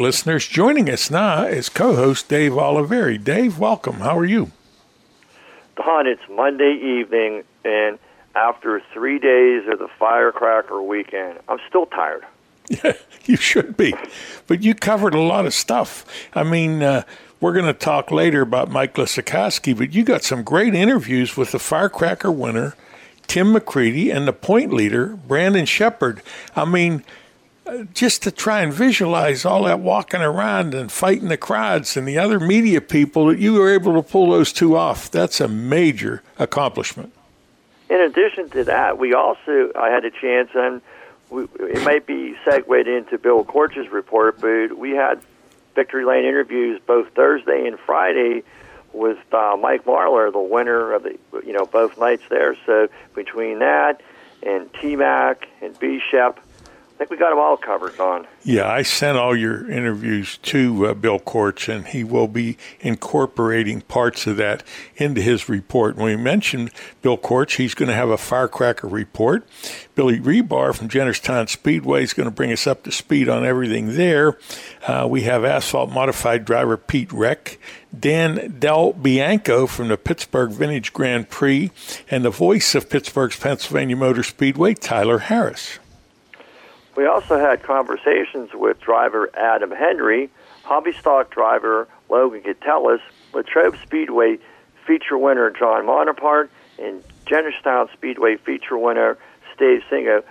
listeners, joining us now is co host Dave Oliveri. Dave, welcome. How are you? Don, it's Monday evening, and after three days of the firecracker weekend, I'm still tired. Yeah, you should be. But you covered a lot of stuff. I mean, uh, we're going to talk later about Mike Lisakowski, but you got some great interviews with the firecracker winner, Tim McCreadie, and the point leader, Brandon Sheppard. I mean, just to try and visualize all that walking around and fighting the crowds and the other media people that you were able to pull those two off, that's a major accomplishment. In addition to that, we also I had a chance, and we, it might be segued into Bill Korch's report, but we had Victory Lane interviews both Thursday and Friday with uh, Mike Marlar, the winner of the you know both nights there. So between that and T Mac and B Shep, I think we got them all covered, Don. Yeah, I sent all your interviews to uh, Bill Korch, and he will be incorporating parts of that into his report. When we mentioned Bill Korch, he's going to have a firecracker report. Billy Rebar from Jennerstown Speedway is going to bring us up to speed on everything there. Uh, we have asphalt modified driver Pete Reck, Dan Del Bianco from the Pittsburgh Vintage Grand Prix, and the voice of Pittsburgh's Pennsylvania Motor Speedway, Tyler Harris. We also had conversations with driver Adam Henry, hobby stock driver Logan Gatellis, Latrobe Speedway feature winner John Monapart, and Jennerstown Speedway feature winner Steve Singer.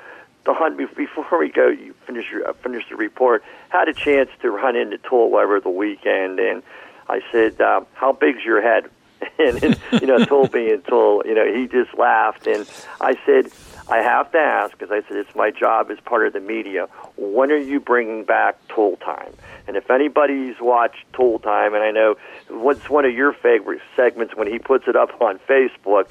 Don, be- before we go, you finish your uh, finish the report. Had a chance to run into Tool the weekend, and I said, uh, "How big's your head?" and, and you know, Tool being Tool, you know, he just laughed, and I said, "I have to ask," because I said it's my job as part of the media. When are you bringing back Tool Time? And if anybody's watched Tool Time, and I know what's one of your favorite segments when he puts it up on Facebook,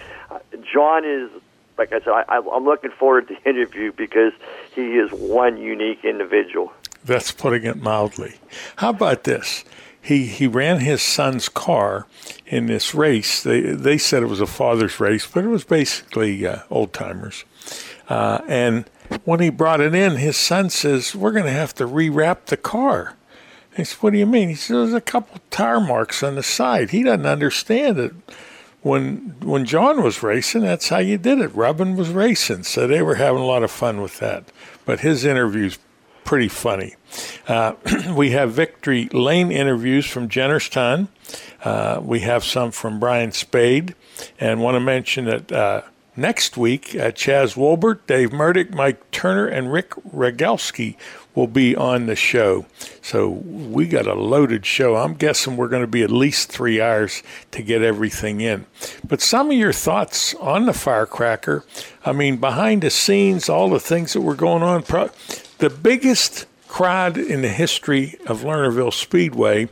John is like I said, I, I'm looking forward to the interview because he is one unique individual. That's putting it mildly. How about this? He he ran his son's car in this race. They they said it was a father's race, but it was basically uh, old timers. Uh, and when he brought it in, his son says, "We're going to have to rewrap the car." I said, "What do you mean?" He said, "There's a couple tire marks on the side." He doesn't understand it. When when John was racing, that's how you did it. Robin was racing, so they were having a lot of fun with that. But his interview's pretty funny. Uh, we have Victory Lane interviews from Jennerstown. Uh, we have some from Brian Spade, and want to mention that uh, Next week, uh, Chaz Wolbert, Dave Murdoch, Mike Turner, and Rick Regalski will be on the show. So we got a loaded show. I'm guessing we're going to be at least three hours to get everything in. But some of your thoughts on the firecracker, I mean, behind the scenes, all the things that were going on. The biggest crowd in the history of Lernerville Speedway.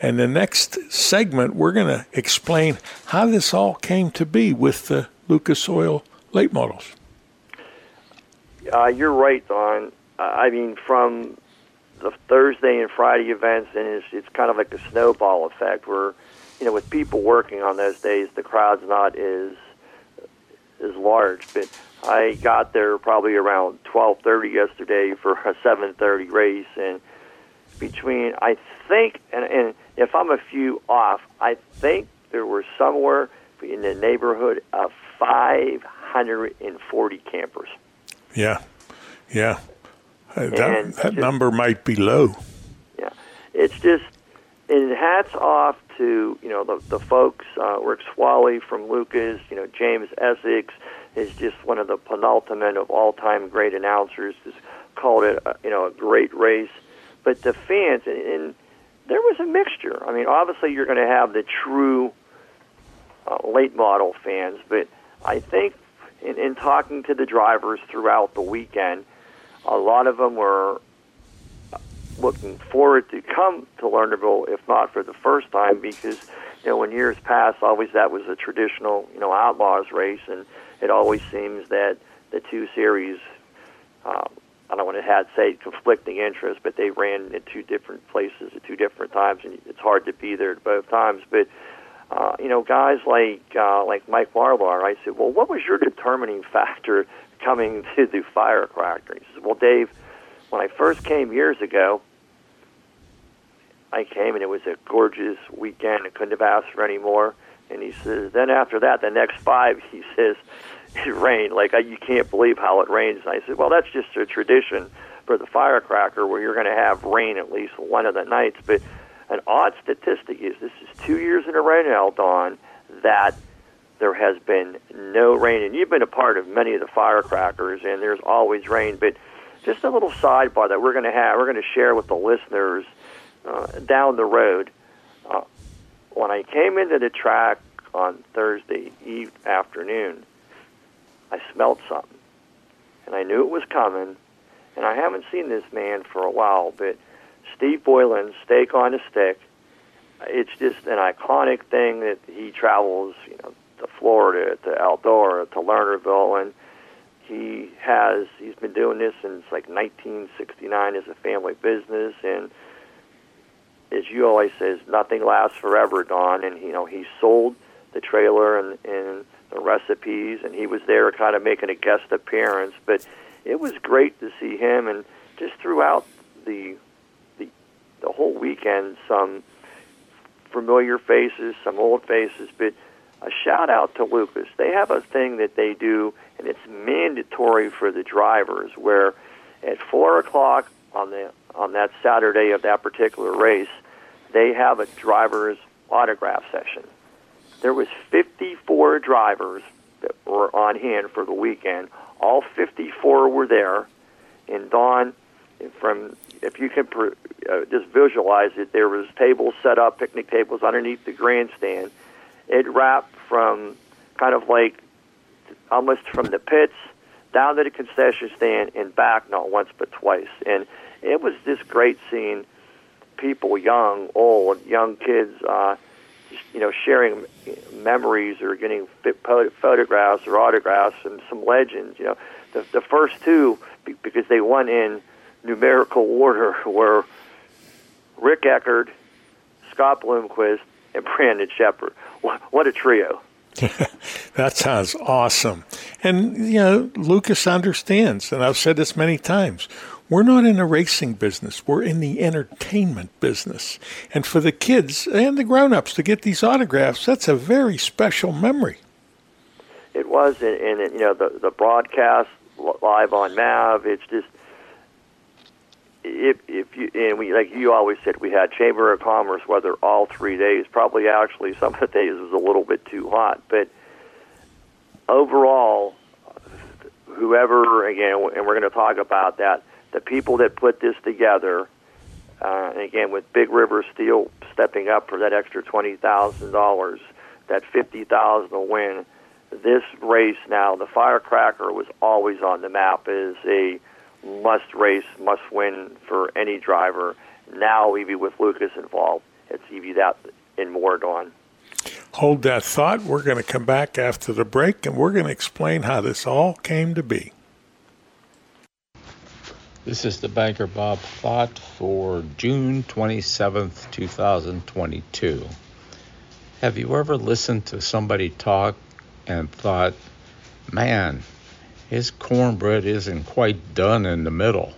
And the next segment, we're going to explain how this all came to be with the Lucas Oil late models. Uh, you're right, Don. Uh, I mean, from the Thursday and Friday events, and it's, it's kind of like a snowball effect where, you know, with people working on those days, the crowd's not as as large. But I got there probably around 12:30 yesterday for a 7:30 race, and between I think, and, and if I'm a few off, I think there were somewhere in the neighborhood of 540 campers. Yeah, yeah. Uh, that, And that just- number might be low. Yeah, it's just, and hats off to you know the the folks. Uh, Rick Schwally from Lucas. You know James Essex is just one of the penultimate of all time great announcers. Just called it a, you know a great race, but the fans and, and there was a mixture. I mean, obviously you're going to have the true uh, late model fans, but I think in, in talking to the drivers throughout the weekend, a lot of them were looking forward to come to Lernerville, if not for the first time, because you know in years past, always that was a traditional you know outlaws race, and it always seems that the two series. Um, I don't want to have say conflicting interests, but they ran in two different places at two different times, and it's hard to be there at both times. But uh, you know, guys like uh, like Mike Marlar, I said, well, what was your determining factor coming to the firecracker? He says, well, Dave, when I first came years ago, I came and it was a gorgeous weekend. I couldn't have asked for any more. And he says, then after that, the next five, he says, it rained. Like, you can't believe how it rains. And I said, well, that's just a tradition for the firecracker where you're going to have rain at least one of the nights. But an odd statistic is this is two years in a row now, Don, that there has been no rain. And you've been a part of many of the firecrackers, and there's always rain. But just a little sidebar that we're going to have, we're going to share with the listeners uh, down the road. When I came into the track on Thursday eve afternoon, I smelled something, and I knew it was coming. And I haven't seen this man for a while, but Steve Boylan, Steak on a Stick. It's just an iconic thing that he travels, you know, to Florida, to Eldora, to Lernerville, and he has he's been doing this since like 1969 as a family business, and as you always says, nothing lasts forever, Don. And you know, he sold the trailer and and the recipes, and he was there, kind of making a guest appearance, but it was great to see him, and just throughout the the the whole weekend, some familiar faces, some old faces, but a shout out to Lucas. They have a thing that they do, and it's mandatory for the drivers. Where at four o'clock on the on that Saturday of that particular race, they have a driver's autograph session. There was 54 drivers that were on hand for the weekend. All 54 were there, and Don, from if you can per, uh, just visualize it, there was tables set up, picnic tables underneath the grandstand. It wrapped from kind of like almost from the pits down to the concession stand and back not once but twice. And it was this great seeing people, young, old, young kids, uh, you know, sharing memories or getting photographs or autographs and some legends. You know, the the first two because they won in numerical order were Rick Eckert, Scott Bloomquist, and Brandon Sheppard. What, what a trio! That sounds awesome. And, you know, Lucas understands, and I've said this many times. We're not in a racing business. We're in the entertainment business. And for the kids and the grown ups to get these autographs, that's a very special memory. It was, and, and you know, the the broadcast live on Mav. It's just if if you and we like you always said, we had Chamber of Commerce weather all three days. Probably actually some of the days was a little bit too hot, but overall, whoever again, and we're going to talk about that. The people that put this together, uh, and again with Big River Steel stepping up for that extra twenty thousand dollars, that fifty thousand will win. This race now, the Firecracker was always on the map as a must race, must win for any driver. Now, even with Lucas involved, it's even that and more going. Hold that thought. We're going to come back after the break and we're going to explain how this all came to be. This is the banker Bob Thought for June 27th, 2022. Have you ever listened to somebody talk and thought, man, his cornbread isn't quite done in the middle?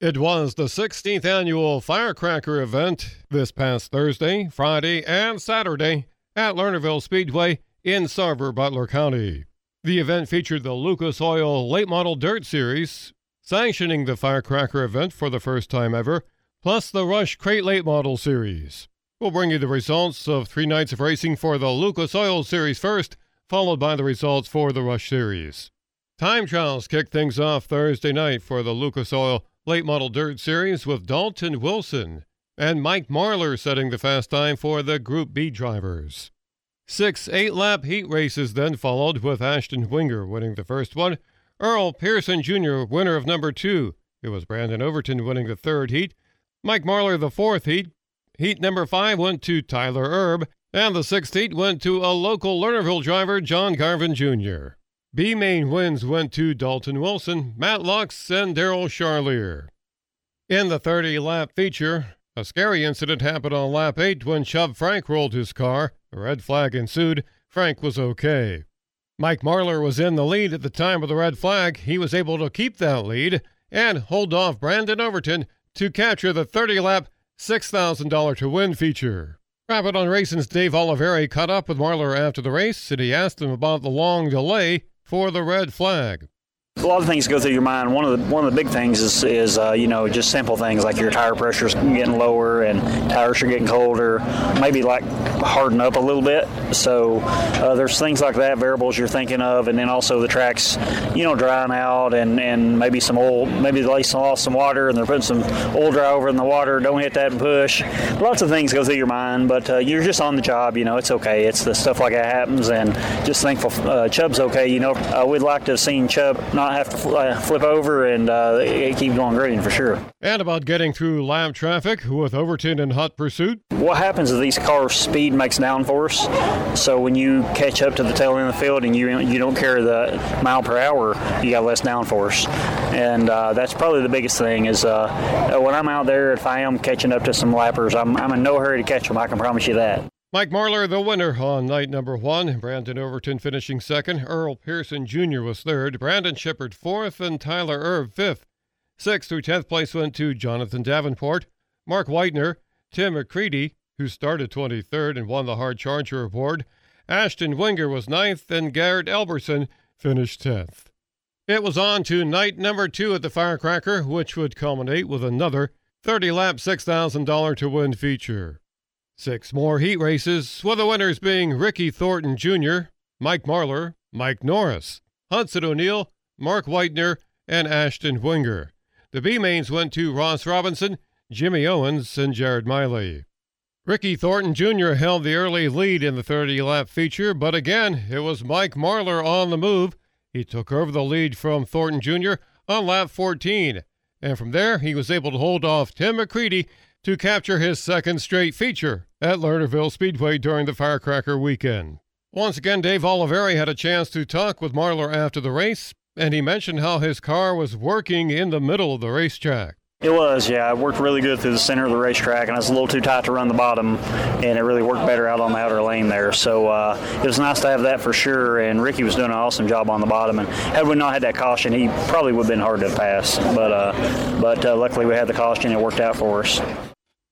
It was the 16th annual Firecracker event this past Thursday, Friday, and Saturday at Lernerville Speedway in Sarver, Butler County. The event featured the Lucas Oil Late Model Dirt Series, sanctioning the Firecracker event for the first time ever, plus the Rush Crate Late Model Series. We'll bring you the results of three nights of racing for the Lucas Oil Series first, followed by the results for the Rush Series. Time trials kicked things off Thursday night for the Lucas Oil Late Model Dirt Series with Dalton Wilson and Mike Marlar setting the fast time for the Group B drivers. Six eight lap heat races then followed with Ashton Winger winning the first one, Earl Pearson Jr., winner of number two. It was Brandon Overton winning the third heat, Mike Marlar the fourth heat. Heat number five went to Tyler Erb, and the sixth heat went to a local Lernerville driver, John Garvin Jr. B main wins went to Dalton Wilson, Matt Lux, and Daryl Charlier. In the 30 lap feature, a scary incident happened on lap 8 when Chubb Frank rolled his car. A red flag ensued. Frank was okay. Mike Marlar was in the lead at the time of the red flag. He was able to keep that lead and hold off Brandon Overton to capture the 30 lap $6,000 to win feature. Rapid on Racing's Dave Oliveri caught up with Marlar after the race and he asked him about the long delay for the red flag. A lot of things go through your mind. One of the one of the big things is is uh, you know just simple things like your tire pressure's getting lower and tires are getting colder, maybe like harden up a little bit. So uh, there's things like that, variables you're thinking of, and then also the tracks, you know, drying out and, and maybe some oil, maybe they lost some water and they're putting some oil dry over in the water. Don't hit that and push. Lots of things go through your mind, but uh, you're just on the job. You know, it's okay. It's the stuff like that happens, and just thankful uh, Chubb's okay. You know, we'd like to have seen Chubb not have to fl- uh, flip over and uh, keep going green for sure. And about getting through lap traffic with Overton in hot pursuit. What happens is these cars' speed makes downforce. So when you catch up to the tail end of the field and you you don't carry the mile per hour, you got less downforce, and uh, that's probably the biggest thing. Is uh, when I'm out there, if I am catching up to some lappers, I'm, I'm in no hurry to catch them. I can promise you that. Mike Marlar, the winner on night number one. Brandon Overton finishing second. Earl Pearson Jr. was third. Brandon Sheppard fourth, and Tyler Erb fifth. Sixth through tenth place went to Jonathan Davenport, Mark Whitener, Tim McCreadie, who started 23rd and won the Hard Charger Award. Ashton Winger was ninth, and Garrett Alberson finished 10th. It was on to night number two at the Firecracker, which would culminate with another 30 lap $6,000 to win feature. Six more heat races, with the winners being Ricky Thornton Jr., Mike Marlar, Mike Norris, Hudson O'Neill, Mark Whitener, and Ashton Winger. The B mains went to Ross Robinson, Jimmy Owens, and Jared Miley. Ricky Thornton Jr. held the early lead in the 30 lap feature, but again, it was Mike Marlar on the move. He took over the lead from Thornton Jr. on lap 14, and from there, he was able to hold off Tim McCreadie to capture his second straight feature at Lernerville Speedway during the Firecracker weekend. Once again, Dave Oliveri had a chance to talk with Marlar after the race, and he mentioned how his car was working in the middle of the racetrack. It was, yeah. It worked really good through the center of the racetrack, and it was a little too tight to run the bottom, and it really worked better out on the outer lane there. So uh, it was nice to have that for sure. And Ricky was doing an awesome job on the bottom. And had we not had that caution, he probably would have been hard to pass. But uh, but uh, luckily we had the caution; and it worked out for us.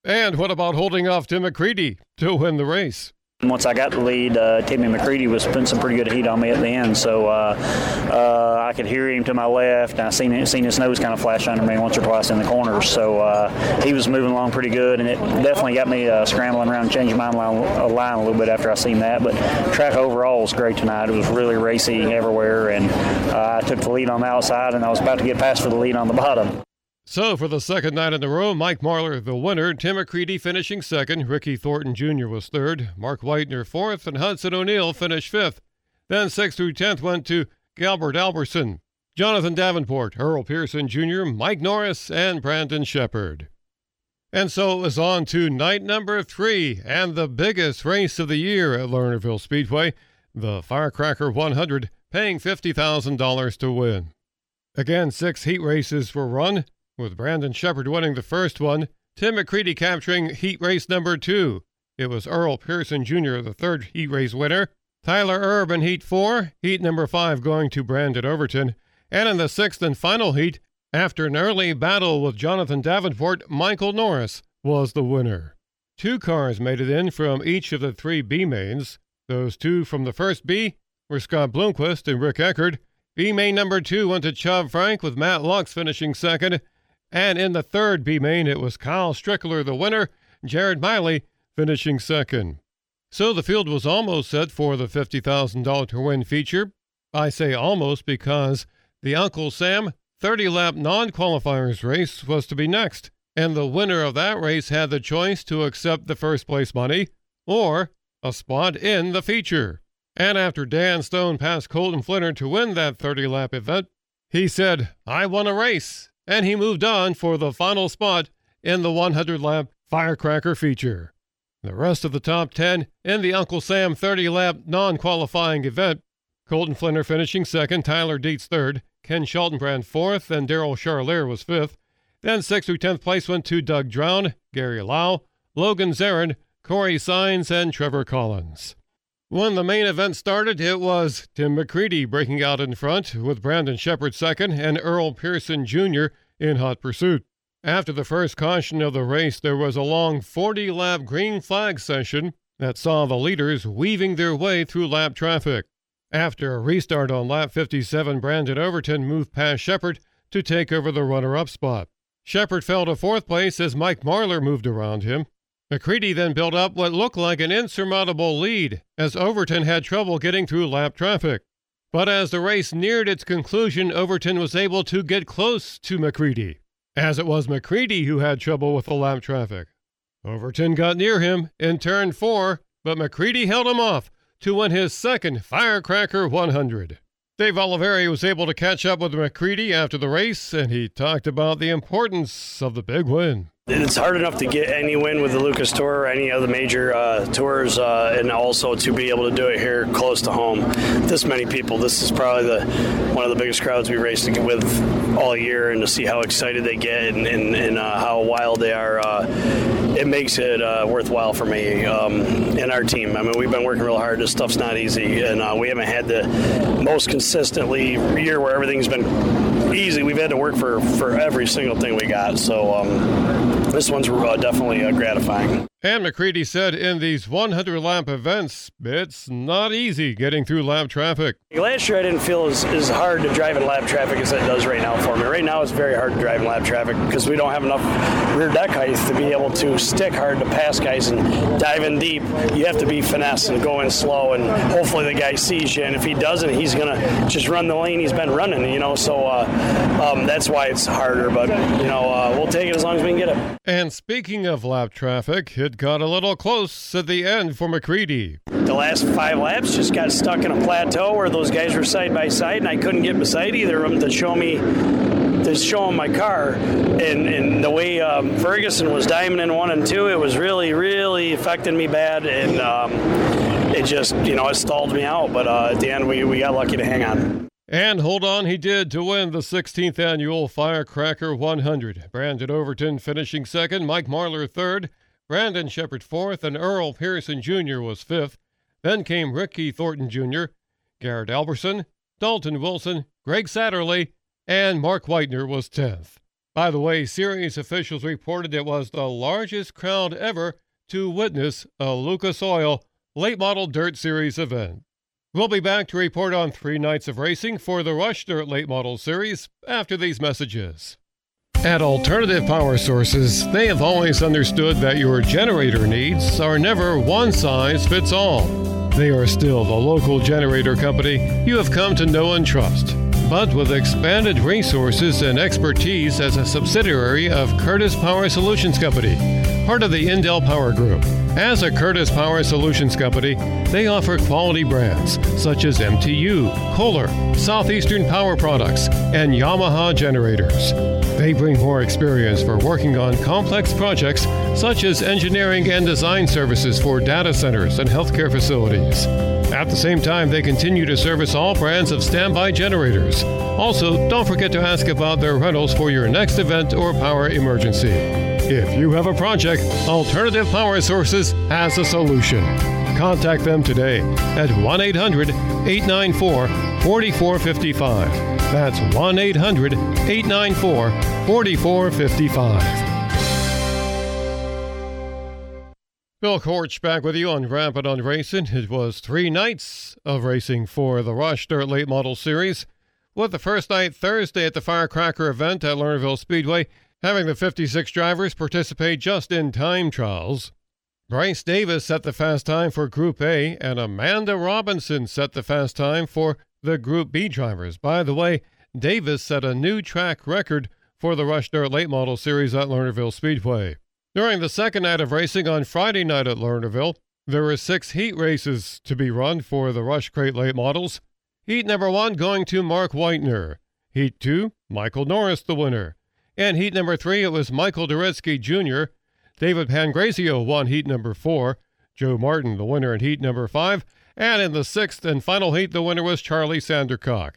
And what about holding off Tim McCreadie to win the race? Once I got the lead, uh, Timmy McCreadie was putting some pretty good heat on me at the end, so uh, uh, I could hear him to my left, and I seen seen his nose kind of flash under me once or twice in the corners. So uh, he was moving along pretty good, and it definitely got me uh, scrambling around, changing my line, uh, line a little bit after I seen that. But track overall was great tonight. It was really racy everywhere, and I took the lead on the outside, and I was about to get past for the lead on the bottom. So, for the second night in a row, Mike Marlar the winner, Tim McCreadie finishing second, Ricky Thornton Jr. was third, Mark Whitener fourth, and Hudson O'Neill finished fifth. Then sixth through tenth went to Garrett Alberson, Jonathan Davenport, Earl Pearson Jr., Mike Norris, and Brandon Sheppard. And so it was on to night number three and the biggest race of the year at Lernerville Speedway, the Firecracker 100, paying $50,000 to win. Again, six heat races were run, with Brandon Sheppard winning the first one, Tim McCreadie capturing heat race number two. It was Earl Pearson Jr., the third heat race winner. Tyler Erb in heat four, heat number five going to Brandon Overton. And in the sixth and final heat, after an early battle with Jonathan Davenport, Michael Norris was the winner. Two cars made it in from each of the three B mains. Those two from the first B were Scott Bloomquist and Rick Eckert. B main number two went to Chubb Frank with Matt Lux finishing second, and in the third B main, it was Kyle Strickler, the winner, Jared Miley finishing second. So the field was almost set for the $50,000 to win feature. I say almost because the Uncle Sam 30 lap non qualifiers race was to be next, and the winner of that race had the choice to accept the first place money or a spot in the feature. And after Dan Stone passed Colton Flinner to win that 30 lap event, he said, I won a race and he moved on for the final spot in the 100 lap firecracker feature. The rest of the top 10 in the Uncle Sam 30 lap non qualifying event Colton Flinner finishing second, Tyler Dietz third, Ken Schaltenbrand fourth, and Daryl Charlier was fifth. Then sixth through tenth place went to Doug Drown, Gary Lau, Logan Zarin, Corey Sines, and Trevor Collins. When the main event started, it was Tim McCreadie breaking out in front, with Brandon Sheppard second and Earl Pearson Jr. in hot pursuit. After the first caution of the race, there was a long 40 lap green flag session that saw the leaders weaving their way through lap traffic. After a restart on lap 57, Brandon Overton moved past Sheppard to take over the runner up spot. Sheppard fell to fourth place as Mike Marlar moved around him. McCreadie then built up what looked like an insurmountable lead as Overton had trouble getting through lap traffic. But as the race neared its conclusion, Overton was able to get close to McCreadie, as it was McCreadie who had trouble with the lap traffic. Overton got near him in turn four, but McCreadie held him off to win his second Firecracker 100. Dave Oliveri was able to catch up with McCreadie after the race, and he talked about the importance of the big win. It's hard enough to get any win with the Lucas Tour or any other major uh, tours, uh, and also to be able to do it here close to home. This many people, this is probably the one of the biggest crowds we raced with all year, and to see how excited they get and, and, and uh, how wild they are, uh, it makes it uh, worthwhile for me um, and our team. I mean, we've been working real hard. This stuff's not easy, and uh, we haven't had the most consistently year where everything's been easy. We've had to work for, for every single thing we got. So. Um, this one's uh, definitely uh, gratifying. And McCreadie said in these 100 lap events, it's not easy getting through lap traffic. Last year, I didn't feel as, as hard to drive in lap traffic as it does right now for me. Right now, it's very hard to drive in lap traffic because we don't have enough rear deck height to be able to stick hard to pass guys and dive in deep. You have to be finesse and go in slow, and hopefully the guy sees you. And if he doesn't, he's gonna just run the lane he's been running. You know, so uh, um, that's why it's harder. But you know, uh, we'll take it as long as we can get it. And speaking of lap traffic, it got a little close at the end for McCreadie. The last five laps just got stuck in a plateau where those guys were side by side, and I couldn't get beside either of them to show me to show them my car. And, and the way um, Ferguson was diamond in one and two, it was really, really affecting me bad, and um, it just, you know, it stalled me out. But uh, at the end, we, we got lucky to hang on. And hold on, he did to win the 16th annual Firecracker 100. Brandon Overton finishing second, Mike Marlar third, Brandon Sheppard fourth, and Earl Pearson Jr. was fifth. Then came Ricky Thornton Jr., Garrett Alberson, Dalton Wilson, Greg Satterlee, and Mark Whitener was 10th. By the way, series officials reported it was the largest crowd ever to witness a Lucas Oil Late Model Dirt Series event. We'll be back to report on three nights of racing for the Rush Dirt Late Model Series after these messages. At Alternative Power Sources, they have always understood that your generator needs are never one size fits all. They are still the local generator company you have come to know and trust, but with expanded resources and expertise as a subsidiary of Curtis Power Solutions Company, part of the Indel Power Group. As a Curtis Power Solutions Company, they offer quality brands such as MTU, Kohler, Southeastern Power Products, and Yamaha generators. They bring more experience for working on complex projects such as engineering and design services for data centers and healthcare facilities. At the same time, they continue to service all brands of standby generators. Also, don't forget to ask about their rentals for your next event or power emergency. If you have a project, Alternative Power Sources has a solution. Contact them today at 1 800 894 4455. That's 1 800 894 4455. Bill Korch back with you on Rapid on Racing. It was three nights of racing for the Rush Dirt Late Model Series, with the first night Thursday at the Firecracker event at Lernerville Speedway, having the 56 drivers participate just in time trials. Bryce Davis set the fast time for Group A, and Amanda Robinson set the fast time for the Group B drivers. By the way, Davis set a new track record for the Rush Dirt Late Model Series at Lernerville Speedway. During the second night of racing on Friday night at Lernerville, there were six heat races to be run for the Rush Crate Late Models. Heat number one going to Mark Whitener. Heat two, Michael Norris, the winner. And heat number three, it was Michael Duretsky Jr. David Pangrazio won heat number four. Joe Martin, the winner in heat number five. And in the sixth and final heat, the winner was Charlie Sandercock.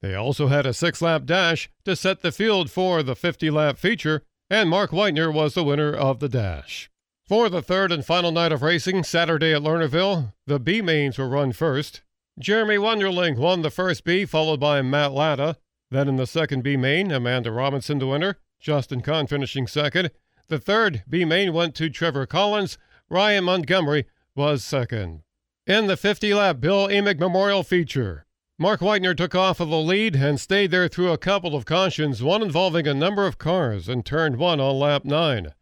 They also had a six lap dash to set the field for the 50 lap feature, and Mark Whitener was the winner of the dash. For the third and final night of racing, Saturday at Lernerville, the B mains were run first. Jeremy Wonderling won the first B, followed by Matt Latta. Then in the second B main, Amanda Robinson the winner, Justin Kahn finishing second. The third B main went to Trevor Collins. Ryan Montgomery was second. In the 50 lap Bill Emick Memorial feature, Mark Whitener took off of the lead and stayed there through a couple of cautions, one involving a number of cars, and turned one on lap nine.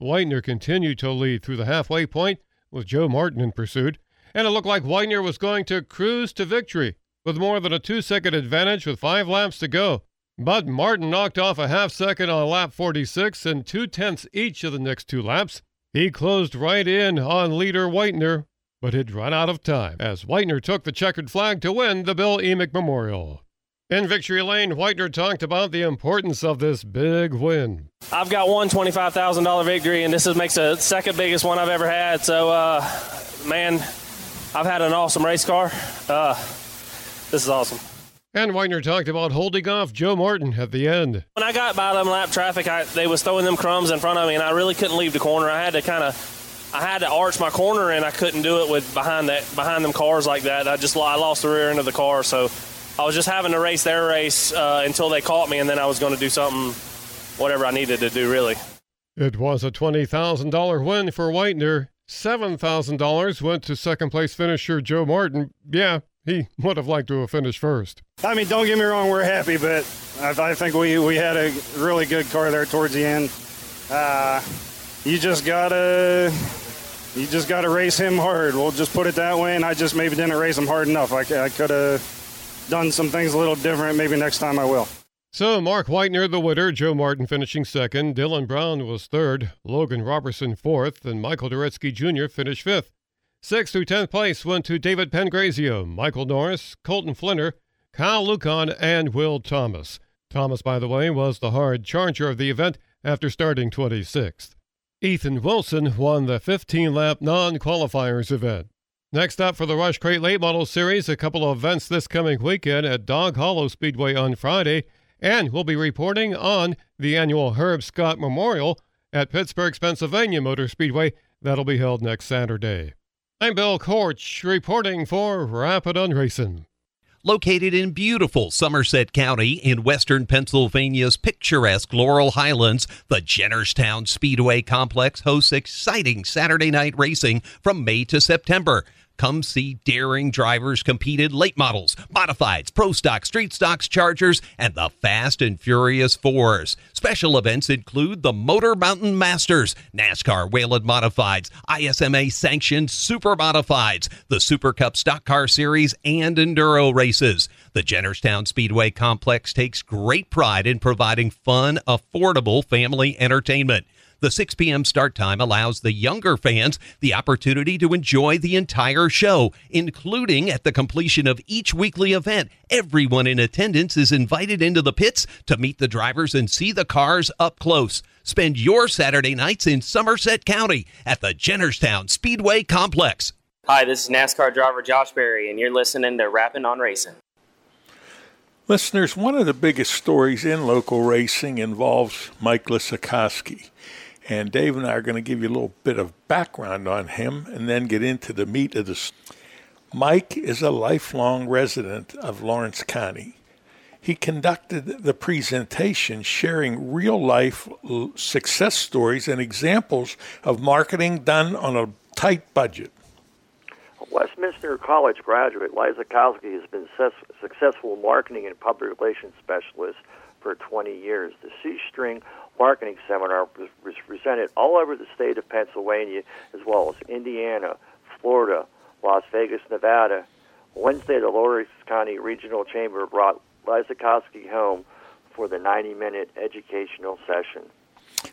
Whitener continued to lead through the halfway point with Joe Martin in pursuit, and it looked like Whitener was going to cruise to victory with more than a two second advantage with five laps to go. But Martin knocked off a half second on lap 46 and two tenths each of the next two laps. He closed right in on leader Whitener but had run out of time as Whitener took the checkered flag to win the Bill Emick Memorial. In Victory Lane, Whitener talked about the importance of this big win. I've got one $25,000 victory, and this is, makes the second biggest one I've ever had. So, uh, man, I've had an awesome race car. Uh, this is awesome. And Whitener talked about holding off Joe Martin at the end. When I got by them lap traffic, I, they was throwing them crumbs in front of me, and I really couldn't leave the corner. I had to kind of I had to arch my corner and I couldn't do it with behind that behind them cars like that. I just I lost the rear end of the car, so I was just having to race their race uh, until they caught me, and then I was going to do something, whatever I needed to do, really. It was a twenty thousand dollar win for Whitener. Seven thousand dollars went to second place finisher Joe Martin. Yeah, he would have liked to have finished first. I mean, don't get me wrong, we're happy, but I, I think we we had a really good car there towards the end. Uh, you just gotta you just gotta race him hard. We'll just put it that way. And I just maybe didn't race him hard enough. I, I could have done some things a little different. Maybe next time I will. So Mark Whitener, the winner, Joe Martin finishing second, Dylan Brown was third, Logan Robertson fourth, and Michael Duretsky Jr. finished fifth. Sixth through tenth place went to David Pangrazio, Michael Norris, Colton Flinner, Kyle Lucan, and Will Thomas. Thomas, by the way, was the hard charger of the event after starting 26th. Ethan Wilson won the 15 lap non qualifiers event. Next up for the Rush Crate Late Model Series, a couple of events this coming weekend at Dog Hollow Speedway on Friday, and we'll be reporting on the annual Herb Scott Memorial at Pittsburgh's Pennsylvania Motor Speedway. That'll be held next Saturday. I'm Bill Korch reporting for Rapid on Racing. Located in beautiful Somerset County in western Pennsylvania's picturesque Laurel Highlands, the Jennerstown Speedway Complex hosts exciting Saturday night racing from May to September. Come see daring drivers compete in late models, modifieds, pro stock, street stocks, chargers, and the Fast and Furious Fours. Special events include the Motor Mountain Masters, NASCAR Whelen Modifieds, ISMA sanctioned Super Modifieds, the Super Cup Stock Car Series, and Enduro races. The Jennerstown Speedway Complex takes great pride in providing fun, affordable family entertainment. The 6 p.m. start time allows the younger fans the opportunity to enjoy the entire show, including at the completion of each weekly event. Everyone in attendance is invited into the pits to meet the drivers and see the cars up close. Spend your Saturday nights in Somerset County at the Jennerstown Speedway Complex. Hi, this is NASCAR driver Josh Berry, and you're listening to Rapping on Racing. Listeners, one of the biggest stories in local racing involves Mike Lisakowski. And Dave and I are going to give you a little bit of background on him and then get into the meat of this. Mike is a lifelong resident of Lawrence County. He conducted the presentation sharing real life success stories and examples of marketing done on a tight budget. Westminster College graduate Lisakowski has been a successful marketing and public relations specialist for 20 years. The C String Marketing Seminar was presented all over the state of Pennsylvania, as well as Indiana, Florida, Las Vegas, Nevada. Wednesday, the Lawrence County Regional Chamber brought Lisakowski home for the 90 minute educational session.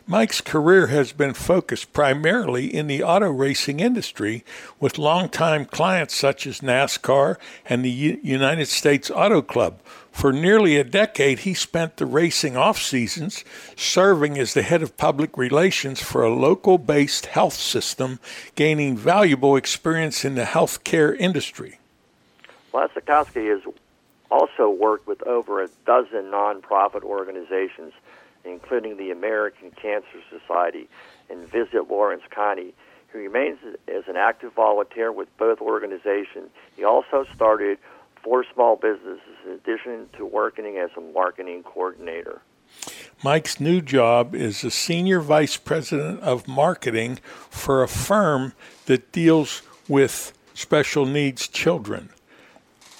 Mike's career has been focused primarily in the auto racing industry with longtime clients such as NASCAR and the U- United States Auto Club. For nearly a decade, he spent the racing off seasons serving as the head of public relations for a local based health system, gaining valuable experience in the healthcare industry. Lisakowski has also worked with over a dozen nonprofit organizations including the American Cancer Society and Visit Lawrence County. He remains as an active volunteer with both organizations. He also started four small businesses in addition to working as a marketing coordinator. Mike's new job is a senior vice president of marketing for a firm that deals with special needs children.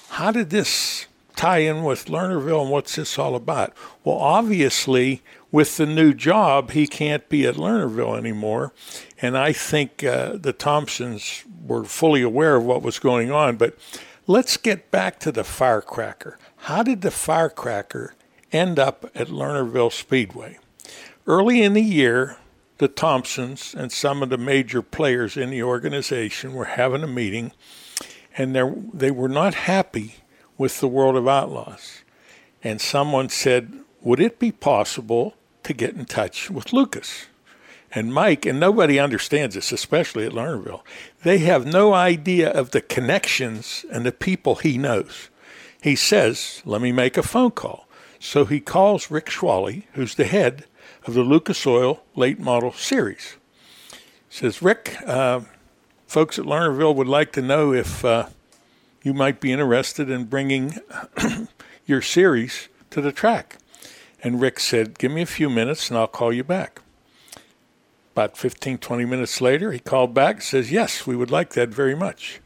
How did this tie in with Lernerville and what's this all about? Well, obviously, with the new job, he can't be at Lernerville anymore. And I think uh, the Thompsons were fully aware of what was going on. But let's get back to the firecracker. How did the firecracker end up at Lernerville Speedway? Early in the year, the Thompsons and some of the major players in the organization were having a meeting, and they were not happy with the World of Outlaws. And someone said, Would it be possible to get in touch with Lucas? And Mike, and nobody understands this, especially at Lernerville, they have no idea of the connections and the people he knows. He says, Let me make a phone call. So he calls Rick Schwally, who's the head of the Lucas Oil late model series. Says, Rick, uh, folks at Lernerville would like to know if uh, you might be interested in bringing your series to the track. And Rick said, Give me a few minutes and I'll call you back. About 15, 20 minutes later, he called back says, Yes, we would like that very much.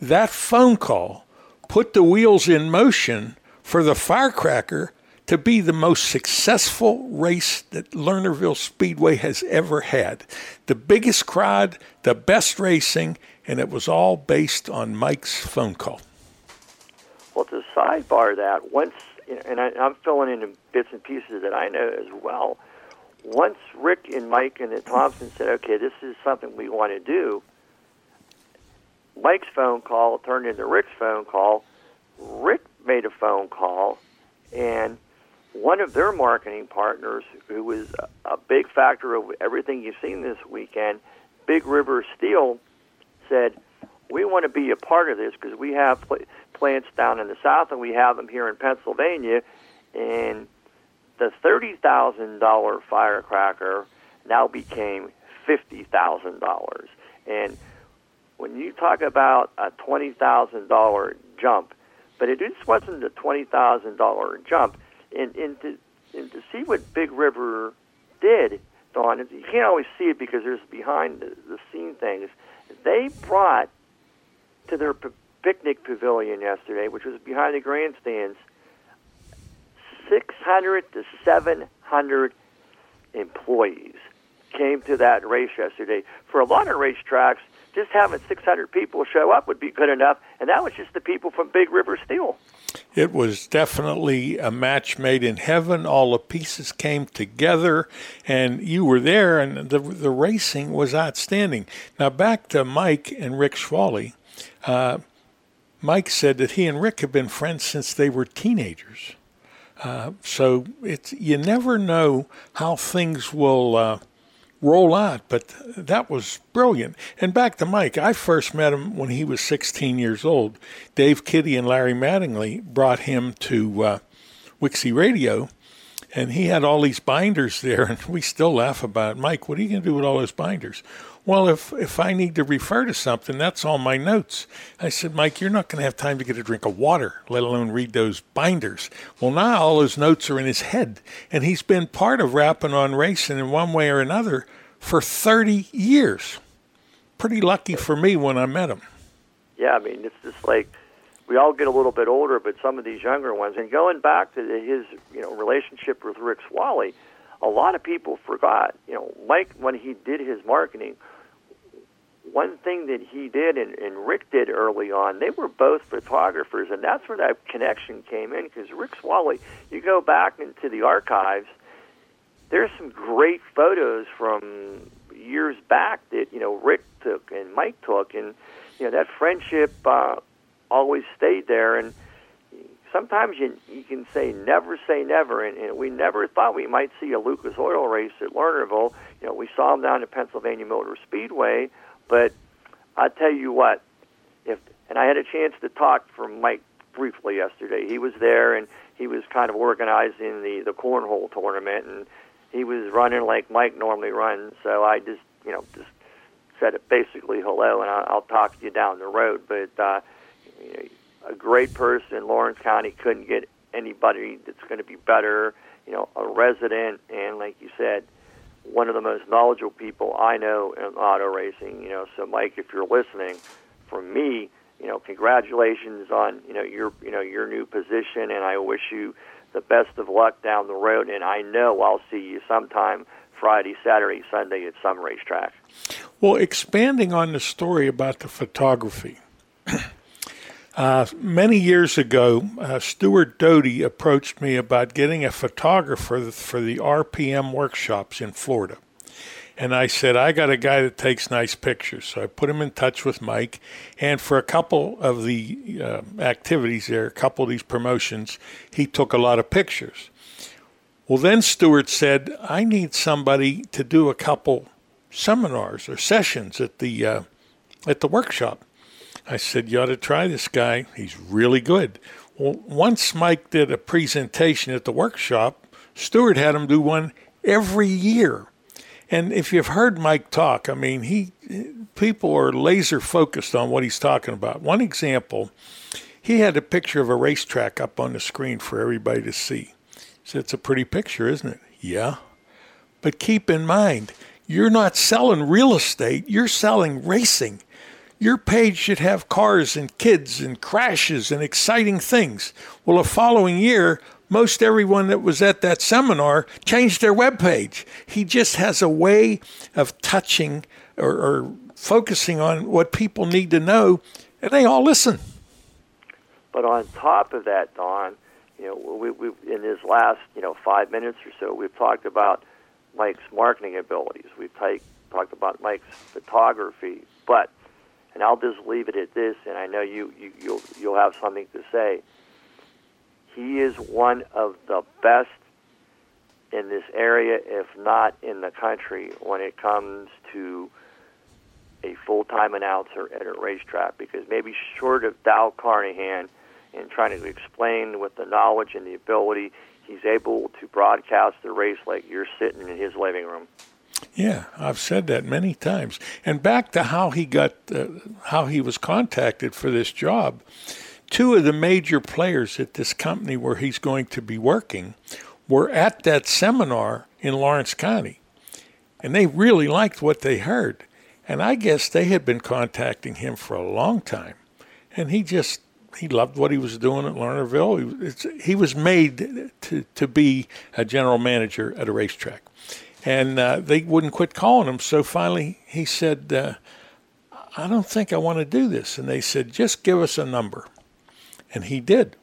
That phone call put the wheels in motion for the firecracker to be the most successful race that Lernerville Speedway has ever had. The biggest crowd, the best racing, and it was all based on Mike's phone call. Well, to sidebar that, once, and I'm filling in bits and pieces that I know as well. Once Rick and Mike and Thompson said, "Okay, this is something we want to do," Mike's phone call turned into Rick's phone call. Rick made a phone call, and one of their marketing partners, who was a big factor of everything you've seen this weekend, Big River Steel, said, "We want to be a part of this because we have pl- plants down in the south and we have them here in Pennsylvania, and the thirty thousand dollar firecracker now became fifty thousand dollars, and when you talk about a twenty thousand dollar jump, but it just wasn't a twenty thousand dollar jump, and, and to and to see what Big River did, Don, you can't always see it because there's behind the, the scene things they brought to their p- picnic pavilion yesterday, which was behind the grandstands. 600 to 700 employees came to that race yesterday. For a lot of racetracks, just having 600 people show up would be good enough, and that was just the people from Big River Steel. It was definitely a match made in heaven. All the pieces came together, and you were there, and the the racing was outstanding. Now back to Mike and Rick Schwally. Uh, Mike said that he and Rick have been friends since they were teenagers. Uh, so it's you never know how things will uh, roll out, but that was brilliant. And back to Mike, I first met him when he was 16 years old. Dave Kitty and Larry Mattingly brought him to uh, Wixie Radio, and he had all these binders there, and we still laugh about it. Mike, what are you going to do with all those binders? Well, if if I need to refer to something, that's all my notes. I said, Mike, you're not going to have time to get a drink of water, let alone read those binders. Well, now all those notes are in his head, and he's been part of Rapping on Racing in one way or another for 30 years. Pretty lucky for me when I met him. Yeah, I mean, it's just like we all get a little bit older, but some of these younger ones, and going back to his, you know, relationship with Rick Schwally, a lot of people forgot. You know, Mike when he did his marketing, one thing that he did and, and Rick did early on, they were both photographers, and that's where that connection came in. Because Rick Schwally, you go back into the archives, there's some great photos from years back that you know Rick took and Mike took, and you know that friendship uh, always stayed there. And sometimes you you can say never say never, and, and we never thought we might see a Lucas Oil race at Lernerville. You know, we saw him down at Pennsylvania Motor Speedway, but I tell you what, if and I had a chance to talk for Mike briefly yesterday. He was there and he was kind of organizing the the cornhole tournament and he was running like Mike normally runs. So I just you know just said it basically hello and I'll, I'll talk to you down the road. But uh, a great person. Lawrence County couldn't get anybody that's going to be better. You know, a resident and like you said, one of the most knowledgeable people I know in auto racing. You know, so Mike, if you're listening, from me, you know, congratulations on you know your you know your new position, and I wish you the best of luck down the road. And I know I'll see you sometime Friday, Saturday, Sunday at some racetrack. Well, expanding on the story about the photography. Uh, many years ago, uh, Stuart Doty approached me about getting a photographer for the RPM workshops in Florida. And I said, I got a guy that takes nice pictures. So I put him in touch with Mike. And for a couple of the uh, activities there, a couple of these promotions, he took a lot of pictures. Well, then Stuart said, I need somebody to do a couple seminars or sessions at the uh, at the workshop. I said, You ought to try this guy. He's really good. Well, once Mike did a presentation at the workshop, Stuart had him do one every year. And if you've heard Mike talk, I mean, he people are laser focused on what he's talking about. One example, he had a picture of a racetrack up on the screen for everybody to see. So it's a pretty picture, isn't it? Yeah. But keep in mind, you're not selling real estate, you're selling racing. Your page should have cars and kids and crashes and exciting things. Well, the following year, most everyone that was at that seminar changed their web page. He just has a way of touching or, or focusing on what people need to know, and they all listen. But on top of that, Don, you know, we, we in his last you know five minutes or so, we've talked about Mike's marketing abilities. We've talked about Mike's photography, but and I'll just leave it at this. And I know you, you you'll you'll have something to say. He is one of the best in this area, if not in the country, when it comes to a full-time announcer at a racetrack. Because maybe short of Dal Carnahan in trying to explain with the knowledge and the ability, he's able to broadcast the race like you're sitting in his living room. Yeah, I've said that many times. And back to how he got, uh, how he was contacted for this job. Two of the major players at this company where he's going to be working were at that seminar in Lawrence County, and they really liked what they heard. And I guess they had been contacting him for a long time. and he just he loved what he was doing at Lernerville. He, he was made to to be a general manager at a racetrack, and uh, they wouldn't quit calling him. So finally, he said, uh, "I don't think I want to do this." And they said, "Just give us a number," and he did.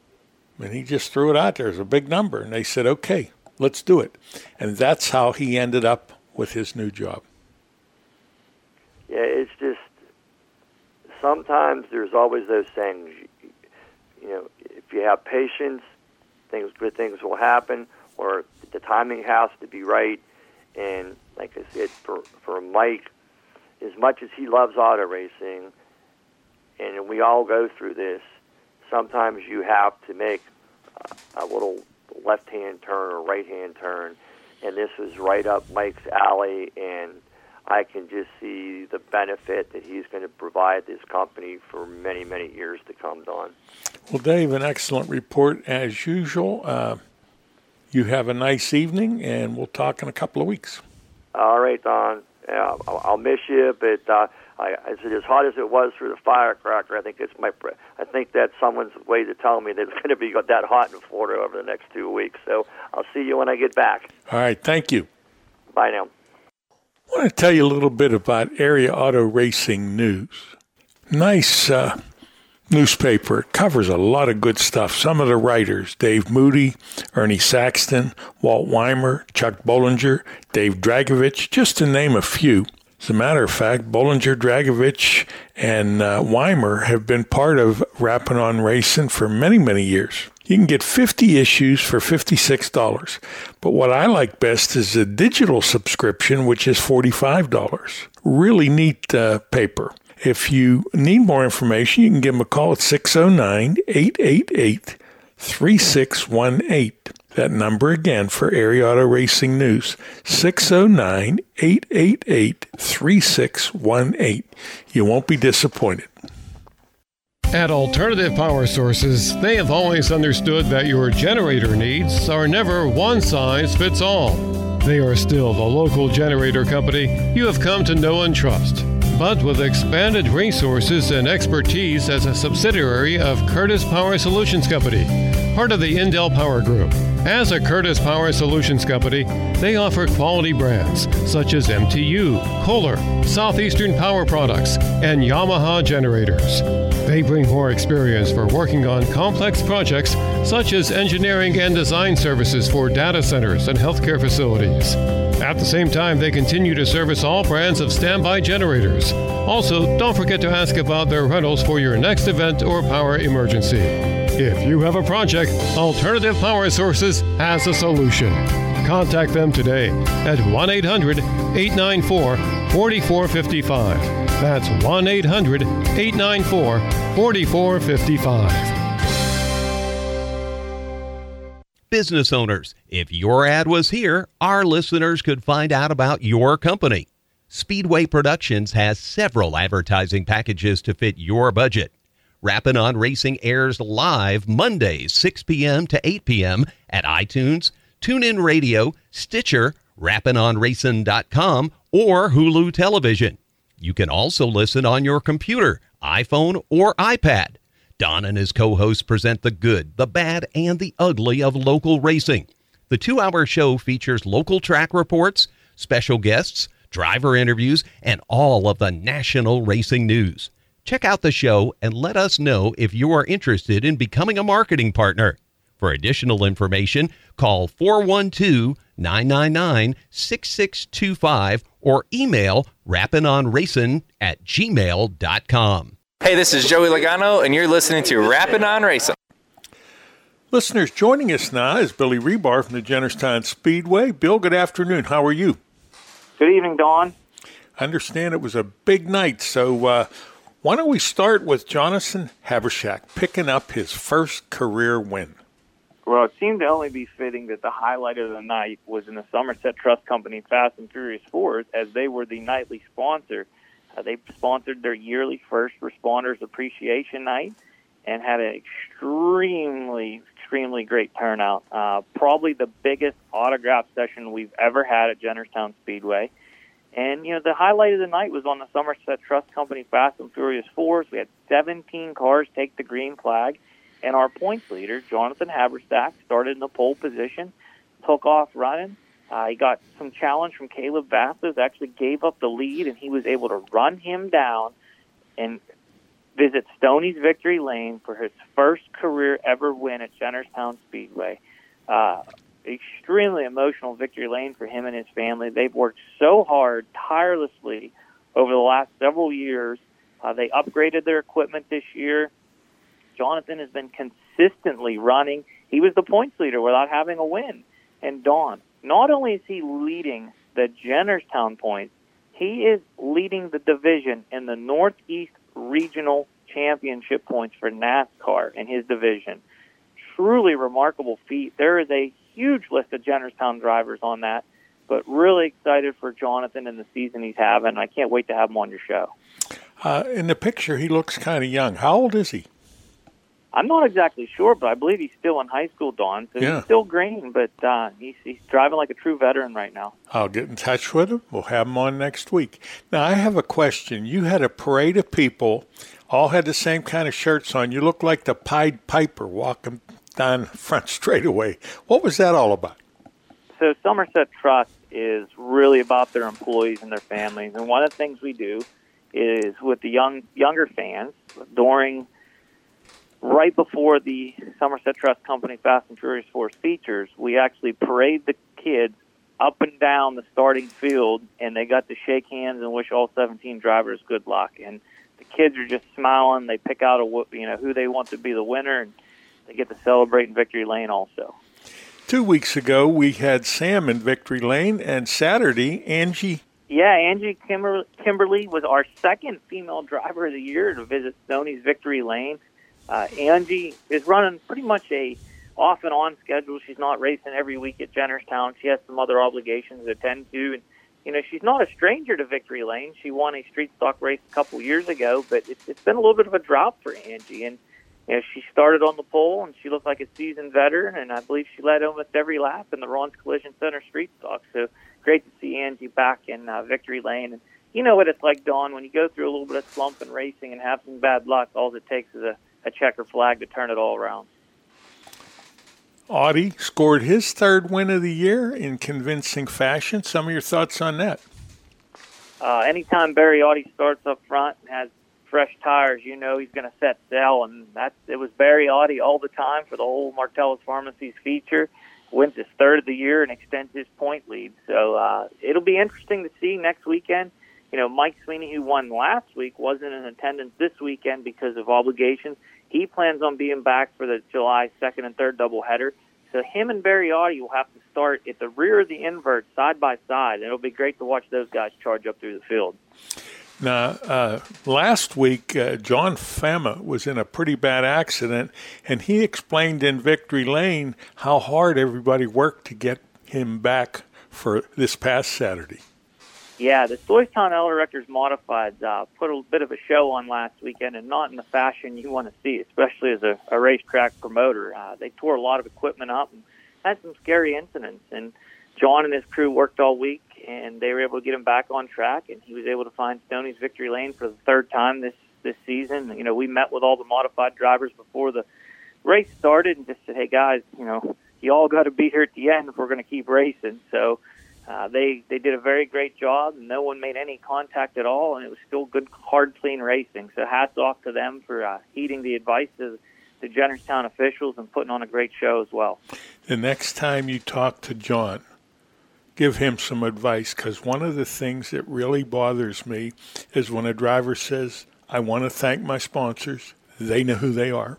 And he just threw it out there as a big number, and they said, "Okay, let's do it." And that's how he ended up with his new job. Yeah, it's just sometimes there's always those things. You know, if you have patience, things good things will happen, or the timing has to be right. And like I said, for for Mike, as much as he loves auto racing, and we all go through this, sometimes you have to make a, little left-hand turn or right-hand turn, and this was right up Mike's alley, and I can just see the benefit that he's going to provide this company for many, many years to come, Don. Well, Dave, an excellent report as usual. Uh, you have a nice evening, and we'll talk in a couple of weeks. All right, Don. Yeah, I'll, I'll miss you, but uh, I, I said as hot as it was for the firecracker, I think it's my. I think that's someone's way to tell me that it's going to be that hot in Florida over the next two weeks. So I'll see you when I get back. All right, thank you. Bye now. I want to tell you a little bit about Area Auto Racing News. Nice uh, newspaper. It covers a lot of good stuff. Some of the writers Dave Moody, Ernie Saxton, Walt Weimer, Chuck Bollinger, Dave Dragovich, just to name a few. As a matter of fact, Bollinger, Dragovich, and uh, Weimer have been part of Rapping on Racing for many, many years. You can get 50 issues for $56. But what I like best is the digital subscription, which is $45. Really neat uh, paper. If you need more information, you can give them a call at 609 888 3618. That number again for Area Auto Racing News 609 888 3618. You won't be disappointed. At Alternative Power Sources, they have always understood that your generator needs are never one size fits all. They are still the local generator company you have come to know and trust, but with expanded resources and expertise as a subsidiary of Curtis Power Solutions Company, part of the Indel Power Group. As a Curtis Power Solutions Company, they offer quality brands such as MTU, Kohler, Southeastern Power Products, and Yamaha generators. They bring more experience for working on complex projects such as engineering and design services for data centers and healthcare facilities. At the same time, they continue to service all brands of standby generators. Also, don't forget to ask about their rentals for your next event or power emergency. If you have a project, Alternative Power Sources has a solution. Contact them today at 1 800 894 4455. That's 1 800 894 4455. Business owners, if your ad was here, our listeners could find out about your company. Speedway Productions has several advertising packages to fit your budget. Rappin' on Racing airs live Mondays, 6 p.m. to 8 p.m. at iTunes, TuneIn Radio, Stitcher, rappinonracing.com, or Hulu Television. You can also listen on your computer, iPhone, or iPad. Don and his co hosts present the good, the bad, and the ugly of local racing. The two hour show features local track reports, special guests, driver interviews, and all of the national racing news. Check out the show and let us know if you are interested in becoming a marketing partner. For additional information, call 412 999 6625 or email rappinonracing at gmail.com. Hey, this is Joey Logano, and you're listening to Rapping on Racing. Listeners, joining us now is Billy Rebar from the Jennerstown Speedway. Bill, good afternoon. How are you? Good evening, Don. I understand it was a big night, so uh, why don't we start with Jonathan Havershak picking up his first career win? Well, it seemed to only be fitting that the highlight of the night was in the Somerset Trust Company Fast and Furious Fours, as they were the nightly sponsor. Uh, they sponsored their yearly First Responders Appreciation Night and had an extremely, extremely great turnout. Uh, probably the biggest autograph session we've ever had at Jennerstown Speedway. And, you know, the highlight of the night was on the Somerset Trust Company Fast and Furious Fours. We had 17 cars take the green flag, and our points leader, Jonathan Haberstack, started in the pole position, took off running. Uh, he got some challenge from Caleb Vasquez, actually gave up the lead, and he was able to run him down and visit Stoney's Victory Lane for his first career ever win at Jennerstown Speedway. Uh, extremely emotional victory lane for him and his family. They've worked so hard, tirelessly, over the last several years. Uh, they upgraded their equipment this year. Jonathan has been consistently running. He was the points leader without having a win. And Don, not only is he leading the Jennerstown points, he is leading the division in the Northeast Regional Championship points for NASCAR in his division. Truly remarkable feat. There is a huge list of Jennerstown drivers on that, but really excited for Jonathan and the season he's having. I can't wait to have him on your show. Uh, in the picture, he looks kind of young. How old is he? I'm not exactly sure, but I believe he's still in high school, Don. So Yeah. he's still green, but uh, he's, he's driving like a true veteran right now. I'll get in touch with him. We'll have him on next week. Now, I have a question. You had a parade of people, all had the same kind of shirts on. You look like the Pied Piper walking down front straightaway. What was that all about? So Somerset Trust is really about their employees and their families, and one of the things we do is with the young younger fans during right before the Somerset Trust Company Fast and Furious Fours features, we actually parade the kids up and down the starting field, and they got to shake hands and wish all 17 drivers good luck. And the kids are just smiling. They pick out a you know who they want to be the winner, and they get to celebrate in Victory Lane also. Two weeks ago, we had Sam in Victory Lane, and Saturday, Angie. Yeah, Angie Kimber- Kimberly was our second female driver of the year to visit Stoney's Victory Lane. Uh, Angie is running pretty much a off and on schedule. She's not racing every week at Jennerstown. She has some other obligations to attend to, and you know she's not a stranger to Victory Lane. She won a street stock race a couple years ago, but it's, it's been a little bit of a drop for Angie. And you know she started on the pole, and she looked like a seasoned veteran, and I believe she led almost every lap in the Ron's Collision Center street stock. So great to see Angie back in uh, Victory Lane. And you know what it's like, Don, when you go through a little bit of slump in racing and have some bad luck. All it takes is a, a checker flag to turn it all around. Audie scored his third win of the year in convincing fashion. Some of your thoughts on that? Uh, anytime Barry Audie starts up front and has fresh tires, you know he's going to set sail, and that's it was Barry Audie all the time for the whole Martellus Pharmacies feature. Wins his third of the year and extends his point lead. So uh, it'll be interesting to see next weekend. You know, Mike Sweeney, who won last week, wasn't in attendance this weekend because of obligations. He plans on being back for the July 2nd and 3rd doubleheader. So him and Barry Audie will have to start at the rear of the invert, side by side. It'll be great to watch those guys charge up through the field. Now, uh, last week, uh, John Fama was in a pretty bad accident, and he explained in Victory Lane how hard everybody worked to get him back for this past Saturday. Yeah, the Stoystown Auto Wreckers Modifieds uh, put a bit of a show on last weekend, and not in the fashion you want to see, especially as a, a racetrack promoter. Uh, they tore a lot of equipment up and had some scary incidents. And John and his crew worked all week, and they were able to get him back on track. And he was able to find Stoney's victory lane for the third time this this season. You know, we met with all the modified drivers before the race started, and just said, "Hey guys, you know, you all got to be here at the end if we're going to keep racing." So uh, they they did a very great job. No one made any contact at all, and it was still good, hard, clean racing. So hats off to them for uh, heeding the advice of the Jennerstown officials and putting on a great show as well. The next time you talk to John, give him some advice because one of the things that really bothers me is when a driver says, I want to thank my sponsors. They know who they are.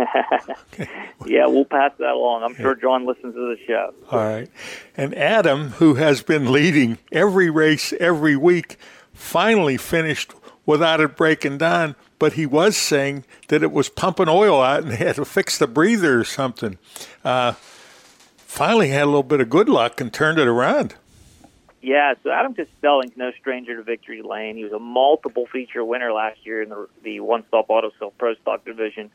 yeah, we'll pass that along. I'm sure John listens to the show. All right. And Adam, who has been leading every race every week, finally finished without it breaking down. But he was saying that it was pumping oil out and they had to fix the breather or something. Uh, finally had a little bit of good luck and turned it around. Yeah, so Adam Costelling's no stranger to victory lane. He was a multiple feature winner last year in the the one stop auto sale pro stock division.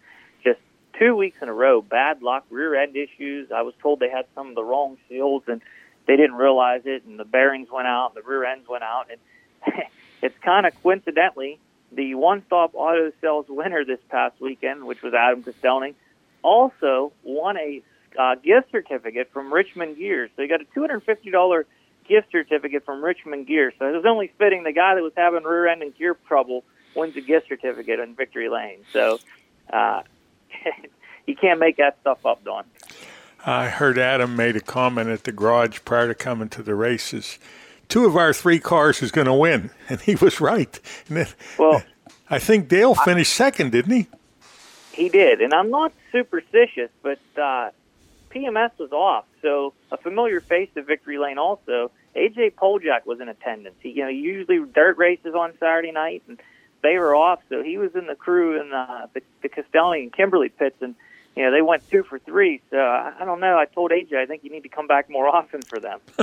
Two weeks in a row, bad luck, rear end issues. I was told they had some of the wrong seals and they didn't realize it, and the bearings went out, the rear ends went out, and it's kind of coincidentally the One Stop Auto Sales winner this past weekend, which was Adam Costelny, also won a uh, gift certificate from Richmond Gears. So he got a $250 gift certificate from Richmond Gears. So it was only fitting the guy that was having rear end and gear trouble wins a gift certificate in Victory Lane. So uh, you can't make that stuff up, Don. I heard Adam made a comment at the garage prior to coming to the races. Two of our three cars is going to win, and he was right. And then, well, I think Dale finished second, didn't he? He did, and I'm not superstitious, but uh, PMS was off, so a familiar face to Victory Lane also. AJ Poljak was in attendance. He, you know, usually dirt races on Saturday night, and they were off, so he was in the crew in the the, the Castelli and Kimberly pits, and you know they went two for three. So I, I don't know. I told AJ I think you need to come back more often for them.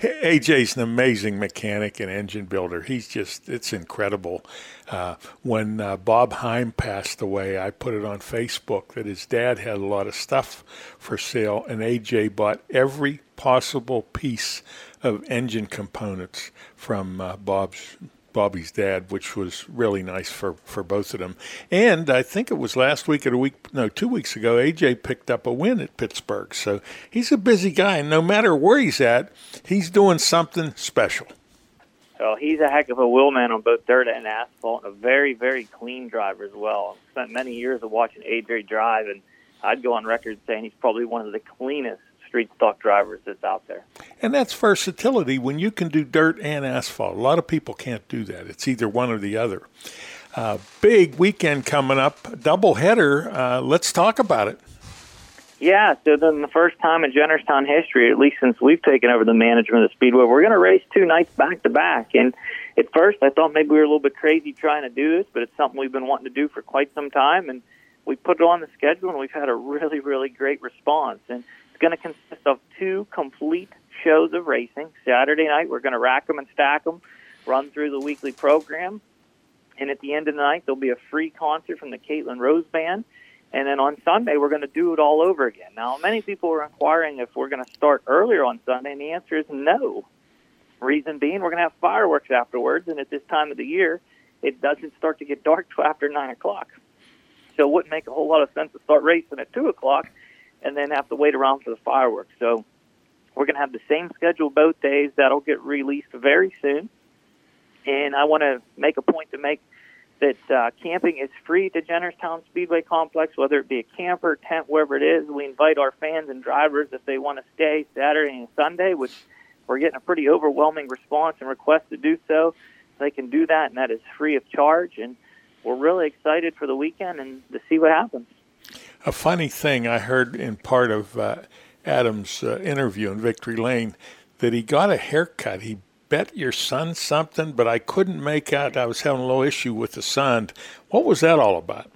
AJ's an amazing mechanic and engine builder. He's just it's incredible. Uh, when uh, Bob Heim passed away, I put it on Facebook that his dad had a lot of stuff for sale, and AJ bought every possible piece of engine components from uh, Bob's Bobby's dad, which was really nice for, for both of them. And I think it was last week or a week, no, two weeks ago, AJ picked up a win at Pittsburgh. So he's a busy guy, and no matter where he's at, he's doing something special. So he's a heck of a wheelman on both dirt and asphalt, and a very, very clean driver as well. I've spent many years of watching AJ drive, and I'd go on record saying he's probably one of the cleanest street stock drivers that's out there. And that's versatility when you can do dirt and asphalt. A lot of people can't do that. It's either one or the other. Uh, big weekend coming up, double header. Uh, let's talk about it. Yeah, so then the first time in Jennerstown history, at least since we've taken over the management of the Speedway, we're going to race two nights back to back. And at first, I thought maybe we were a little bit crazy trying to do this, but it's something we've been wanting to do for quite some time. And we put it on the schedule, and we've had a really, really great response. And it's going to consist of two complete shows of racing. Saturday night, we're going to rack them and stack them, run through the weekly program. And at the end of the night, there'll be a free concert from the Caitlin Rose Band. And then on Sunday, we're going to do it all over again. Now, many people are inquiring if we're going to start earlier on Sunday, and the answer is no. Reason being, we're going to have fireworks afterwards, and at this time of the year, it doesn't start to get dark till after 9 o'clock. So it wouldn't make a whole lot of sense to start racing at 2 o'clock and then have to wait around for the fireworks. So we're going to have the same schedule both days. That'll get released very soon. And I want to make a point to make that uh, camping is free to Jennerstown Speedway Complex, whether it be a camper, tent, wherever it is. We invite our fans and drivers if they want to stay Saturday and Sunday, which we're getting a pretty overwhelming response and request to do so. They can do that, and that is free of charge. And we're really excited for the weekend and to see what happens. A funny thing I heard in part of uh, Adam's uh, interview in Victory Lane that he got a haircut. He bet your son something, but I couldn't make out. I was having a little issue with the sound. What was that all about?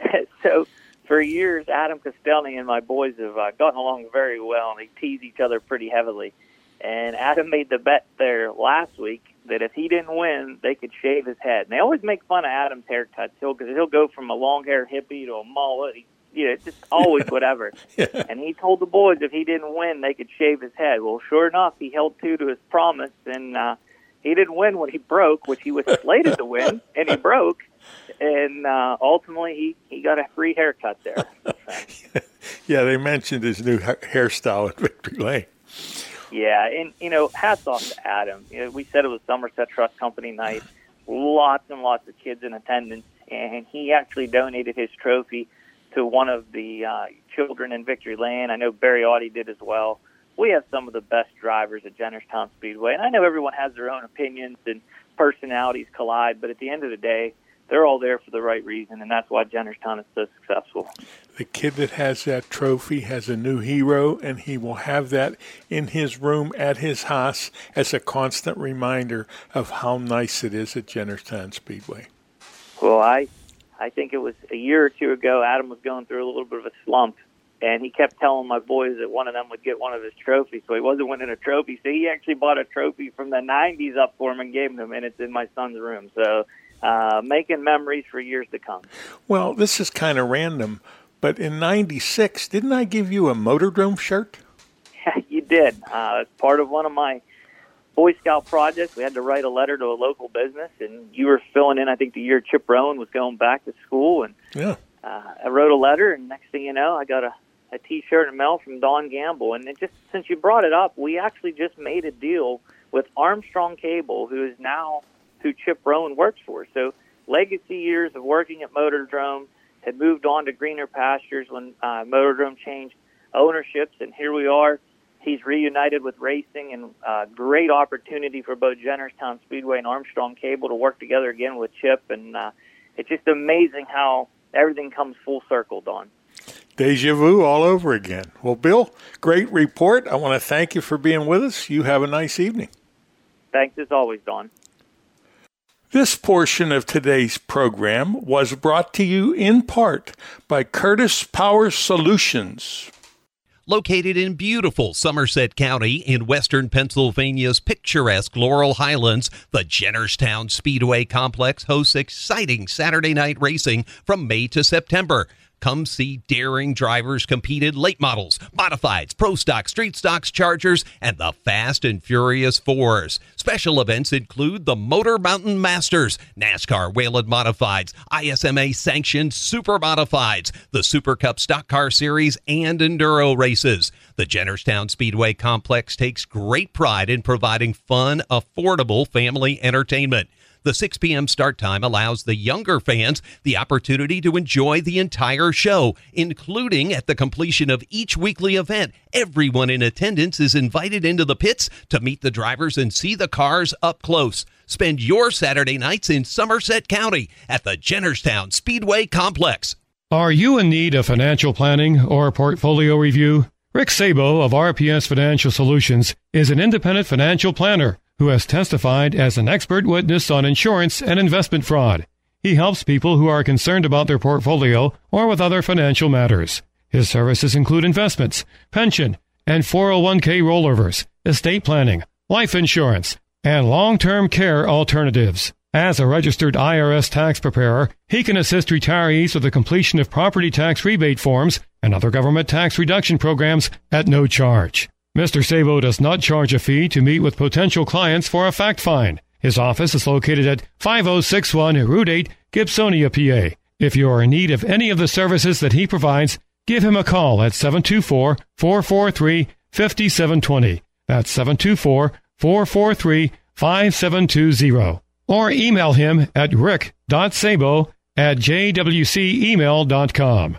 so, for years, Adam Costelny and my boys have uh, gotten along very well, and they tease each other pretty heavily. And Adam made the bet there last week that if he didn't win, they could shave his head. And they always make fun of Adam's haircuts. He'll he'll go from a long hair hippie to a mullet. He, you know, it's just always whatever. yeah. And he told the boys if he didn't win, they could shave his head. Well, sure enough, he held true to his promise, and uh, he didn't win when he broke, which he was slated to win, and he broke. And uh, ultimately, he he got a free haircut there. yeah, they mentioned his new ha- hairstyle at Victory Lane. Yeah, and you know, hats off to Adam. You know, we said it was Somerset Trust Company night. Lots and lots of kids in attendance, and he actually donated his trophy to one of the uh, children in Victory Lane. I know Barry Audie did as well. We have some of the best drivers at Jennerstown Speedway, and I know everyone has their own opinions and personalities collide, but at the end of the day, they're all there for the right reason, and that's why Jennerstown is so successful. The kid that has that trophy has a new hero, and he will have that in his room at his house as a constant reminder of how nice it is at Jennerstown Speedway. Well, I, I think it was a year or two ago. Adam was going through a little bit of a slump, and he kept telling my boys that one of them would get one of his trophies. So he wasn't winning a trophy. So he actually bought a trophy from the '90s up for him and gave him, and it's in my son's room. So uh, making memories for years to come. Well, this is kind of random, but in '96, didn't I give you a motor Motordrome shirt? you did. Uh, it's part of one of my Boy Scout project. We had to write a letter to a local business, and you were filling in. I think the year Chip Rowan was going back to school, and Yeah. uh, I wrote a letter, and next thing you know, I got a, a T-shirt and mail from Don Gamble. And it just since you brought it up, we actually just made a deal with Armstrong Cable, who is now who Chip Rowan works for. So legacy years of working at Motordrome had moved on to greener pastures when uh, Motordrome changed ownerships, and here we are. He's reunited with racing, and uh, great opportunity for both Jennerstown Speedway and Armstrong Cable to work together again with Chip. And uh, it's just amazing how everything comes full circle, Don. Deja vu all over again. Well, Bill, great report. I want to thank you for being with us. You have a nice evening. Thanks as always, Don. This portion of today's program was brought to you in part by Curtis Power Solutions. Located in beautiful Somerset County in western Pennsylvania's picturesque Laurel Highlands, the Jennerstown Speedway Complex hosts exciting Saturday night racing from May to September. Come see daring drivers compete in late models, modifieds, pro stock, street stocks, chargers, and the Fast and Furious Fours. Special events include the Motor Mountain Masters, NASCAR Whelen Modifieds, ISMA sanctioned Super Modifieds, the Super Cup Stock Car Series, and Enduro races. The Jennerstown Speedway Complex takes great pride in providing fun, affordable family entertainment. The 6 p.m. start time allows the younger fans the opportunity to enjoy the entire show, including at the completion of each weekly event. Everyone in attendance is invited into the pits to meet the drivers and see the cars up close. Spend your Saturday nights in Somerset County at the Jennerstown Speedway Complex. Are you in need of financial planning or portfolio review? Rick Sabo of RPS Financial Solutions is an independent financial planner who has testified as an expert witness on insurance and investment fraud. He helps people who are concerned about their portfolio or with other financial matters. His services include investments, pension, and 401k rollovers, estate planning, life insurance, and long-term care alternatives. As a registered IRS tax preparer, he can assist retirees with the completion of property tax rebate forms and other government tax reduction programs at no charge. Mr. Sabo does not charge a fee to meet with potential clients for a fact find. His office is located at 5061 Route 8, Gibsonia, PA. If you are in need of any of the services that he provides, give him a call at 724 443 5720. That's 724 443 5720. Or email him at rick.sabo at jwcemail.com.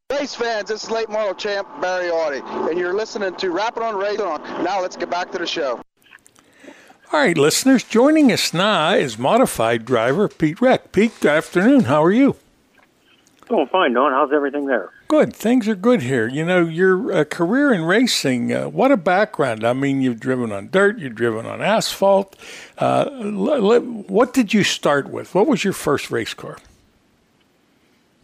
Race fans, this is late model champ Barry Audie, and you're listening to Rapping on Racing. Now let's get back to the show. All right, listeners, joining us now is modified driver Pete Reck. Pete, good afternoon. How are you? Doing fine, Don. How's everything there? Good. Things are good here. You know, your uh, career in racing, uh, what a background. I mean, you've driven on dirt, you've driven on asphalt. Uh, l- l- what did you start with? What was your first race car?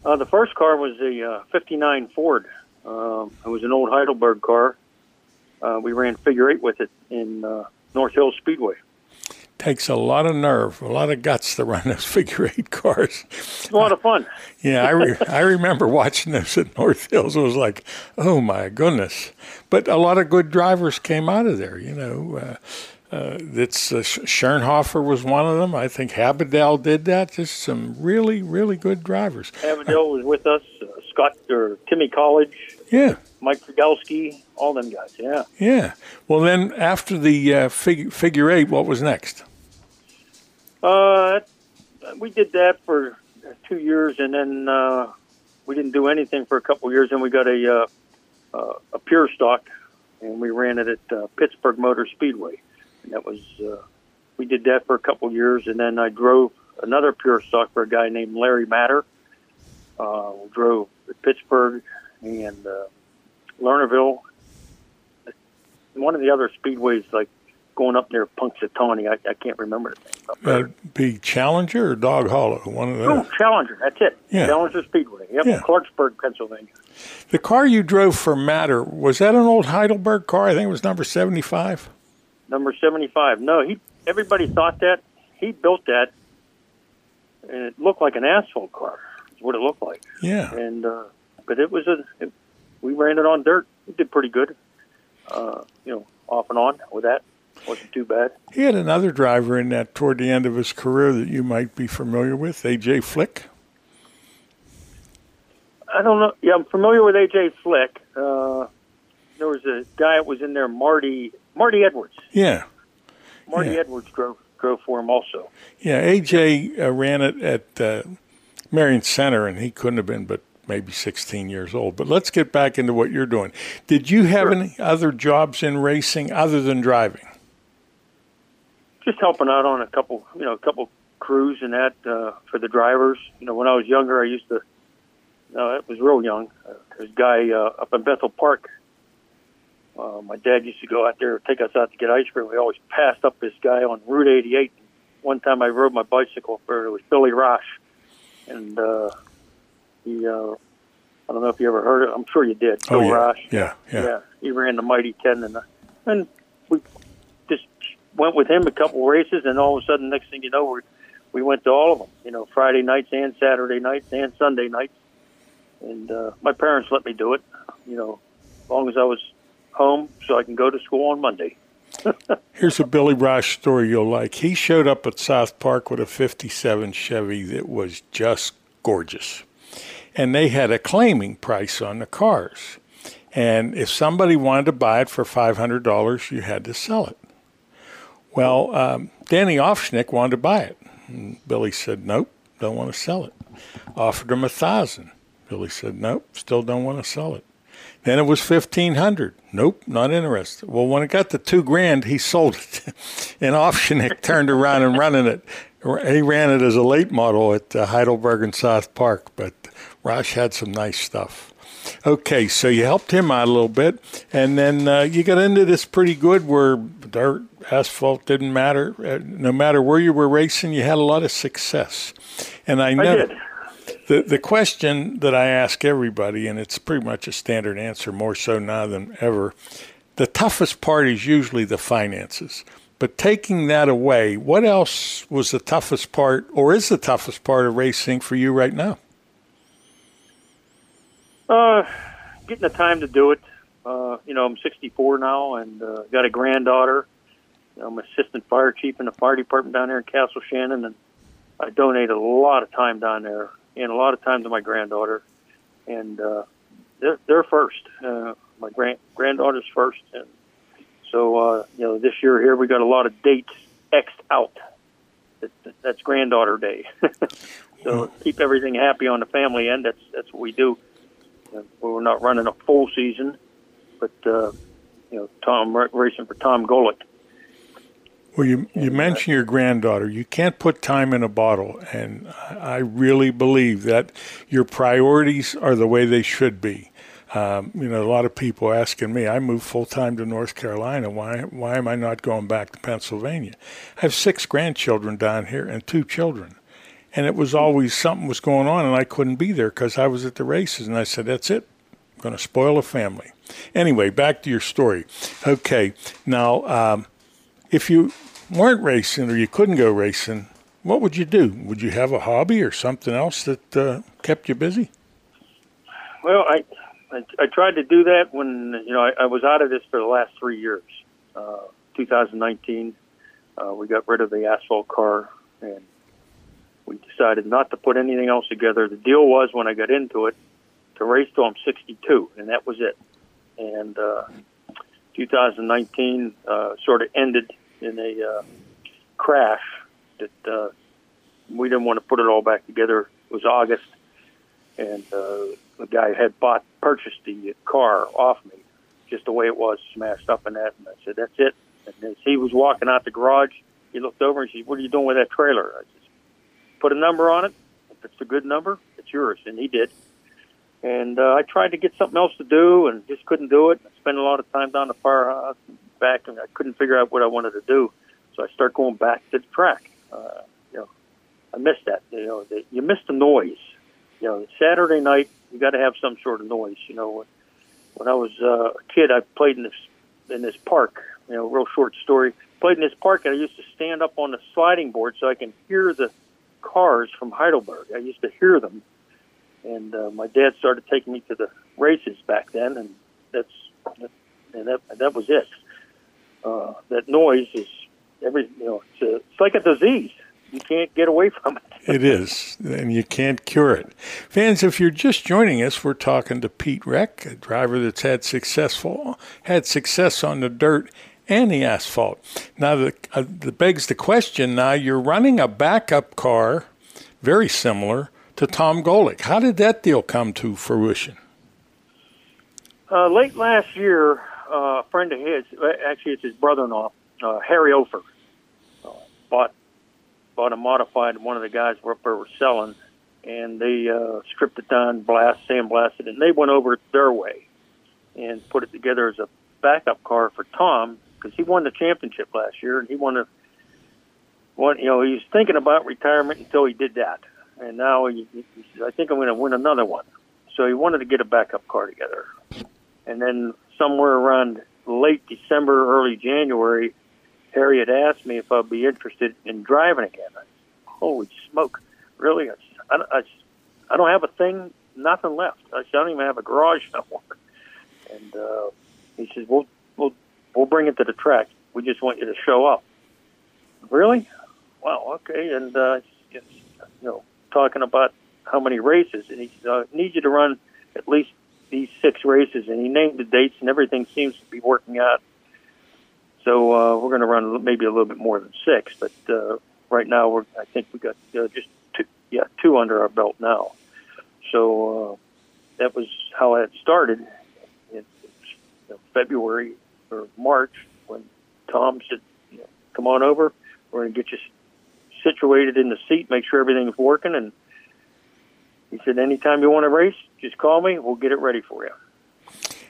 Uh, the first car was a uh, 59 Ford. Um, it was an old Heidelberg car. Uh, we ran figure eight with it in uh, North Hills Speedway. Takes a lot of nerve, a lot of guts to run those figure eight cars. It's a lot of fun. Yeah, I re- I remember watching those at North Hills. It was like, oh my goodness! But a lot of good drivers came out of there. You know, uh, uh, it's uh, Schernhofer was one of them. I think Haberdell did that. Just some really really good drivers. Avondale was with us. Uh, Scott or Timmy College, Yeah, Mike Figalski, all them guys. Yeah. yeah. Well, then after the uh, fig- figure eight, what was next? Uh, we did that for two years, and then uh, we didn't do anything for a couple years. And we got a uh, uh, a pure stock, and we ran it at uh, Pittsburgh Motor Speedway. That was uh, we did that for a couple years, and then I drove another pure stock for a guy named Larry Matter. Uh, we drove at Pittsburgh and uh, Lernerville. One of the other speedways, like going up near Punxsutawney, I, I can't remember the name. That'd be Challenger or Dog Hollow, one of Oh, those. Challenger. That's it. Yeah. Challenger Speedway. Yep, Yeah. Clarksburg, Pennsylvania. The car you drove for Matter was that an old Heidelberg car? I think it was number seventy-five. Number seventy-five. No, he. Everybody thought that he built that, and it looked like an asphalt car. Is what it looked like. Yeah. And uh, but it was a. It, we ran it on dirt. It did pretty good. Uh, you know, off and on with that. Wasn't too bad. He had another driver in that toward the end of his career that you might be familiar with, AJ Flick. I don't know. Yeah, I'm familiar with AJ Flick. Uh, there was a guy that was in there, Marty Marty Edwards. Yeah. Marty Edwards drove drove for him also. Yeah, AJ uh, ran it at uh, Marion Center, and he couldn't have been but maybe 16 years old. But let's get back into what you're doing. Did you have any other jobs in racing other than driving? Just helping out on a couple, you know, a couple crews and that uh, for the drivers. You know, when I was younger, I used to. No, it was real young. Uh, there's a guy uh, up in Bethel Park. Uh, my dad used to go out there, take us out to get ice cream. We always passed up this guy on Route 88. One time I rode my bicycle for it was Billy Rosh, and uh, he. Uh, I don't know if you ever heard it. I'm sure you did. Oh, yeah. Rosh. Yeah, yeah. he ran the Mighty Ten, and uh, and we just went with him a couple races, and all of a sudden, next thing you know, we we went to all of them. You know, Friday nights and Saturday nights and Sunday nights, and uh, my parents let me do it. You know, as long as I was home, so I can go to school on Monday. Here's a Billy Rosh story you'll like. He showed up at South Park with a 57 Chevy that was just gorgeous. And they had a claiming price on the cars. And if somebody wanted to buy it for $500, you had to sell it. Well, um, Danny Offschnick wanted to buy it. And Billy said, nope, don't want to sell it. Offered him a thousand. Billy said, nope, still don't want to sell it. Then it was fifteen hundred. Nope, not interested. Well, when it got to two grand, he sold it, and Offschnick turned around and running it. He ran it as a late model at uh, Heidelberg and South Park, but Rosh had some nice stuff. Okay, so you helped him out a little bit, and then uh, you got into this pretty good where dirt, asphalt didn't matter. Uh, no matter where you were racing, you had a lot of success. And I know did. The the question that I ask everybody, and it's pretty much a standard answer, more so now than ever. The toughest part is usually the finances. But taking that away, what else was the toughest part, or is the toughest part of racing for you right now? Uh, getting the time to do it. Uh, you know, I'm 64 now and uh, got a granddaughter. I'm assistant fire chief in the fire department down there in Castle Shannon, and I donate a lot of time down there and a lot of time to my granddaughter. And uh, they're, they're first. Uh, my grand granddaughter's first, and so uh, you know, this year here we got a lot of dates xed out. That, that, that's granddaughter day. so keep everything happy on the family end. That's that's what we do. Uh, we're not running a full season, but uh, you know, Tom racing for Tom Golick. Well, you you mentioned your granddaughter. You can't put time in a bottle, and I really believe that your priorities are the way they should be. Um, you know, a lot of people asking me, I moved full time to North Carolina. Why why am I not going back to Pennsylvania? I have six grandchildren down here and two children. And it was always something was going on, and I couldn't be there because I was at the races. And I said, "That's it. I'm going to spoil a family." Anyway, back to your story. Okay, now um, if you weren't racing or you couldn't go racing, what would you do? Would you have a hobby or something else that uh, kept you busy? Well, I, I I tried to do that when you know I, I was out of this for the last three years. Uh, 2019, uh, we got rid of the asphalt car, and we decided not to put anything else together. The deal was when I got into it to race till I'm 62, and that was it. And uh, 2019 uh, sort of ended in a uh, crash that uh, we didn't want to put it all back together. It was August, and uh, the guy had bought purchased the car off me, just the way it was, smashed up in that. And I said, "That's it." And as he was walking out the garage, he looked over and said, "What are you doing with that trailer?" I said, "Put a number on it. If it's a good number, it's yours." And he did. And uh, I tried to get something else to do, and just couldn't do it. I spent a lot of time down the firehouse, back, and I couldn't figure out what I wanted to do. So I start going back to the track. Uh, you know, I missed that. You know, the, you miss the noise. You know, Saturday night you got to have some sort of noise. You know, when, I was uh, a kid, I played in this in this park. You know, real short story. Played in this park, and I used to stand up on the sliding board so I can hear the cars from Heidelberg. I used to hear them, and uh, my dad started taking me to the races back then, and that's and that that was it. Uh, that noise is every you know it's, a, it's like a disease. You can't get away from it. It is, and you can't cure it. Fans, if you're just joining us, we're talking to Pete Reck, a driver that's had successful had success on the dirt and the asphalt. Now, the, uh, the begs the question. Now, you're running a backup car, very similar to Tom Golick. How did that deal come to fruition? Uh, late last year, uh, a friend of his, uh, actually it's his brother-in-law, uh, Harry Ofer, uh, bought bought a modified one of the guys were up there were selling, and they uh, stripped it down, blast, sandblasted it, and they went over their way and put it together as a backup car for Tom because he won the championship last year, and he won a one. You know, he was thinking about retirement until he did that, and now he, he said, "I think I'm going to win another one." So he wanted to get a backup car together, and then somewhere around late December, early January, Harry had asked me if I'd be interested in driving again. I, Holy smoke! Really? I, I, I, don't have a thing, nothing left. I, said, I don't even have a garage no more. And uh, he says, "We'll we'll we'll bring it to the track. We just want you to show up." Really? Wow. okay. And uh, you know, talking about how many races, and he said, "I need you to run at least these six races." And he named the dates, and everything seems to be working out. So uh, we're going to run maybe a little bit more than six, but uh, right now we're I think we got uh, just two, yeah two under our belt now. So uh, that was how it started in February or March when Tom said, "Come on over. We're going to get you situated in the seat, make sure everything's working." And he said, "Anytime you want to race, just call me. We'll get it ready for you."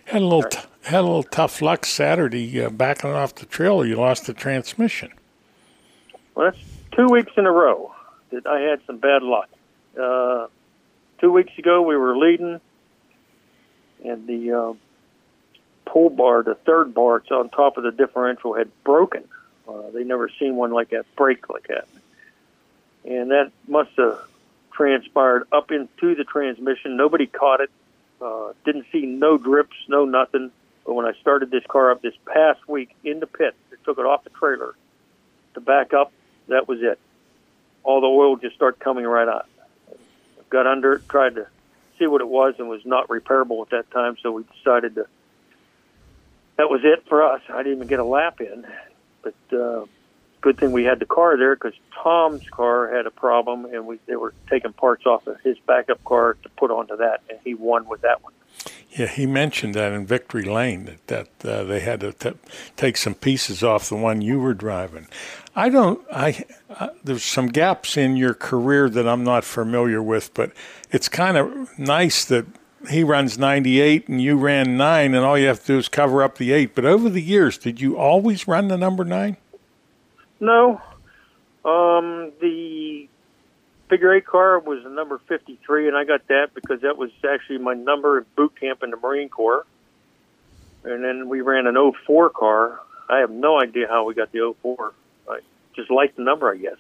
Had a little t- had a little tough luck Saturday uh, backing off the trailer. You lost the transmission. Well, that's two weeks in a row that I had some bad luck. Uh, two weeks ago, we were leading, and the uh, pull bar, the third bar, it's on top of the differential, had broken. Uh, they never seen one like that break like that, and that must have transpired up into the transmission. Nobody caught it. Uh, didn't see no drips, no nothing. But when I started this car up this past week in the pit, it took it off the trailer to back up. That was it. All the oil just started coming right out. Got under it, tried to see what it was, and was not repairable at that time. So we decided to. That was it for us. I didn't even get a lap in, but uh, good thing we had the car there because Tom's car had a problem, and we they were taking parts off of his backup car to put onto that, and he won with that one. Yeah, he mentioned that in Victory Lane that, that uh, they had to t- take some pieces off the one you were driving. I don't. I uh, there's some gaps in your career that I'm not familiar with, but it's kind of nice that he runs 98 and you ran nine, and all you have to do is cover up the eight. But over the years, did you always run the number nine? No, um, the figure eight car was the number 53, and I got that because that was actually my number in boot camp in the Marine Corps. And then we ran an 04 car. I have no idea how we got the 04. I just liked the number, I guess.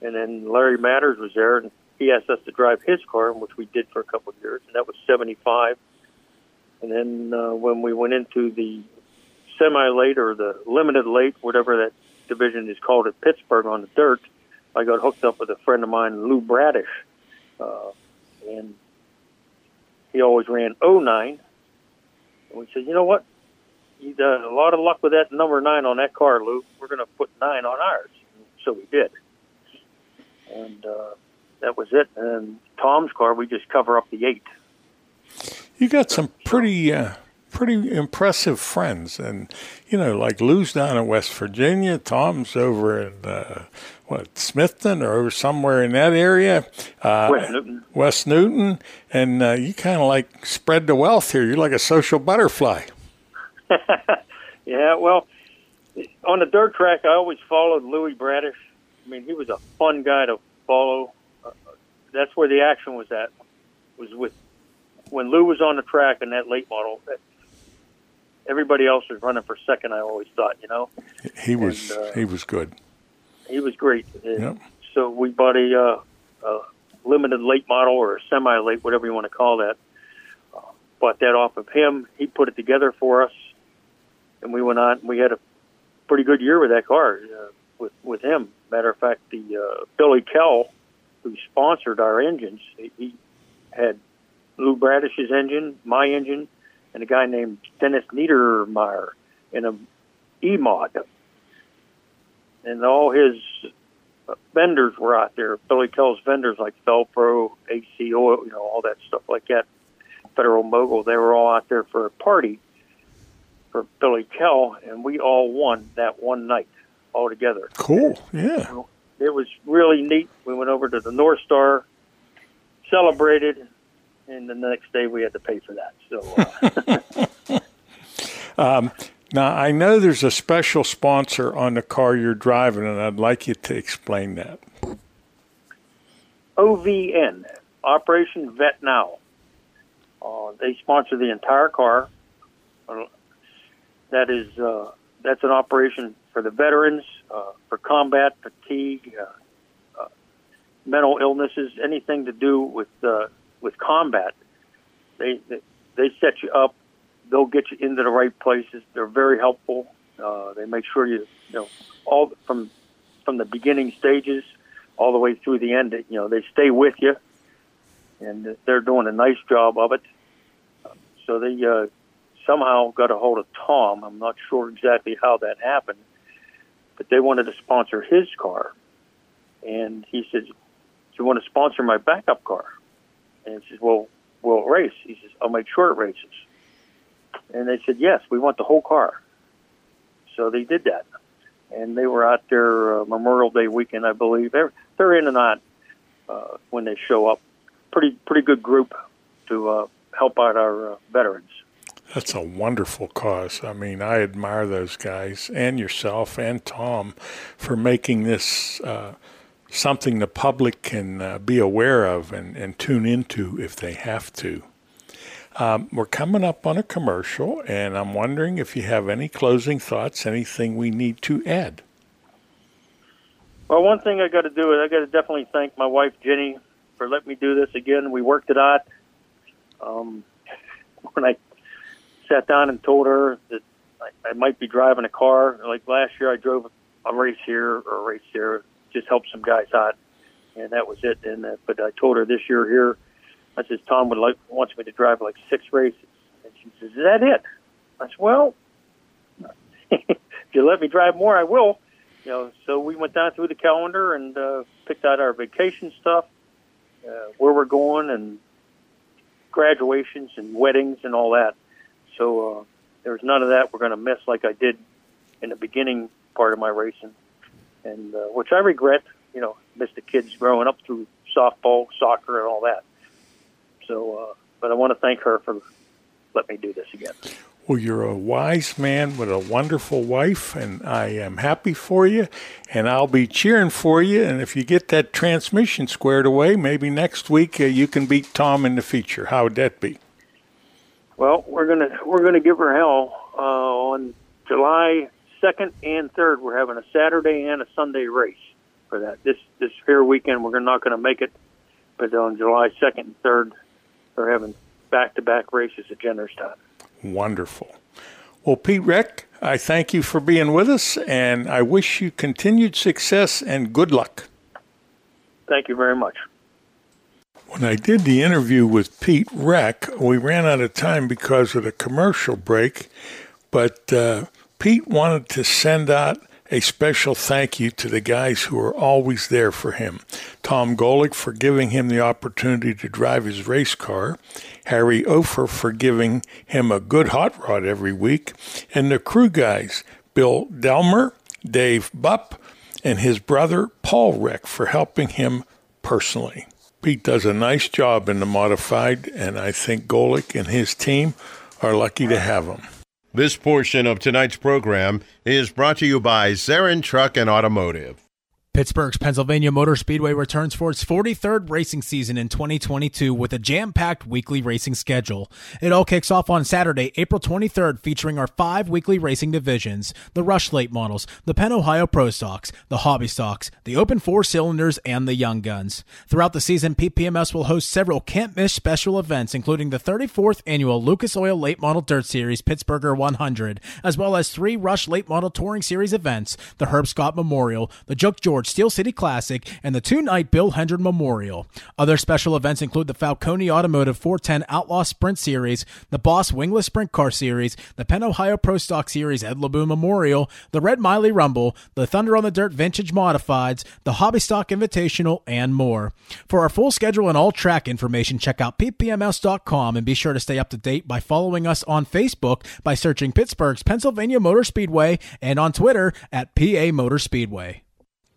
And then Larry Matters was there, and he asked us to drive his car, which we did for a couple of years, and that was 75. And then uh, when we went into the semi late or the limited late, whatever that division is called at Pittsburgh on the dirt, I got hooked up with a friend of mine, Lou Bradish, uh, and he always ran 09. And we said, you know what? You done a lot of luck with that number nine on that car, Lou. We're going to put nine on ours. So we did. And uh, that was it. And Tom's car, we just cover up the eight. You got some pretty uh, pretty impressive friends, and you know, like Lou's down in West Virginia, Tom's over in uh, what Smithton or over somewhere in that area, uh, West Newton. West Newton, and uh, you kind of like spread the wealth here. You're like a social butterfly. yeah, well, on the dirt track, I always followed Louis Bradish, I mean, he was a fun guy to follow. Uh, that's where the action was at. Was with when Lou was on the track in that late model. That everybody else was running for second. I always thought, you know, He was And, uh, he was good. he was great. Yep. So we bought a, uh, a limited late model or a semi late, whatever you want to call that. Uh, bought that off of him. He put it together for us, and we went on. We had a pretty good year with that car uh, with with him. Matter of fact, the uh, Billy Kell, who sponsored our engines, he, he had Lou Bradish's engine, my engine, and a guy named Dennis Niedermeyer in a E mod, and all his vendors were out there. Billy Kell's vendors like Fel-Pro, AC Oil, you know, all that stuff like that. Federal Mogul, they were all out there for a party for Billy Kell, and we all won that one night all together. Cool. Yeah. It was really neat. We went over to the North Star, celebrated, and the next day we had to pay for that. So, uh, Um, now I know there's a special sponsor on the car you're driving, and I'd like you to explain that. OVN, Operation Vet Now. Uh, they sponsor the entire car. Uh, that is uh, that's an operation for the veterans, uh, for combat, fatigue, uh, uh, mental illnesses, anything to do with uh, with combat. They, they set you up. They'll get you into the right places. They're very helpful. Uh, they make sure you you know all from from the beginning stages all the way through the end. You know they stay with you, and they're doing a nice job of it. So they uh, somehow got a hold of Tom. I'm not sure exactly how that happened, but they wanted to sponsor his car, and he says, "Do you want to sponsor my backup car?" And he says, "Well, will it race?" He says, "I'll make sure it races." And they said, "Yes, we want the whole car." So they did that, and they were out there uh, Memorial Day weekend, I believe. They're they're in and out uh, when they show up. Pretty pretty good group to uh, help out our uh, veterans. That's a wonderful cause. I mean, I admire those guys and yourself and Tom for making this uh, something the public can uh, be aware of and, and tune into if they have to. Um, we're coming up on a commercial, and I'm wondering if you have any closing thoughts, anything we need to add. Well, one thing I got to do is I got to definitely thank my wife Jenny for letting me do this again. We worked it out. Um, when I sat down and told her that I, I might be driving a car, like last year I drove a race here or a race there, just helped some guys out, and that was it. And uh, but I told her this year here, I says Tom would like wants me to drive like six races, and she says, "Is that it?" I said, "Well, if you let me drive more, I will." You know, so we went down through the calendar and uh, picked out our vacation stuff, uh, where we're going, and graduations and weddings and all that. So uh, there's none of that we're going to miss like I did in the beginning part of my racing, and uh, which I regret. You know, missed the kids growing up through softball, soccer, and all that. So, uh, but I want to thank her for letting me do this again. Well, you're a wise man with a wonderful wife, and I am happy for you, and I'll be cheering for you. And if you get that transmission squared away, maybe next week uh, you can beat Tom in the feature. How would that be? Well, we're gonna we're gonna give her hell uh, on July second and third. We're having a Saturday and a Sunday race for that. This this here weekend we're not going to make it, but on July second and third, we're having back to back races at Jennerstown. Wonderful. Well, Pete Reck, I thank you for being with us, and I wish you continued success and good luck. Thank you very much. When I did the interview with Pete Reck, we ran out of time because of the commercial break, but uh, Pete wanted to send out a special thank you to the guys who are always there for him. Tom Golick for giving him the opportunity to drive his race car, Harry Ofer for giving him a good hot rod every week, and the crew guys, Bill Delmer, Dave Bupp, and his brother Paul Reck for helping him personally. Pete does a nice job in the modified, and I think Golick and his team are lucky to have him. This portion of tonight's program is brought to you by Zarin Truck and Automotive. Pittsburgh's Pennsylvania Motor Speedway returns for its 43rd racing season in 2022 with a jam packed weekly racing schedule. It all kicks off on Saturday, April 23rd, featuring our five weekly racing divisions the Rush Late models, the Penn Ohio Pro Stocks, the Hobby Stocks, the Open Four Cylinders, and the Young Guns. Throughout the season, PPMS will host several can't miss special events, including the 34th annual Lucas Oil Late Model Dirt Series Pittsburgher 100, as well as three Rush Late Model Touring Series events the Herb Scott Memorial, the Joke George Steel City Classic, and the two night Bill Hendren Memorial. Other special events include the Falcone Automotive 410 Outlaw Sprint Series, the Boss Wingless Sprint Car Series, the Penn Ohio Pro Stock Series Ed Laboon Memorial, the Red Miley Rumble, the Thunder on the Dirt Vintage Modifieds, the Hobby Stock Invitational, and more. For our full schedule and all track information, check out ppms.com and be sure to stay up to date by following us on Facebook by searching Pittsburgh's Pennsylvania Motor Speedway and on Twitter at PA Motor Speedway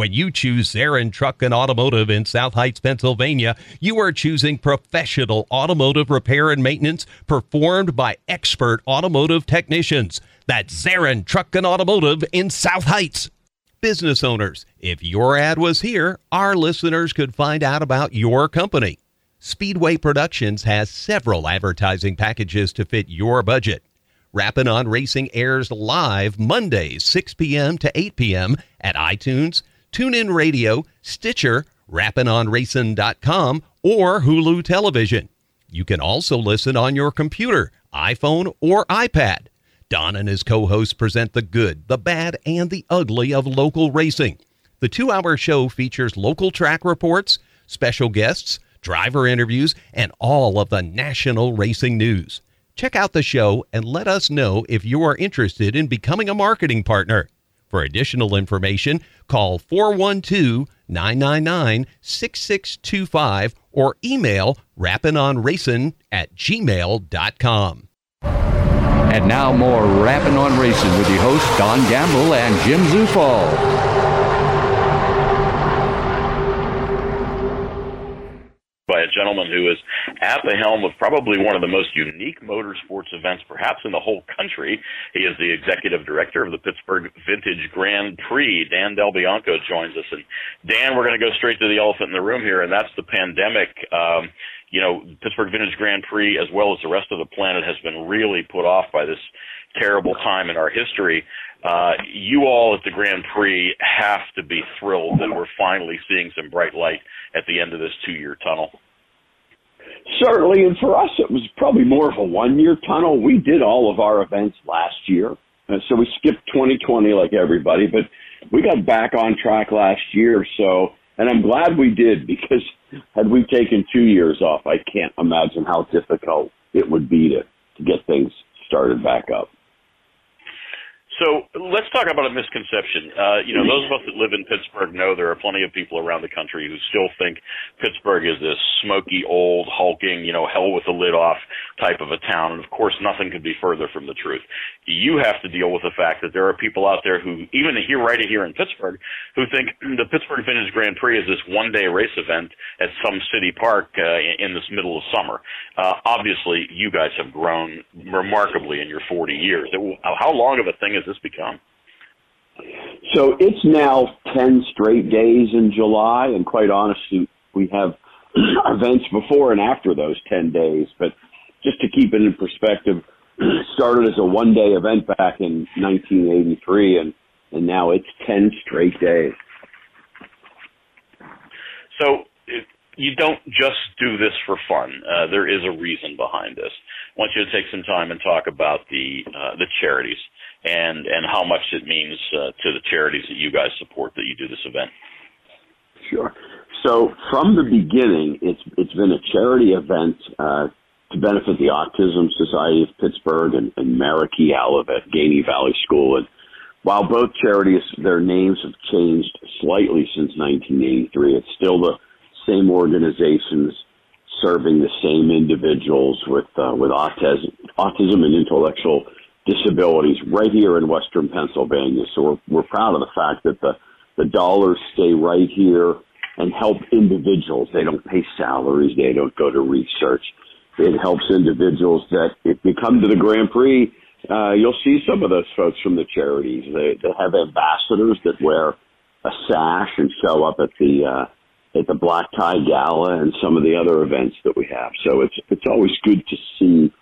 When you choose Zarin Truck and Automotive in South Heights, Pennsylvania, you are choosing professional automotive repair and maintenance performed by expert automotive technicians. That's Zarin Truck and Automotive in South Heights. Business owners, if your ad was here, our listeners could find out about your company. Speedway Productions has several advertising packages to fit your budget. Rappin' on Racing airs live Mondays, 6 p.m. to 8 p.m. at iTunes, TuneIn Radio, Stitcher, rappinonracing.com, or Hulu Television. You can also listen on your computer, iPhone, or iPad. Don and his co hosts present the good, the bad, and the ugly of local racing. The two hour show features local track reports, special guests, driver interviews, and all of the national racing news. Check out the show and let us know if you are interested in becoming a marketing partner. For additional information, call 412 999 6625 or email rappinonracing at gmail.com. And now more Rapping on Racing with your hosts Don Gamble and Jim Zufall. By a gentleman who is at the helm of probably one of the most unique motorsports events, perhaps in the whole country. He is the executive director of the Pittsburgh Vintage Grand Prix. Dan Del Bianco joins us. And Dan, we're going to go straight to the elephant in the room here, and that's the pandemic. Um, you know, Pittsburgh Vintage Grand Prix, as well as the rest of the planet, has been really put off by this terrible time in our history. Uh, you all at the Grand Prix have to be thrilled that we're finally seeing some bright light at the end of this two year tunnel. Certainly, and for us, it was probably more of a one year tunnel. We did all of our events last year, uh, so we skipped 2020 like everybody, but we got back on track last year. So, and I'm glad we did because had we taken two years off, I can't imagine how difficult it would be to, to get things started back up. So let's talk about a misconception. Uh, you know, those of us that live in Pittsburgh know there are plenty of people around the country who still think Pittsburgh is this smoky, old, hulking, you know, hell with the lid off type of a town. And of course, nothing could be further from the truth. You have to deal with the fact that there are people out there who, even here, right here in Pittsburgh, who think the Pittsburgh Vintage Grand Prix is this one day race event at some city park uh, in this middle of summer. Uh, obviously, you guys have grown remarkably in your 40 years. How long of a thing is this become? So it's now 10 straight days in July, and quite honestly, we have events before and after those 10 days. But just to keep it in perspective, started as a one day event back in 1983, and, and now it's 10 straight days. So you don't just do this for fun. Uh, there is a reason behind this. I want you to take some time and talk about the uh, the charities and and how much it means uh, to the charities that you guys support that you do this event. Sure. So from the beginning, it's it's been a charity event uh, to benefit the Autism Society of Pittsburgh and, and Marikey Olivet, Gainey Valley School. And while both charities, their names have changed slightly since 1983, it's still the same organizations serving the same individuals with uh, with autism, autism and intellectual disabilities right here in Western Pennsylvania. So we're we're proud of the fact that the the dollars stay right here and help individuals. They don't pay salaries. They don't go to research. It helps individuals that if you come to the Grand Prix, uh, you'll see some of those folks from the charities. They, they have ambassadors that wear a sash and show up at the uh, at the black tie gala and some of the other events that we have. So it's it's always good to see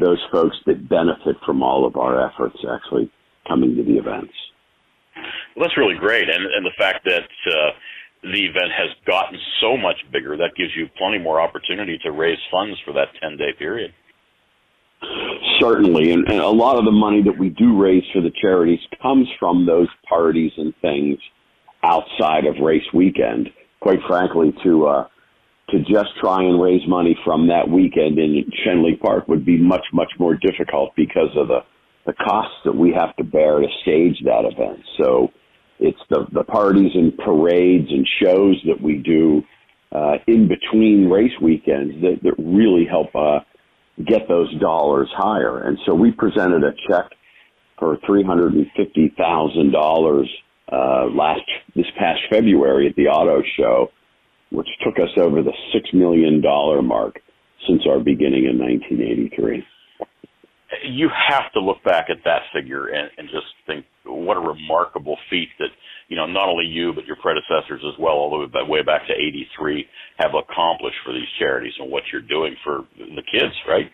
those folks that benefit from all of our efforts actually coming to the events. Well, that's really great, and and the fact that uh, the event has gotten so much bigger that gives you plenty more opportunity to raise funds for that ten day period. Certainly, and, and a lot of the money that we do raise for the charities comes from those parties and things outside of race weekend. Quite frankly, to uh, to just try and raise money from that weekend in Schenley Park would be much much more difficult because of the the costs that we have to bear to stage that event. So it's the the parties and parades and shows that we do uh, in between race weekends that, that really help uh, get those dollars higher. And so we presented a check for $350,000 uh, last this past February at the auto show, which took us over the six million dollar mark since our beginning in 1983 you have to look back at that figure and, and just think what a remarkable feat that you know not only you but your predecessors as well, all the way back to '83, have accomplished for these charities and what you're doing for the kids, right?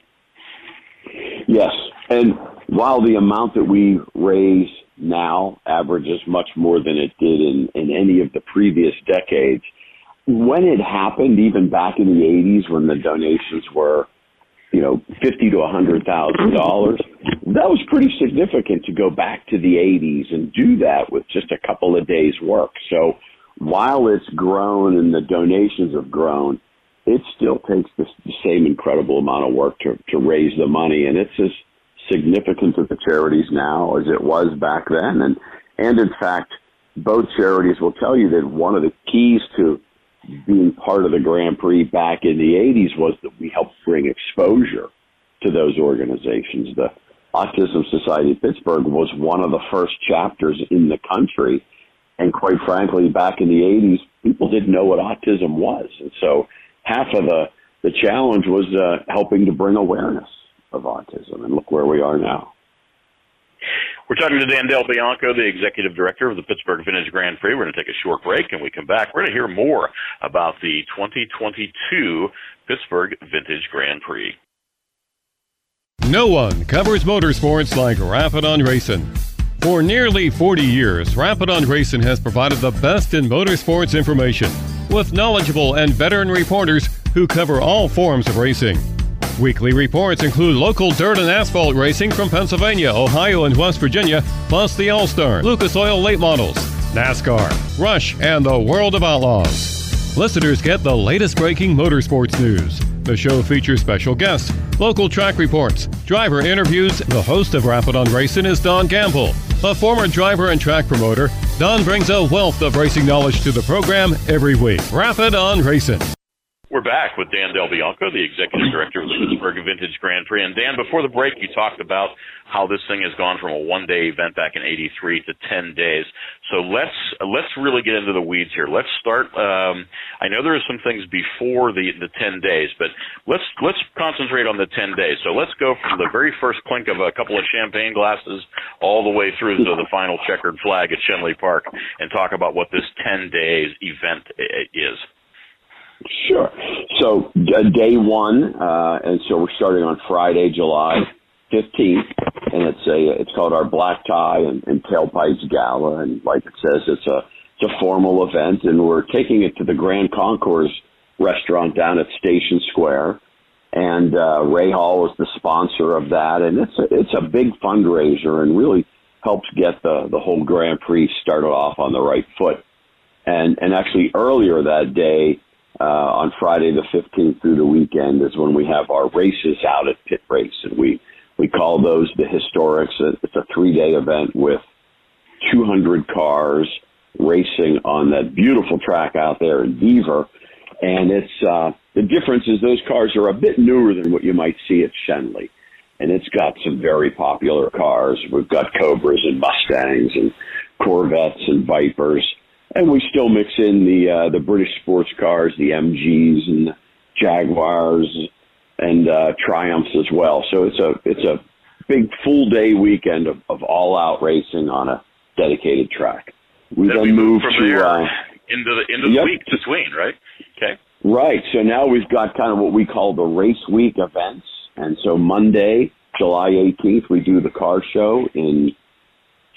Yes, and while the amount that we raise now averages much more than it did in, in any of the previous decades, when it happened, even back in the 80s when the donations were you know, fifty to a hundred thousand dollars. That was pretty significant to go back to the '80s and do that with just a couple of days' work. So while it's grown and the donations have grown, it still takes the, same incredible amount of work to to raise the money, and it's as significant to the charities now as it was back then. And and in fact, both charities will tell you that one of the keys to being part of the Grand Prix back in the 80s was that we helped bring exposure to those organizations. The Autism Society of Pittsburgh was one of the first chapters in the country. And quite frankly, back in the 80s, people didn't know what autism was. And so half of the, the challenge was uh, helping to bring awareness of autism. And look where we are now. We're talking to Dan Del Bianco, the executive director of the Pittsburgh Vintage Grand Prix. We're going to take a short break and we come back. We're going to hear more about the 2022 Pittsburgh Vintage Grand Prix. No one covers motorsports like Rappin' on Racing. For nearly 40 years, Rappin' on Racing has provided the best in motorsports information with knowledgeable and veteran reporters who cover all forms of racing. Weekly reports include local dirt and asphalt racing from Pennsylvania, Ohio, and West Virginia, plus the All Star, Lucas Oil late models, NASCAR, Rush, and the World of Outlaws. Listeners get the latest breaking motorsports news. The show features special guests, local track reports, driver interviews. The host of Rappin' on Racing is Don Gamble. A former driver and track promoter, Don brings a wealth of racing knowledge to the program every week. Rappin' on Racing. We're back with Dan Del Bianco, the executive director of the Pittsburgh Vintage Grand Prix. And Dan, before the break, you talked about how this thing has gone from a one-day event back in '83 to 10 days. So let's let's really get into the weeds here. Let's start. Um, I know there are some things before the the 10 days, but let's let's concentrate on the 10 days. So let's go from the very first clink of a couple of champagne glasses all the way through to the final checkered flag at Schenley Park, and talk about what this 10 days event is. Sure. So uh, day one, uh, and so we're starting on Friday, July 15th, and it's a it's called our Black Tie and, and Tailpipes Gala, and like it says, it's a it's a formal event, and we're taking it to the Grand Concourse restaurant down at Station Square, and uh, Ray Hall is the sponsor of that, and it's a, it's a big fundraiser and really helps get the the whole Grand Prix started off on the right foot. And and actually earlier that day, uh, on Friday the 15th through the weekend, is when we have our races out at PittRace, and we we call those the historics. It's a three day event with 200 cars racing on that beautiful track out there in Beaver. And it's uh, the difference is those cars are a bit newer than what you might see at Schenley, and it's got some very popular cars. We've got Cobras and Mustangs and Corvettes and Vipers, and we still mix in the uh, the British sports cars, the MGs and the Jaguars and uh, Triumphs as well. So it's a it's a big full day weekend of, of all out racing on a dedicated track. We Then then we move to uh, into the end of the Yep. week to Sween, right? Okay. Right. So now we've got kind of what we call the race week events. And so Monday, July 18th, we do the car show in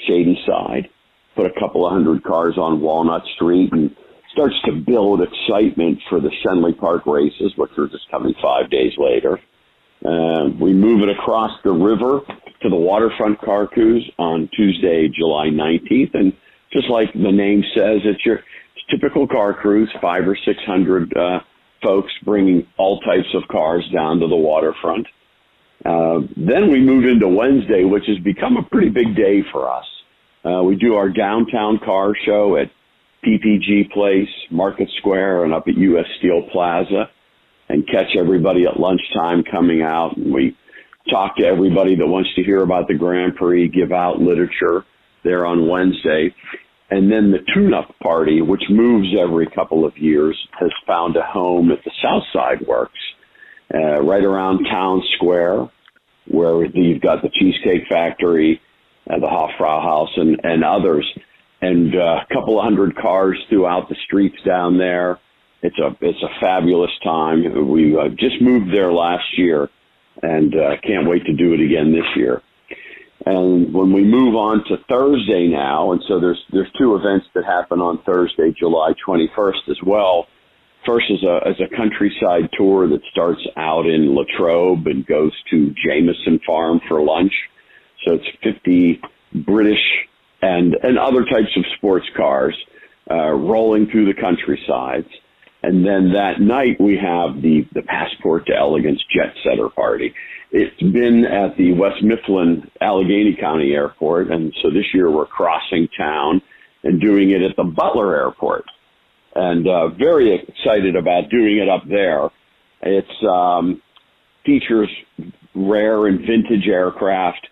Shadyside, put a couple of hundred cars on Walnut Street and starts to build excitement for the Schenley Park races, which are just coming five days later. Uh, we move it across the river to the waterfront car cruise on Tuesday, July 19th. And just like the name says, it's your typical car cruise, five or six hundred uh, folks bringing all types of cars down to the waterfront. Uh, then we move into Wednesday, which has become a pretty big day for us. Uh, we do our downtown car show at PPG Place, Market Square, and up at U.S. Steel Plaza, and catch everybody at lunchtime coming out. And we talk to everybody that wants to hear about the Grand Prix, give out literature there on Wednesday. And then the tune-up party, which moves every couple of years, has found a home at the South Side Works, uh, right around Town Square, where you've got the Cheesecake Factory, uh, the Hofbrau House, and, and others, and uh, a couple of hundred cars throughout the streets down there. It's a it's a fabulous time. We uh, just moved there last year, and uh, can't wait to do it again this year. And when we move on to Thursday now, and so there's there's two events that happen on Thursday, July 21st as well. First is a is a countryside tour that starts out in Latrobe and goes to Jameson Farm for lunch. So it's 50 British and and other types of sports cars uh, rolling through the countrysides. And then that night we have the, the Passport to Elegance Jet Setter Party. It's been at the West Mifflin Allegheny County Airport, and so this year we're crossing town and doing it at the Butler Airport. And uh, very excited about doing it up there. It's um, features rare and vintage aircraft,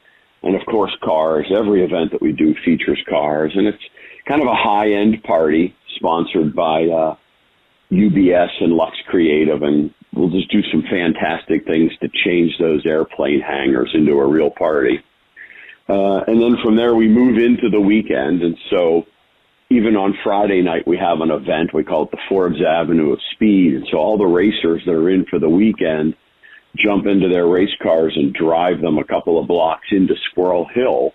and of course cars. Every event that we do features cars, and it's kind of a high-end party sponsored by uh, UBS and Lux Creative, and we'll just do some fantastic things to change those airplane hangars into a real party. Uh, and then from there we move into the weekend, and so even on Friday night we have an event. We call it the Forbes Avenue of Speed, and so all the racers that are in for the weekend jump into their race cars and drive them a couple of blocks into Squirrel Hill,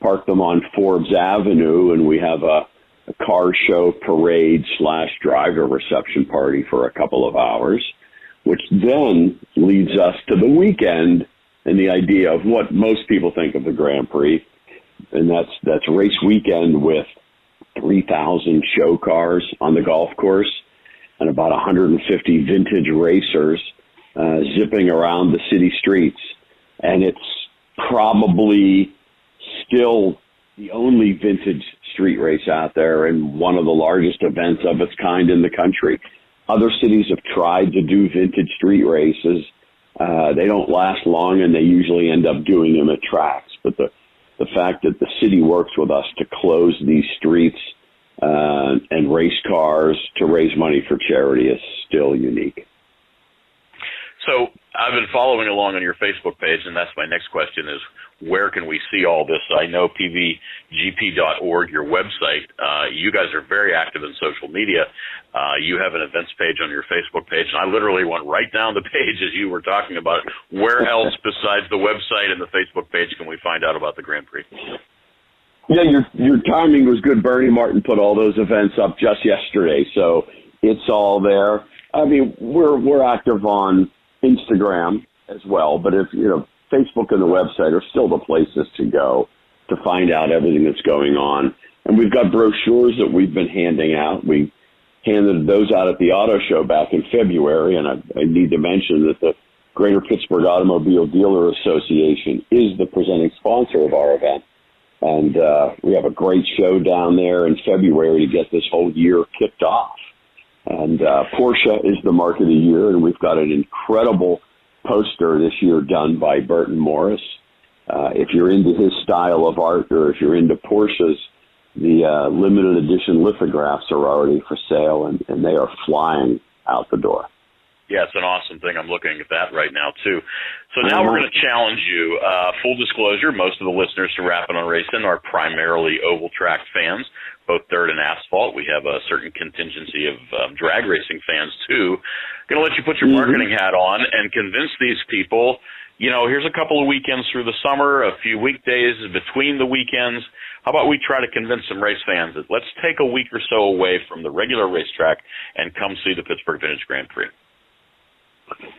park them on Forbes Avenue, and we have a a car show parade slash driver reception party for a couple of hours, which then leads us to the weekend and the idea of what most people think of the Grand Prix, and that's that's race weekend with 3,000 show cars on the golf course and about 150 vintage racers uh, zipping around the city streets, and it's probably still the only vintage street race out there and one of the largest events of its kind in the country. Other cities have tried to do vintage street races. Uh, they don't last long and they usually end up doing them at tracks. But the, the fact that the city works with us to close these streets uh, and race cars to raise money for charity is still unique. So I've been following along on your Facebook page, and that's my next question: is where can we see all this? I know pvgp.org, your website. Uh, you guys are very active in social media. Uh, you have an events page on your Facebook page, and I literally went right down the page as you were talking about it. Where else besides the website and the Facebook page can we find out about the Grand Prix? Yeah, your your timing was good. Bernie Martin put all those events up just yesterday, so it's all there. I mean, we're we're active on Instagram as well, but if you know, Facebook and the website are still the places to go to find out everything that's going on. And we've got brochures that we've been handing out. We handed those out at the auto show back in February, and I, I need to mention that the Greater Pittsburgh Automobile Dealer Association is the presenting sponsor of our event. And uh, we have a great show down there in February to get this whole year kicked off. And uh, Porsche is the market of the year, and we've got an incredible poster this year done by Burton Morris. Uh, if you're into his style of art, or if you're into Porsches, the uh, limited edition lithographs are already for sale, and, and they are flying out the door. Yeah, it's an awesome thing. I'm looking at that right now too. So now we're going to challenge you. Uh, full disclosure: most of the listeners to Rapping on Racing are primarily oval track fans, both dirt and asphalt. We have a certain contingency of um, drag racing fans too. Going to let you put your marketing hat on and convince these people. You know, here's a couple of weekends through the summer, a few weekdays between the weekends. How about we try to convince some race fans that let's take a week or so away from the regular racetrack and come see the Pittsburgh Vintage Grand Prix.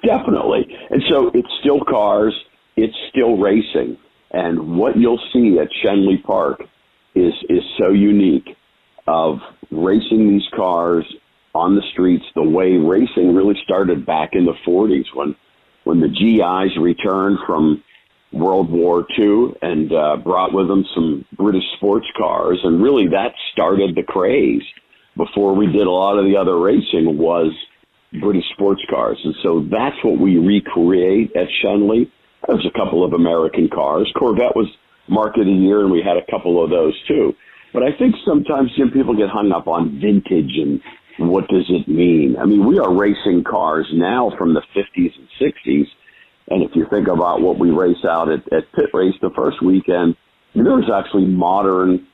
Definitely. And so it's still cars, it's still racing. And what you'll see at Schenley Park is is so unique of racing these cars on the streets the way racing really started back in the 40s when when the GIs returned from World War II and uh, brought with them some British sports cars, and really that started the craze. Before we did a lot of the other racing was British sports cars. And so that's what we recreate at Schenley There's a couple of American cars. Corvette was market the year, and we had a couple of those too. But I think sometimes Jim people get hung up on vintage and what does it mean? I mean, we are racing cars now from the 50s and 60s. And if you think about what we race out at, at PittRace the first weekend, there's actually modern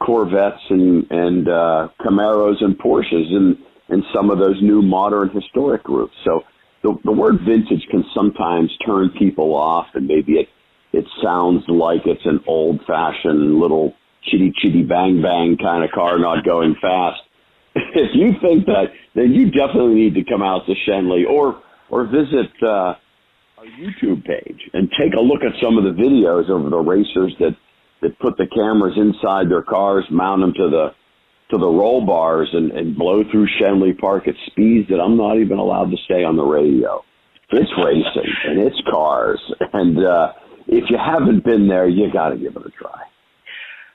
Corvettes and, and uh, Camaros and Porsches and in some of those new modern historic groups. So the, the word vintage can sometimes turn people off and maybe it, it sounds like it's an old fashioned little chitty chitty bang bang kind of car not going fast. if you think that, then you definitely need to come out to Schenley or, or visit, uh, our YouTube page and take a look at some of the videos of the racers that, that put the cameras inside their cars, mount them to the, to the roll bars and, and blow through Schenley Park at speeds that I'm not even allowed to say on the radio. It's racing and it's cars. And, uh, if you haven't been there, you got to give it a try.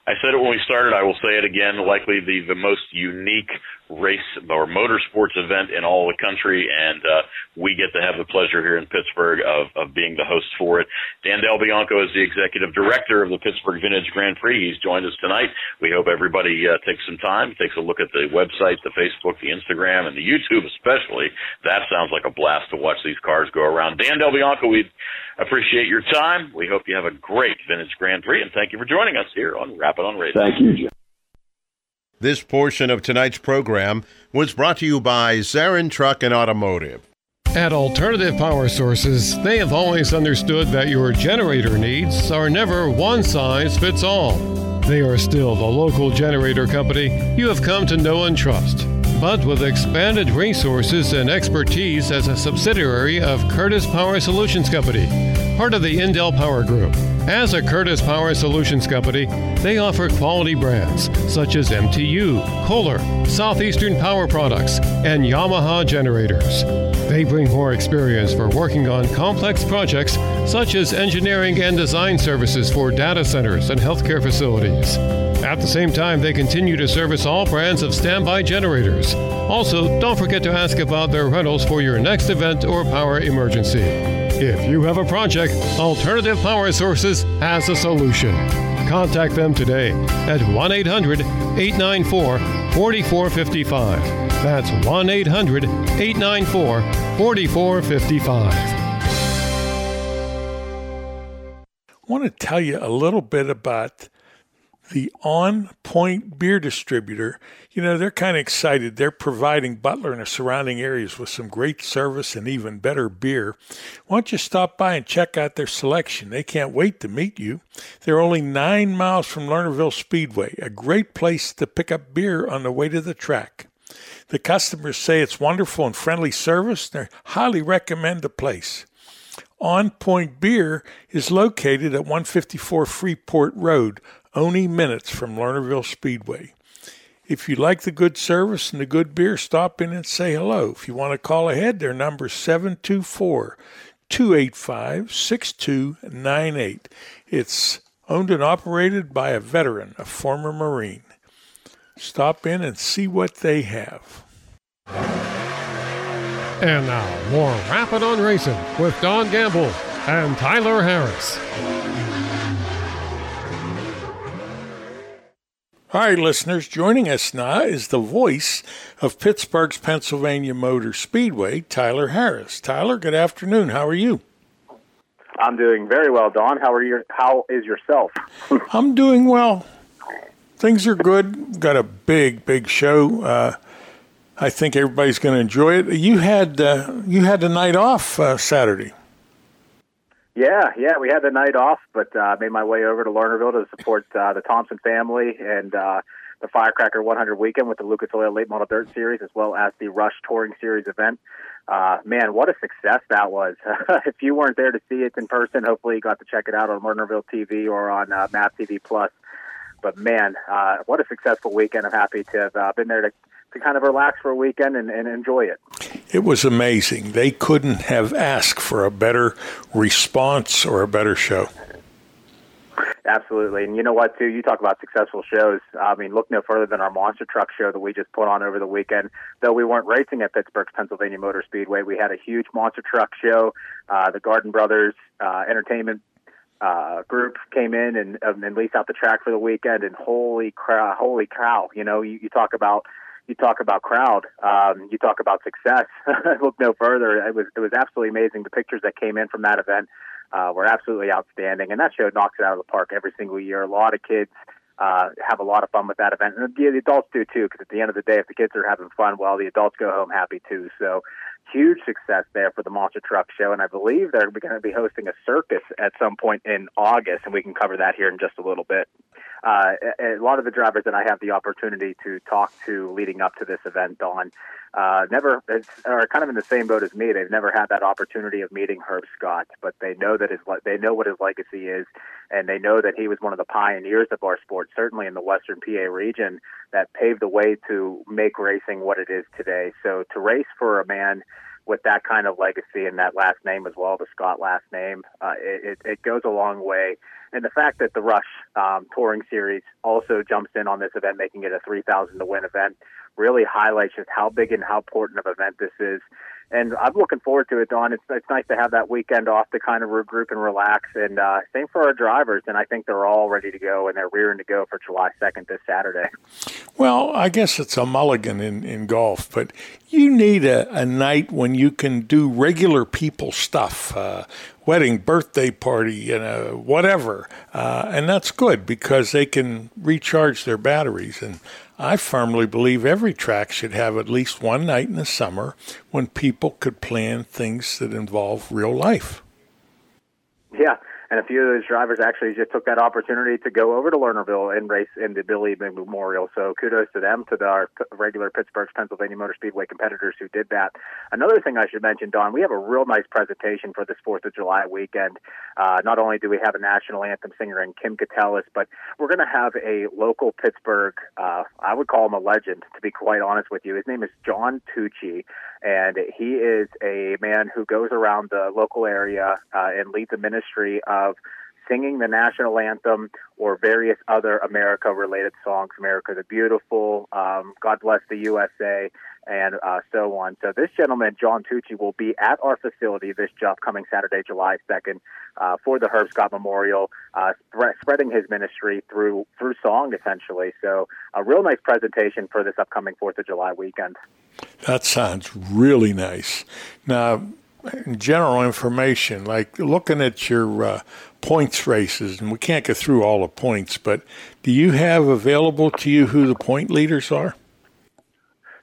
I said it when we started. I will say it again. Likely the the most unique race or motorsports event in all the country, and uh, we get to have the pleasure here in Pittsburgh of, of being the host for it. Dan Del Bianco is the executive director of the Pittsburgh Vintage Grand Prix. He's joined us tonight. We hope everybody uh, takes some time, takes a look at the website, the Facebook, the Instagram, and the YouTube especially. That sounds like a blast to watch these cars go around. Dan Del Bianco, we appreciate your time. We hope you have a great Vintage Grand Prix, and thank you for joining us here on Rapping on Racing. Thank you, Jim. This portion of tonight's program was brought to you by Zarin Truck and Automotive. At Alternative Power Sources, they have always understood that your generator needs are never one size fits all. They are still the local generator company you have come to know and trust, but with expanded resources and expertise as a subsidiary of Curtis Power Solutions Company, part of the Indel Power Group. As a Curtis Power Solutions Company, they offer quality brands such as MTU, Kohler, Southeastern Power Products, and Yamaha generators. They bring more experience for working on complex projects such as engineering and design services for data centers and healthcare facilities. At the same time, they continue to service all brands of standby generators. Also, don't forget to ask about their rentals for your next event or power emergency. If you have a project, Alternative Power Sources has a solution. Contact them today at 1 800 894 4455. That's 1 800 894 4455. I want to tell you a little bit about the On Point Beer Distributor. You know, they're kind of excited. They're providing Butler and the surrounding areas with some great service and even better beer. Why don't you stop by and check out their selection? They can't wait to meet you. They're only nine miles from Lernerville Speedway, a great place to pick up beer on the way to the track. The customers say it's wonderful and friendly service. They highly recommend the place. On Point Beer is located at 154 Freeport Road, only minutes from Lernerville Speedway. If you like the good service and the good beer, stop in and say hello. If you want to call ahead, their number is 724 285 6298. It's owned and operated by a veteran, a former Marine. Stop in and see what they have. And now, more Rappin' on Racing with Don Gamble and Tyler Harris. All right, listeners, joining us now is the voice of Pittsburgh's Pennsylvania Motor Speedway, Tyler Harris. Tyler, good afternoon. How are you? I'm doing very well, Don. How are you? How is yourself? I'm doing well. Things are good. Got a big, big show. Uh, I think everybody's going to enjoy it. You had uh, you had the night off uh, Saturday. Yeah, yeah, we had the night off, but uh, made my way over to Lernerville to support uh, the Thompson family and uh, the Firecracker 100 weekend with the Lucas Oil Late Model Dirt Series, as well as the Rush Touring Series event. Uh, man, what a success that was! if you weren't there to see it in person, hopefully you got to check it out on Lernerville TV or on uh, MAVTV Plus. But man, uh, what a successful weekend! I'm happy to have uh, been there to to kind of relax for a weekend and, and enjoy it. It was amazing. They couldn't have asked for a better response or a better show. Absolutely. And you know what, too? You talk about successful shows. I mean, look no further than our monster truck show that we just put on over the weekend. Though we weren't racing at Pittsburgh's Pennsylvania Motor Speedway, we had a huge monster truck show. Uh, the Garden Brothers uh, Entertainment uh, group came in and, um, and leased out the track for the weekend. And holy crap, holy cow! You know, you, you talk about you talk about crowd, um, you talk about success. Look no further. It was it was absolutely amazing. The pictures that came in from that event uh, were absolutely outstanding, and that show knocks it out of the park every single year. A lot of kids uh, have a lot of fun with that event, and the, the adults do too. Because at the end of the day, if the kids are having fun, well, the adults go home happy too. So huge success there for the Monster Truck Show, and I believe they're going to be hosting a circus at some point in August, and we can cover that here in just a little bit. Uh, a, a lot of the drivers that I have the opportunity to talk to leading up to this event, Don, uh, never are kind of in the same boat as me. They've never had that opportunity of meeting Herb Scott, but they know that his they know what his legacy is, and they know that he was one of the pioneers of our sport, certainly in the Western PA region, that paved the way to make racing what it is today. So to race for a man with that kind of legacy and that last name as well, the Scott last name, uh, it, it goes a long way. And the fact that the Rush um, Touring Series also jumps in on this event, making it a 3,000 to win event, really highlights just how big and how important of an event this is and I'm looking forward to it, Don. It's it's nice to have that weekend off to kind of regroup and relax. And uh, same for our drivers, and I think they're all ready to go and they're rearing to go for July 2nd this Saturday. Well, I guess it's a mulligan in, in golf, but you need a, a night when you can do regular people stuff. Uh, wedding, birthday party, you know, whatever. Uh, and that's good because they can recharge their batteries. And I firmly believe every track should have at least one night in the summer when people could plan things that involve real life. Yeah, and a few of those drivers actually just took that opportunity to go over to Lernerville and race in the Billy Memorial. So kudos to them, to the, our regular Pittsburgh's Pennsylvania Motor Speedway competitors who did that. Another thing I should mention, Don, we have a real nice presentation for this Fourth of July weekend. Uh, not only do we have a national anthem singer in Kim Catellis, but we're going to have a local Pittsburgh. Uh, I would call him a legend, to be quite honest with you. His name is John Tucci, and he is a man who goes around the local area uh, and leads a ministry of singing the national anthem or various other America related songs, America the Beautiful, um, God Bless the USA, and uh, so on. So this gentleman, John Tucci, will be at our facility this upcoming Saturday, July 2nd, uh, for the Herb Scott Memorial, uh, sp- spreading his ministry through through song, essentially. So a real nice presentation for this upcoming 4th of July weekend. That sounds really nice. Now, general information, like looking at your uh, points races, and we can't get through all the points, but do you have available to you who the point leaders are?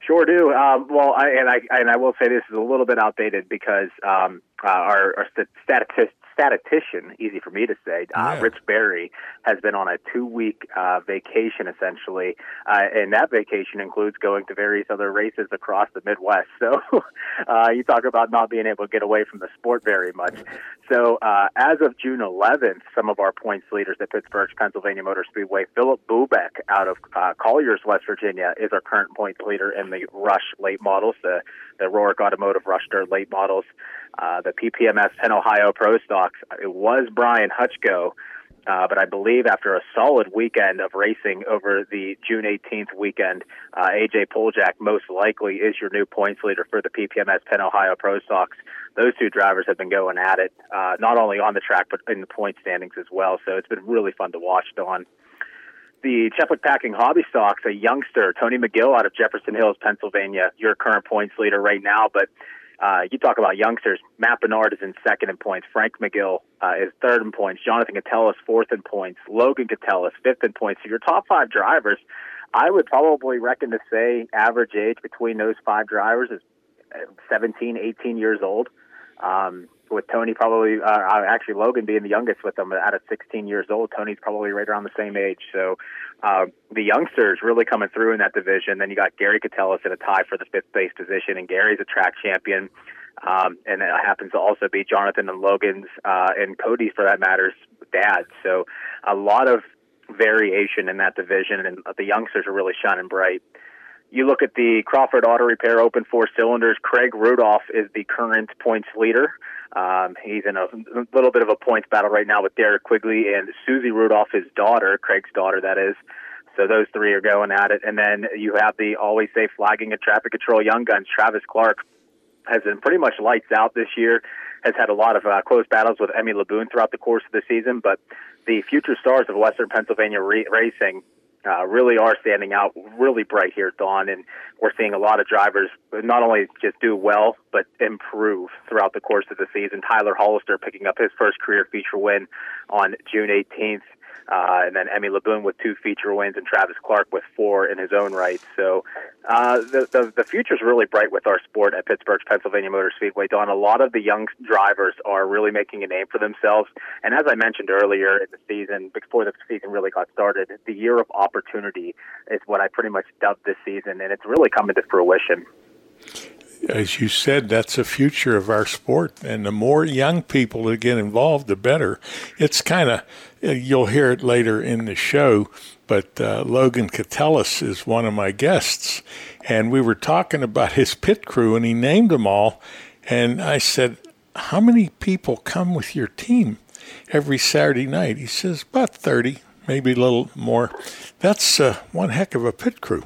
Sure do. Um, well, I, and I and I will say this is a little bit outdated because um, uh, our, our statistician statistician, easy for me to say, uh, Yeah. Rich Berry, has been on a two-week uh, vacation essentially, uh, and that vacation includes going to various other races across the Midwest. So uh, you talk about not being able to get away from the sport very much. So uh, as of June 11th, some of our points leaders at Pittsburgh's Pennsylvania Motor Speedway, Philip Bubeck out of uh, Colliers, West Virginia, is our current points leader in the Rush late models, the the Rorick Automotive Rush Dirt late models, uh, the PPMS Penn Ohio Pro Stocks. It was Brian Hutchko. Uh, but I believe after a solid weekend of racing over the June 18th weekend, uh, AJ Poljak most likely is your new points leader for the PPMS Penn Ohio Pro Stocks. Those two drivers have been going at it, uh, not only on the track but in the point standings as well. So it's been really fun to watch, Don. The Cheplik Packing Hobby Stocks, a youngster, Tony McGill out of Jefferson Hills, Pennsylvania, your current points leader right now, but uh, you talk about youngsters. Matt Bernard is in second in points. Frank McGill uh, is third in points. Jonathan Catellis fourth in points. Logan Catellis fifth in points. So your top five drivers, I would probably reckon to say average age between those five drivers is uh, 17, 18 years old. Um, with Tony probably, uh, uh, actually Logan being the youngest with them at 16 years old. Tony's probably right around the same age. So uh, the youngsters really coming through in that division. Then you got Gary Catellis in a tie for the fifth place position, and Gary's a track champion. Um, and it happens to also be Jonathan and Logan's uh, and Cody's, for that matter, dad. So a lot of variation in that division, and the youngsters are really shining bright. You look at the Crawford Auto Repair Open Four Cylinders. Craig Rudolph is the current points leader. Um, he's in a little bit of a points battle right now with Derek Quigley and Susie Rudolph, his daughter, Craig's daughter, that is. So those three are going at it. And then you have the always safe flagging and traffic control young guns. Travis Clark has been pretty much lights out this year. Has had a lot of uh, close battles with Emmy Laboon throughout the course of the season, but the future stars of Western Pennsylvania re- racing uh, really are standing out really bright here, at Don, and we're seeing a lot of drivers not only just do well, but improve throughout the course of the season. Tyler Hollister picking up his first career feature win on June 18th. Uh, and then Emmy Laboon with two feature wins, and Travis Clark with four in his own right. So uh, the, the the future's really bright with our sport at Pittsburgh's Pennsylvania Motor Speedway. Don, a lot of the young drivers are really making a name for themselves. And as I mentioned earlier in the season, before the season really got started, the year of opportunity is what I pretty much dubbed this season, and it's really coming to fruition. as you said, that's the future of our sport. And the more young people that get involved, the better. It's kind of, you'll hear it later in the show, but uh, Logan Catellis is one of my guests. And we were talking about his pit crew, and he named them all. And I said, How many people come with your team every Saturday night? He says, About 30, maybe a little more. That's uh, one heck of a pit crew.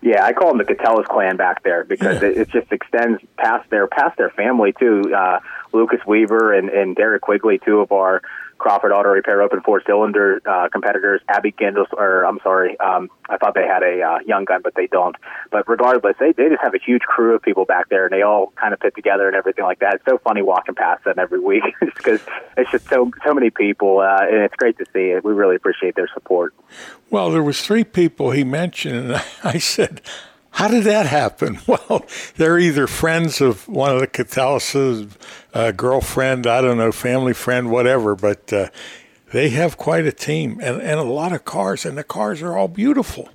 Yeah, I call them the Catellis clan back there because it, it just extends past their past their family too. Uh, Lucas Weaver and, and Derek Quigley, two of our Crawford Auto Repair Open Four Cylinder uh, competitors. Abby Gindles, or I'm sorry, um, I thought they had a uh, young gun, but they don't. But regardless, they they just have a huge crew of people back there, and they all kind of fit together and everything like that. It's so funny walking past them every week because it's just so so many people, uh, and it's great to see it. We really appreciate their support. Well, there was three people he mentioned, and I said, "How did that happen?" Well, they're either friends of one of the Catellises, uh, girlfriend, I don't know, family friend, whatever, but uh, they have quite a team and, and a lot of cars, and the cars are all beautiful.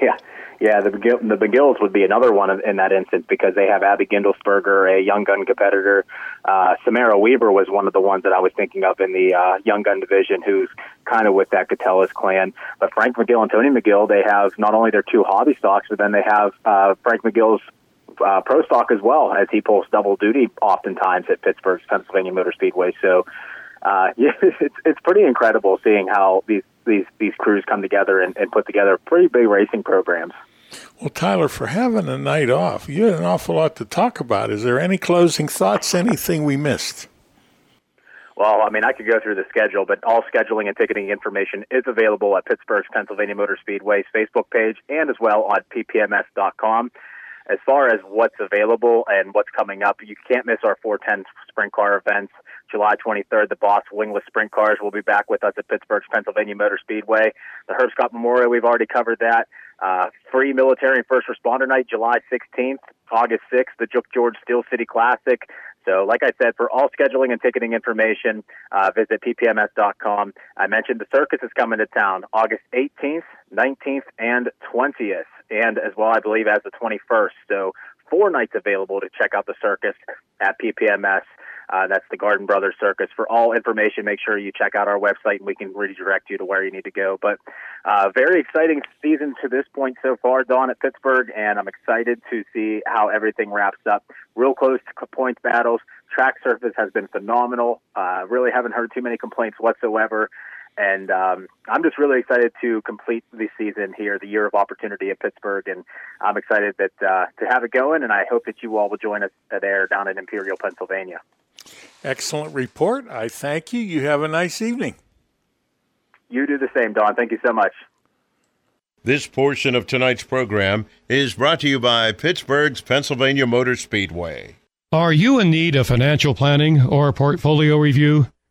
Yeah, yeah. The the McGills would be another one in that instance because they have Abby Gindelsberger, a young gun competitor. Uh, Samara Weaver was one of the ones that I was thinking of in the uh, young gun division, who's kind of with that Catellis clan. But Frank McGill and Tony McGill, they have not only their two hobby stocks, but then they have uh, Frank McGill's uh, pro stock as well, as he pulls double duty oftentimes at Pittsburgh's Pennsylvania Motor Speedway. So. Uh, yeah, it's it's pretty incredible seeing how these these these crews come together and, and put together pretty big racing programs. Well, Tyler, for having a night off, you had an awful lot to talk about. Is there any closing thoughts? Anything we missed? Well, I mean, I could go through the schedule, but all scheduling and ticketing information is available at Pittsburgh's Pennsylvania Motor Speedway's Facebook page and as well on ppms.com. As far as what's available and what's coming up, you can't miss our 410 sprint car events. July 23rd, the Boss Wingless Sprint Cars will be back with us at Pittsburgh's Pennsylvania Motor Speedway. The Herb Scott Memorial, we've already covered that. Uh, free military and first responder night, July 16th. August 6th, the Jook George Steel City Classic. So, like I said, for all scheduling and ticketing information, uh, visit ppms.com. I mentioned the circus is coming to town August 18th, 19th, and 20th, and as well, I believe, as the 21st. So, four nights available to check out the circus at PPMS. Uh, that's the Garden Brothers Circus. For all information, make sure you check out our website and we can redirect you to where you need to go. But uh, very exciting season to this point so far, Don at Pittsburgh, and I'm excited to see how everything wraps up. Real close to points battles. Track surface has been phenomenal. Uh, really haven't heard too many complaints whatsoever. And um, I'm just really excited to complete the season here, the year of opportunity at Pittsburgh, and I'm excited that uh, to have it going. And I hope that you all will join us there down in Imperial, Pennsylvania. Excellent report. I thank you. You have a nice evening. You do the same, Don. Thank you so much. This portion of tonight's program is brought to you by Pittsburgh's Pennsylvania Motor Speedway. Are you in need of financial planning or portfolio review?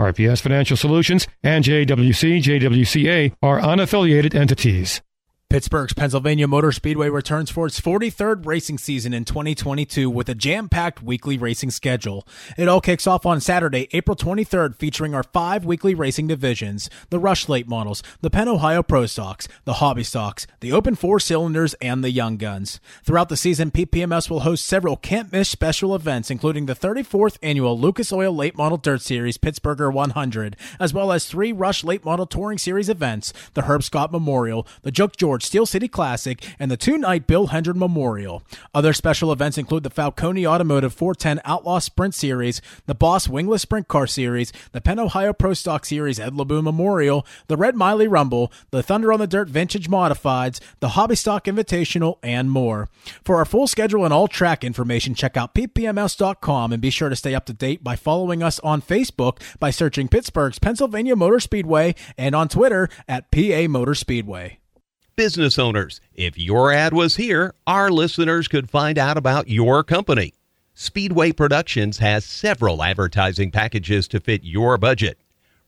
RPS Financial Solutions and JWC JWCA are unaffiliated entities. Pittsburgh's Pennsylvania Motor Speedway returns for its 43rd racing season in 2022 with a jam-packed weekly racing schedule. It all kicks off on Saturday, April 23rd, featuring our five weekly racing divisions, the Rush Late models, the Penn Ohio Pro Stocks, the Hobby Stocks, the Open Four Cylinders, and the Young Guns. Throughout the season, PPMS will host several can't-miss special events, including the 34th annual Lucas Oil Late Model Dirt Series Pittsburgher 100, as well as three Rush Late Model Touring Series events, the Herb Scott Memorial, the Joke George Steel City Classic, and the two night Bill Hendren Memorial. Other special events include the Falcone Automotive 410 Outlaw Sprint Series, the Boss Wingless Sprint Car Series, the Penn Ohio Pro Stock Series Ed Laboon Memorial, the Red Miley Rumble, the Thunder on the Dirt Vintage Modifieds, the Hobby Stock Invitational, and more. For our full schedule and all track information, check out ppms.com and be sure to stay up to date by following us on Facebook by searching Pittsburgh's Pennsylvania Motor Speedway and on Twitter at PA Motor Speedway business owners. If your ad was here, our listeners could find out about your company. Speedway Productions has several advertising packages to fit your budget.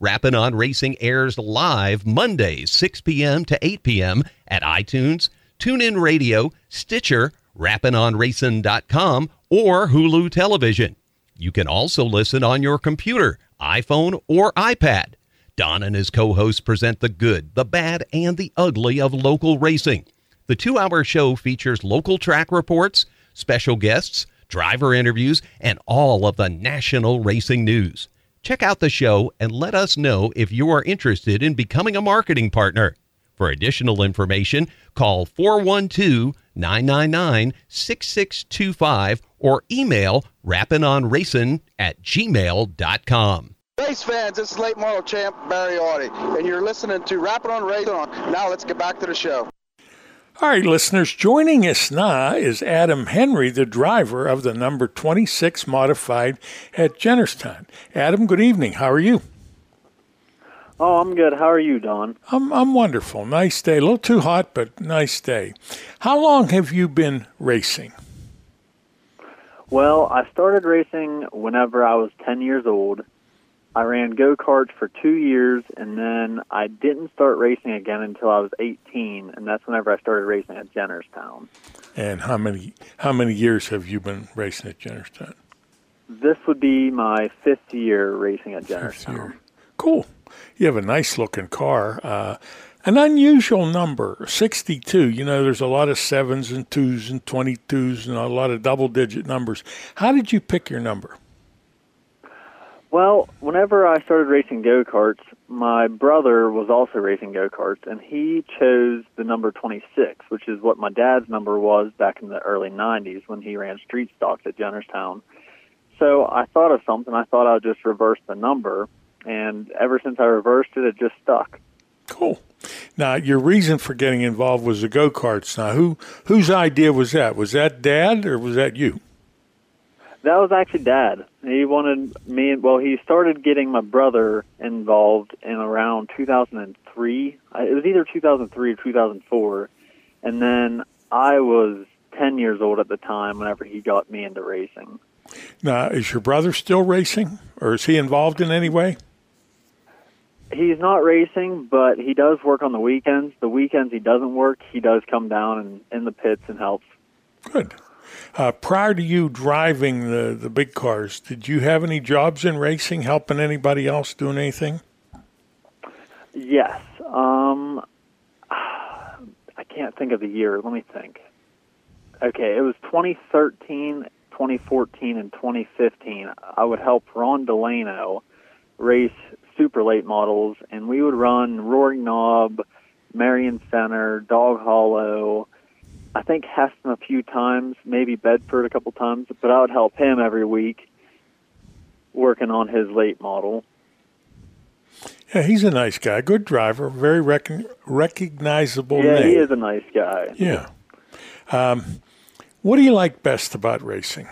Rappin' on Racing airs live Mondays, 6 p.m. to 8 p.m. at iTunes, TuneIn Radio, Stitcher, rappinonracing.com, or Hulu Television. You can also listen on your computer, iPhone, or iPad. Don and his co hosts present the good, the bad, and the ugly of local racing. The two hour show features local track reports, special guests, driver interviews, and all of the national racing news. Check out the show and let us know if you are interested in becoming a marketing partner. For additional information, call 412 999 6625 or email rappinonracing at gmail.com. Race fans, this is late model champ Barry Audie, and you're listening to Rappin' on Racing. Now let's get back to the show. All right, listeners, joining us now is Adam Henry, the driver of the number 26 modified at Jennerstown. Adam, good evening. How are you? Oh, I'm good. How are you, Don? I'm, I'm wonderful. Nice day. A little too hot, but nice day. How long have you been racing? Well, I started racing whenever I was 10 years old I ran go karts for two years, and then I didn't start racing again until I was 18, and that's whenever I started racing at Jennerstown. And how many how many years have you been racing at Jennerstown? This would be my fifth year racing at Jennerstown. Cool. You have a nice looking car. Uh, an unusual number, 62. You know, there's a lot of sevens and twos and 22s and a lot of double digit numbers. How did you pick your number? Well, whenever I started racing go karts, my brother was also racing go karts, and he chose the number 26, which is what my dad's number was back in the early 90s when he ran street stocks at Jennerstown. So I thought of something. I thought I would just reverse the number, and ever since I reversed it, it just stuck. Cool. Now, your reason for getting involved was the go karts. Now, who whose idea was that? Was that Dad or was that you? That was actually Dad. He wanted me. Well, he started getting my brother involved in around 2003. It was either 2003 or 2004, and then I was 10 years old at the time. Whenever he got me into racing. Now, is your brother still racing, or is he involved in any way? He's not racing, but he does work on the weekends. The weekends he doesn't work, he does come down and in the pits and helps. Good. Uh, prior to you driving the, the big cars, did you have any jobs in racing, helping anybody else doing anything? Yes. Um, I can't think of the year. Let me think. Okay, it was 2013, 2014, and 2015. I would help Ron Delano race super late models, and we would run Roaring Knob, Marion Center, Dog Hollow, I think Hesston a few times, maybe Bedford a couple times, but I would help him every week working on his late model. Yeah, he's a nice guy, good driver, very rec- recognizable yeah, name. he is a nice guy. Yeah. Um, what do you like best about racing?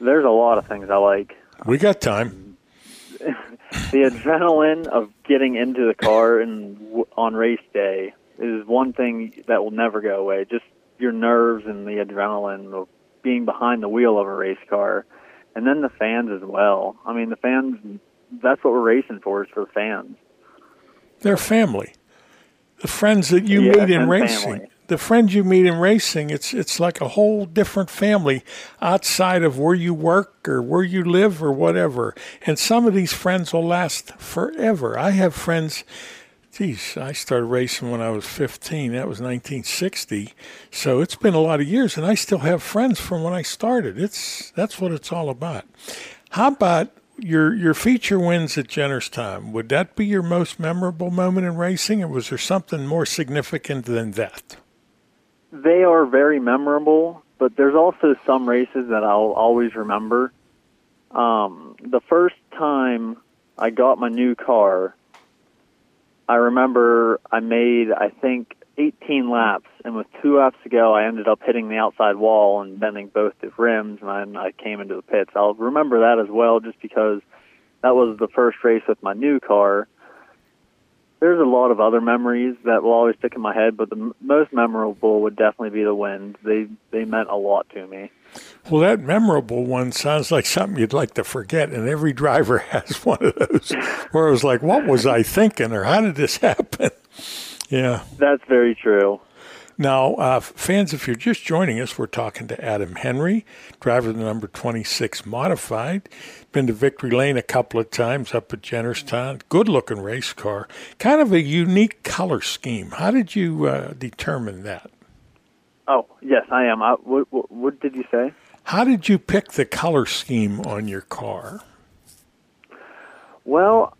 There's a lot of things I like. We got time. the adrenaline of getting into the car and w- on race day is one thing that will never go away. Just your nerves and the adrenaline of being behind the wheel of a race car, and then the fans as well. I mean, the fans. That's what we're racing for is for the fans. They're family. The friends that you Yes, meet in racing. family. The friends you meet in racing, it's it's like a whole different family outside of where you work or where you live or whatever. And some of these friends will last forever. I have friends Geez, I started racing when I was 15. That was 1960. So it's been a lot of years, and I still have friends from when I started. It's that's what it's all about. How about your your feature wins at Jennerstown? Would that be your most memorable moment in racing, or was there something more significant than that? They are very memorable, but there's also some races that I'll always remember. Um, the first time I got my new car, I remember I made, I think, 18 laps, and with two laps to go, I ended up hitting the outside wall and bending both the rims, and I, came into the pits. I'll remember that as well, just because that was the first race with my new car. There's a lot of other memories that will always stick in my head, but the most memorable would definitely be the wins. They they meant a lot to me. Well, that memorable one sounds like something you'd like to forget, and every driver has one of those where it was like, "What was I thinking?" or "How did this happen?" Yeah. That's very true. Now, uh, fans, if you're just joining us, we're talking to Adam Henry, driver of the number 26 modified. Been to Victory Lane a couple of times up at Jennerstown. Good looking race car. Kind of a unique color scheme. How did you uh, determine that? Oh yes, I am. I, what, what, what did you say? How did you pick the color scheme on your car? Well,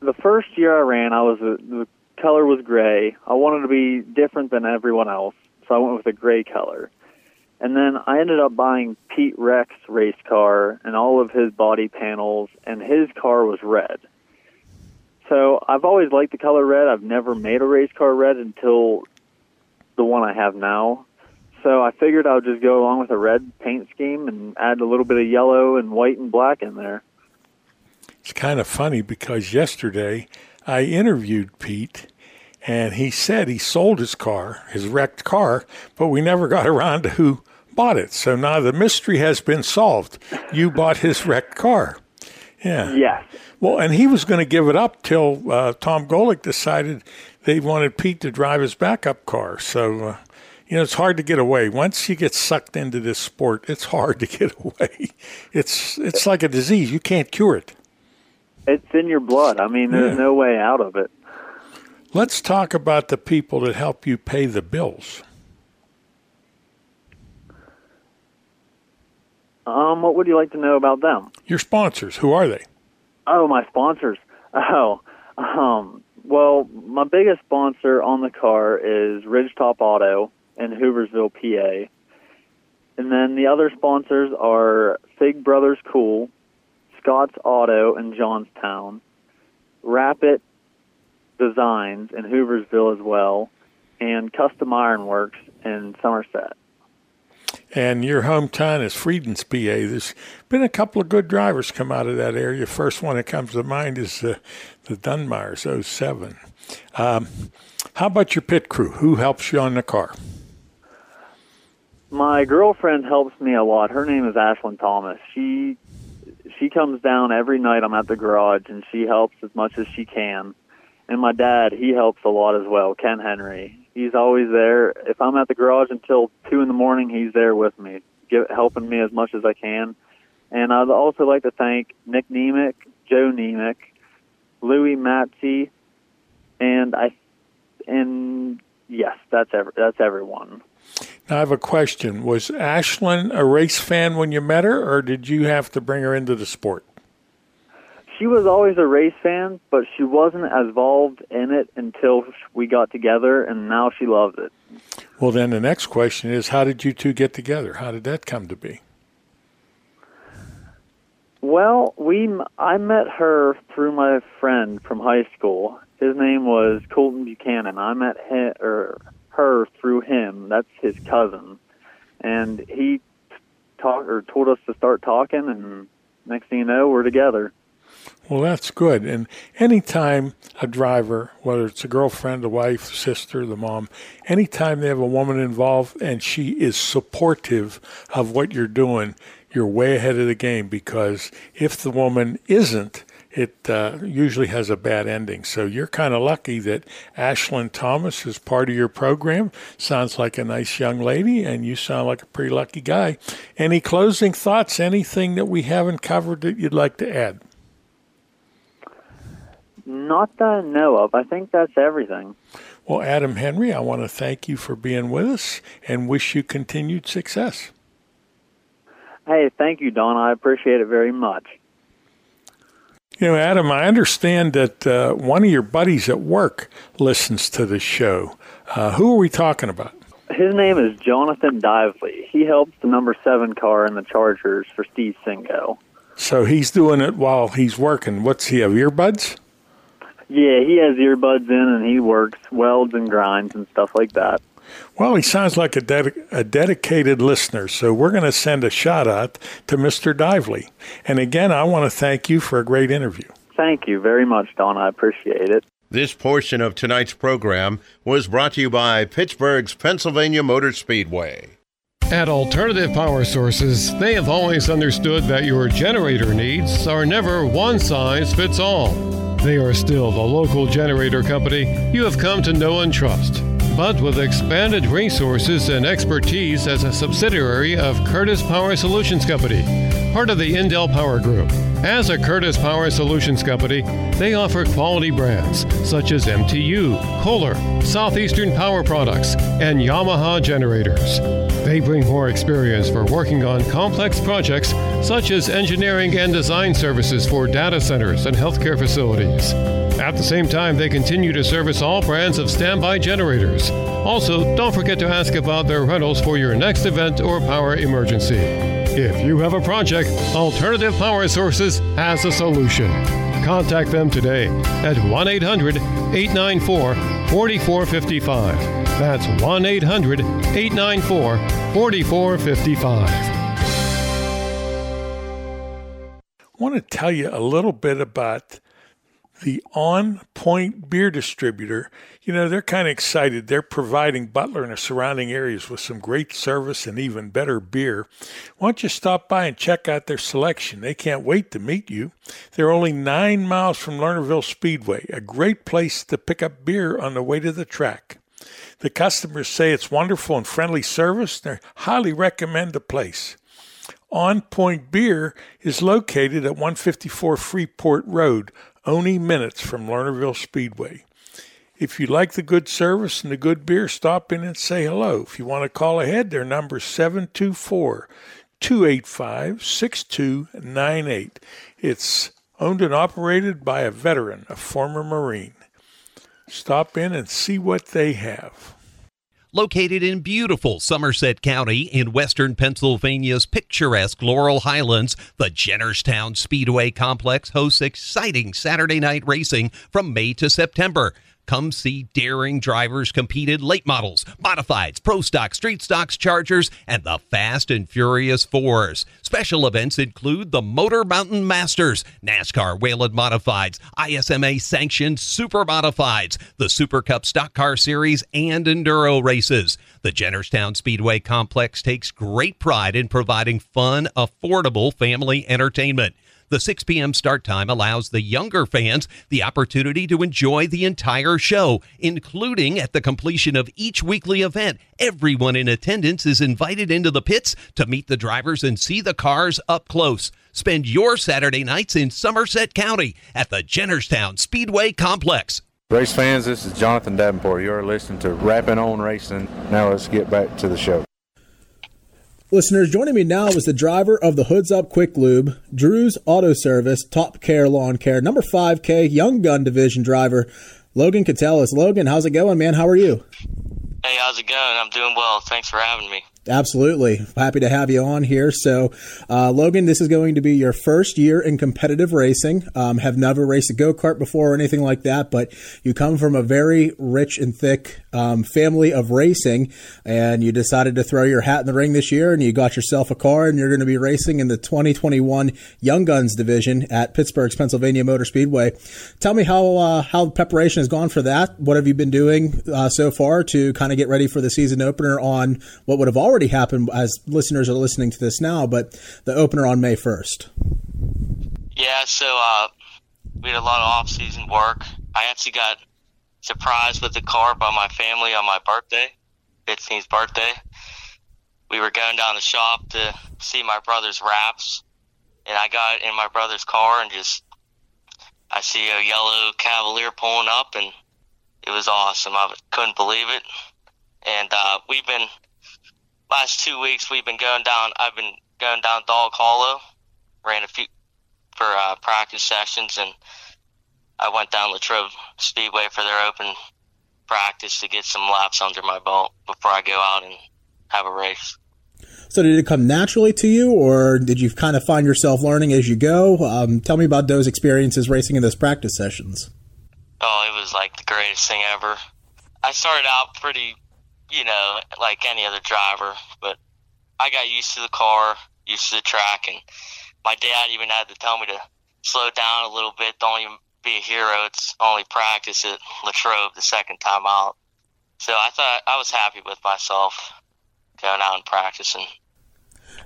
the first year I ran, I was a, the color was gray. I wanted to be different than everyone else, so I went with a gray color. And then I ended up buying Pete Rex race car and all of his body panels, and his car was red. So I've always liked the color red. I've never made a race car red until the one I have now. So I figured I would just go along with a red paint scheme and add a little bit of yellow and white and black in there. It's kind of funny because yesterday I interviewed Pete and he said he sold his car, his wrecked car, but we never got around to who bought it. So now the mystery has been solved. You bought his wrecked car. Yeah. Yes. Well, and he was going to give it up till uh, Tom Golick decided they wanted Pete to drive his backup car. So, uh, you know, it's hard to get away. Once you get sucked into this sport, it's hard to get away. It's it's like a disease. You can't cure it. It's in your blood. I mean, there's Yeah. no way out of it. Let's talk about the people that help you pay the bills. Um, what would you like to know about them? Your sponsors, who are they? Oh, my sponsors. Oh, um, well, my biggest sponsor on the car is Ridgetop Auto in Hooversville, PA. And then the other sponsors are Fig Brothers Cool, Scott's Auto in Johnstown, Rapid Designs in Hooversville as well, and Custom Ironworks in Somerset. And your hometown is Friedens, PA. There's been a couple of good drivers come out of that area. First one that comes to mind is uh, the Dunmires 07. Um, how about your pit crew? Who helps you on the car? My girlfriend helps me a lot. Her name is Ashlyn Thomas. She she comes down every night. I'm at the garage, and she helps as much as she can. And my dad, he helps a lot as well. Ken Henry, he's always there. If I'm at the garage until two in the morning, he's there with me, give, helping me as much as I can. And I'd also like to thank Nick Nemick, Joe Nemick, Louis Matzi, and I, and yes, that's that's everyone. Now, I have a question. Was Ashlyn a race fan when you met her, or did you have to bring her into the sport? She was always a race fan, but she wasn't as involved in it until we got together, and now she loves it. Well, then the next question is how did you two get together? How did that come to be? Well, we I met her through my friend from high school. His name was Colton Buchanan. I met him, or er, her through him. That's his cousin, and he talked or told us to start talking, and next thing you know, we're together. Well, that's good. And anytime a driver, whether it's a girlfriend, a wife, sister, the mom, anytime they have a woman involved and she is supportive of what you're doing, you're way ahead of the game because if the woman isn't, it uh, usually has a bad ending. So you're kind of lucky that Ashlyn Thomas is part of your program. Sounds like a nice young lady, and you sound like a pretty lucky guy. Any closing thoughts? Anything that we haven't covered that you'd like to add? Not that I know of. I think that's everything. Well, Adam Henry, I want to thank you for being with us and wish you continued success. Hey, thank you, Don. I appreciate it very much. You know, Adam, I understand that uh, one of your buddies at work listens to the show. Uh, who are we talking about? His name is Jonathan Dively. He helps the number seven car in the Chargers for Steve Singo. So he's doing it while he's working. What's he have earbuds? Yeah, he has earbuds in and he works, welds and grinds and stuff like that. Well, he sounds like a, ded- a dedicated listener, so we're going to send a shout out to Mr. Dively. And again, I want to thank you for a great interview. Thank you very much, Don. I appreciate it. This portion of tonight's program was brought to you by Pittsburgh's Pennsylvania Motor Speedway. At Alternative Power Sources, they have always understood that your generator needs are never one size fits all. They are still the local generator company you have come to know and trust, but with expanded resources and expertise as a subsidiary of Curtis Power Solutions Company, part of the Indel Power Group. As a Curtis Power Solutions Company, they offer quality brands such as MTU, Kohler, Southeastern Power Products, and Yamaha generators. They bring more experience for working on complex projects such as engineering and design services for data centers and healthcare facilities. At the same time, they continue to service all brands of standby generators. Also, don't forget to ask about their rentals for your next event or power emergency. If you have a project, Alternative Power Sources has a solution. Contact them today at 1 800 894 4455. That's 1 800 894 4455. I want to tell you a little bit about the On Point Beer Distributor, you know, they're kind of excited. They're providing Butler and the surrounding areas with some great service and even better beer. Why don't you stop by and check out their selection? They can't wait to meet you. They're only nine miles from Lernerville Speedway, a great place to pick up beer on the way to the track. The customers say it's wonderful and friendly service. They highly recommend the place. On Point Beer is located at 154 Freeport Road, only minutes from Lernerville Speedway. If you like the good service and the good beer, stop in and say hello. If you want to call ahead, their number is 724 285 6298. It's owned and operated by a veteran, a former Marine. Stop in and see what they have. Located in beautiful Somerset County in western Pennsylvania's picturesque Laurel Highlands, the Jennerstown Speedway Complex hosts exciting Saturday night racing from May to September. Come see daring drivers compete in late models, modifieds, pro stock, street stocks, chargers, and the Fast and Furious Fours. Special events include the Motor Mountain Masters, NASCAR Whelen Modifieds, ISMA sanctioned Super Modifieds, the Super Cup Stock Car Series, and Enduro races. The Jennerstown Speedway Complex takes great pride in providing fun, affordable family entertainment. The 6 p.m. start time allows the younger fans the opportunity to enjoy the entire show, including at the completion of each weekly event. Everyone in attendance is invited into the pits to meet the drivers and see the cars up close. Spend your Saturday nights in Somerset County at the Jennerstown Speedway Complex. Race fans, this is Jonathan Davenport. You're listening to Rappin' On Racing. Now let's get back to the show. Listeners, joining me now is the driver of the Hoods Up Quick Lube, Drew's Auto Service, Top Care Lawn Care, number 5K Young Gun Division driver, Logan Catellis. Logan, how's it going, man? How are you? Hey, how's it going? I'm doing well. Thanks for having me. Absolutely. Happy to have you on here. So, uh, Logan, this is going to be your first year in competitive racing. Um, have never raced a go kart before or anything like that, but you come from a very rich and thick um, family of racing, and you decided to throw your hat in the ring this year, and you got yourself a car, and you're going to be racing in the 2021 Young Guns division at Pittsburgh's Pennsylvania Motor Speedway. Tell me how uh, how preparation has gone for that. What have you been doing uh, so far to kind of get ready for the season opener on what would have already happened as listeners are listening to this now, but the opener on May 1st? Yeah, so uh, we had a lot of off-season work. I actually got surprised with the car by my family on my birthday, 15th birthday. We were going down the shop to see my brother's wraps, and I got in my brother's car and just I see a yellow Cavalier pulling up, and it was awesome. I couldn't believe it. And uh, we've been last two weeks we've been going down. I've been going down Dog Hollow, ran a few for uh, practice sessions, and I went down Latrobe Speedway for their open practice to get some laps under my belt before I go out and have a race. So, did it come naturally to you, or did you kind of find yourself learning as you go? Um, tell me about those experiences racing in those practice sessions. Oh, it was like the greatest thing ever. I started out pretty, you know, like any other driver, but I got used to the car, used to the track, and my dad even had to tell me to slow down a little bit. Don't even be a hero. It's only practice at Latrobe the second time out. So I thought I was happy with myself going out and practicing.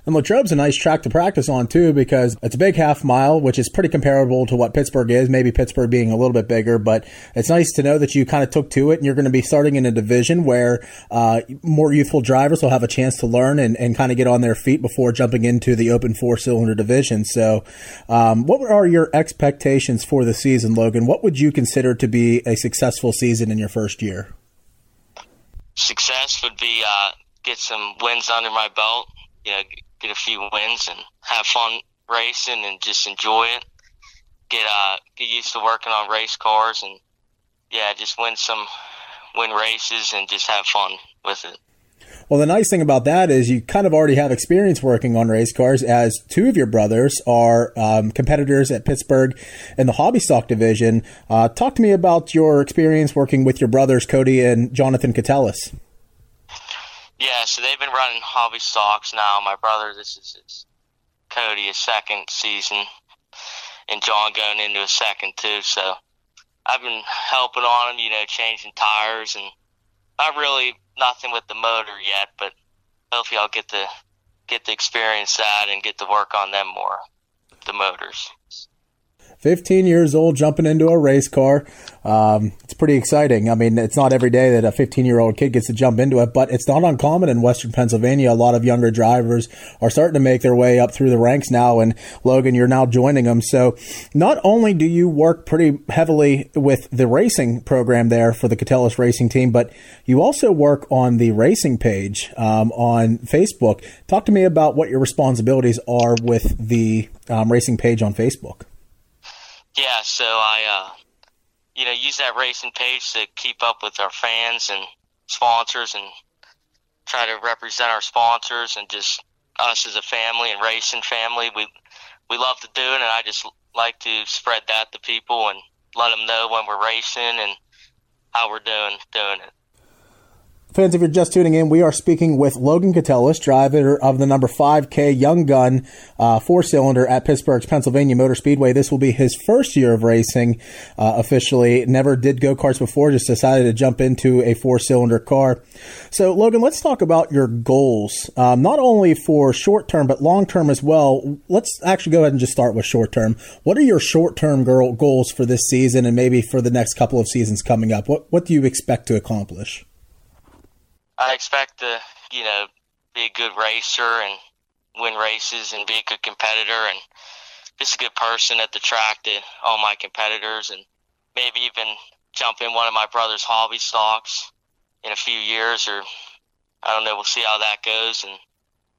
And Latrobe's a nice track to practice on too because it's a big half mile, which is pretty comparable to what Pittsburgh is. Maybe Pittsburgh being a little bit bigger, but it's nice to know that you kind of took to it, and you're going to be starting in a division where uh, more youthful drivers will have a chance to learn and, and kind of get on their feet before jumping into the open four cylinder division. So, um, what are your expectations for the season, Logan? What would you consider to be a successful season in your first year? Success would be uh, get some wins under my belt. You know, get a few wins and have fun racing and just enjoy it. Get uh get used to working on race cars and yeah, just win some win races and just have fun with it. Well, the nice thing about that is you kind of already have experience working on race cars, as two of your brothers are um, competitors at Pittsburgh in the hobby stock division. Uh, talk to me about your experience working with your brothers, Cody and Jonathan Catellis. Yeah, so they've been running hobby stocks now. My brother, this is his, Cody, his second season, and John going into his second too. So I've been helping on them, you know, changing tires and not really nothing with the motor yet, but hopefully I'll get to get to experience that and get to work on them more, the motors. 15 years old, jumping into a race car. Um, it's pretty exciting. I mean, it's not every day that a 15 year old kid gets to jump into it, but it's not uncommon in Western Pennsylvania. A lot of younger drivers are starting to make their way up through the ranks now. And Logan, you're now joining them. So not only do you work pretty heavily with the racing program there for the Catellis racing team, but you also work on the racing page um, on Facebook. Talk to me about what your responsibilities are with the um, racing page on Facebook. Yeah, so I, uh, you know, use that racing page to keep up with our fans and sponsors and try to represent our sponsors and just us as a family and racing family. We we love to do it, and I just like to spread that to people and let them know when we're racing and how we're doing doing it. Fans, if you're just tuning in, we are speaking with Logan Catellis, driver of the number 5K Young Gun uh, four cylinder at Pittsburgh's Pennsylvania Motor Speedway. This will be his first year of racing uh, officially. Never did go karts before, just decided to jump into a four cylinder car. So, Logan, let's talk about your goals, um, not only for short term, but long term as well. Let's actually go ahead and just start with short term. What are your short term goals for this season and maybe for the next couple of seasons coming up? What, what do you expect to accomplish? I expect to, you know, be a good racer and win races and be a good competitor and just a good person at the track to all my competitors and maybe even jump in one of my brother's hobby stocks in a few years or I don't know, we'll see how that goes. And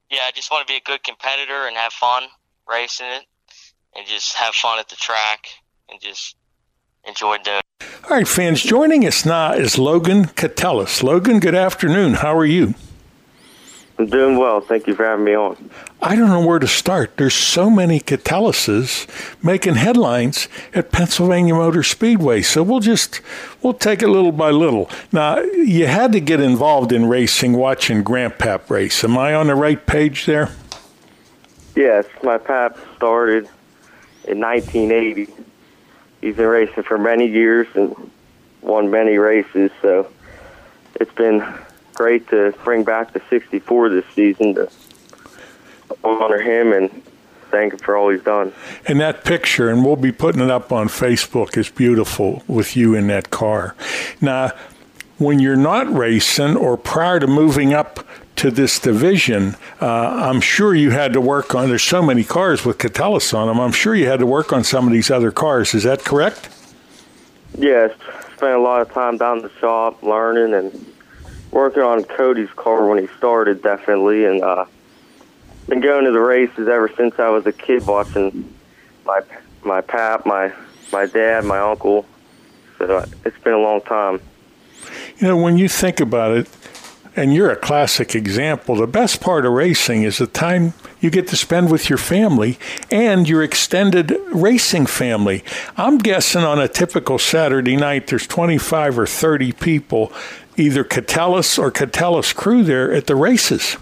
yeah, I just want to be a good competitor and have fun racing it and just have fun at the track and just enjoy doing it. All right, fans, joining us now is Logan Catellis. Logan, good afternoon. How are you? I'm doing well. Thank you for having me on. I don't know where to start. There's so many Catellises making headlines at Pennsylvania Motor Speedway. So we'll just we'll take it little by little. Now, you had to get involved in racing watching Grandpap race. Am I on the right page there? Yes, my pap started in 1980 he's been racing for many years and won many races. So it's been great to bring back the 64 this season to honor him and thank him for all he's done. And that picture, and we'll be putting it up on Facebook, is beautiful with you in that car. Now, when you're not racing or prior to moving up to this division, uh, I'm sure you had to work on. There's so many cars with Catellis on them. I'm sure you had to work on some of these other cars. Is that correct? Yes, spent a lot of time down the shop learning and working on Cody's car when he started, definitely, and uh, been going to the races ever since I was a kid, watching my my pap, my my dad, my uncle. So it's been a long time. You know, when you think about it, and you're a classic example. The best part of racing is the time you get to spend with your family and your extended racing family. I'm guessing on a typical Saturday night, there's 25 or 30 people, either Catellis or Catellis crew there at the races.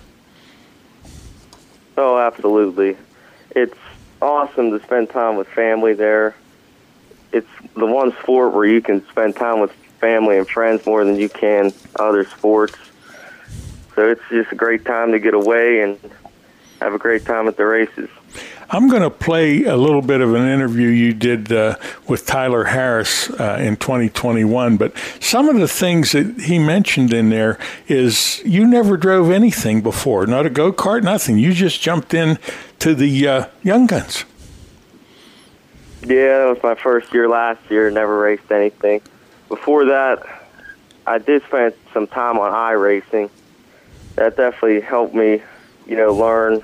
Oh, absolutely. It's awesome to spend time with family there. It's the one sport where you can spend time with family and friends more than you can other sports so it's just a great time to get away and have a great time at the races. I'm going to play a little bit of an interview you did uh, with Tyler Harris uh, in 2021, but some of the things that he mentioned in there is you never drove anything before, not a go kart, nothing. You just jumped in to the uh, Young Guns. Yeah, that was my first year last year. Never raced anything. Before that, I did spend some time on iRacing that definitely helped me, you know, learn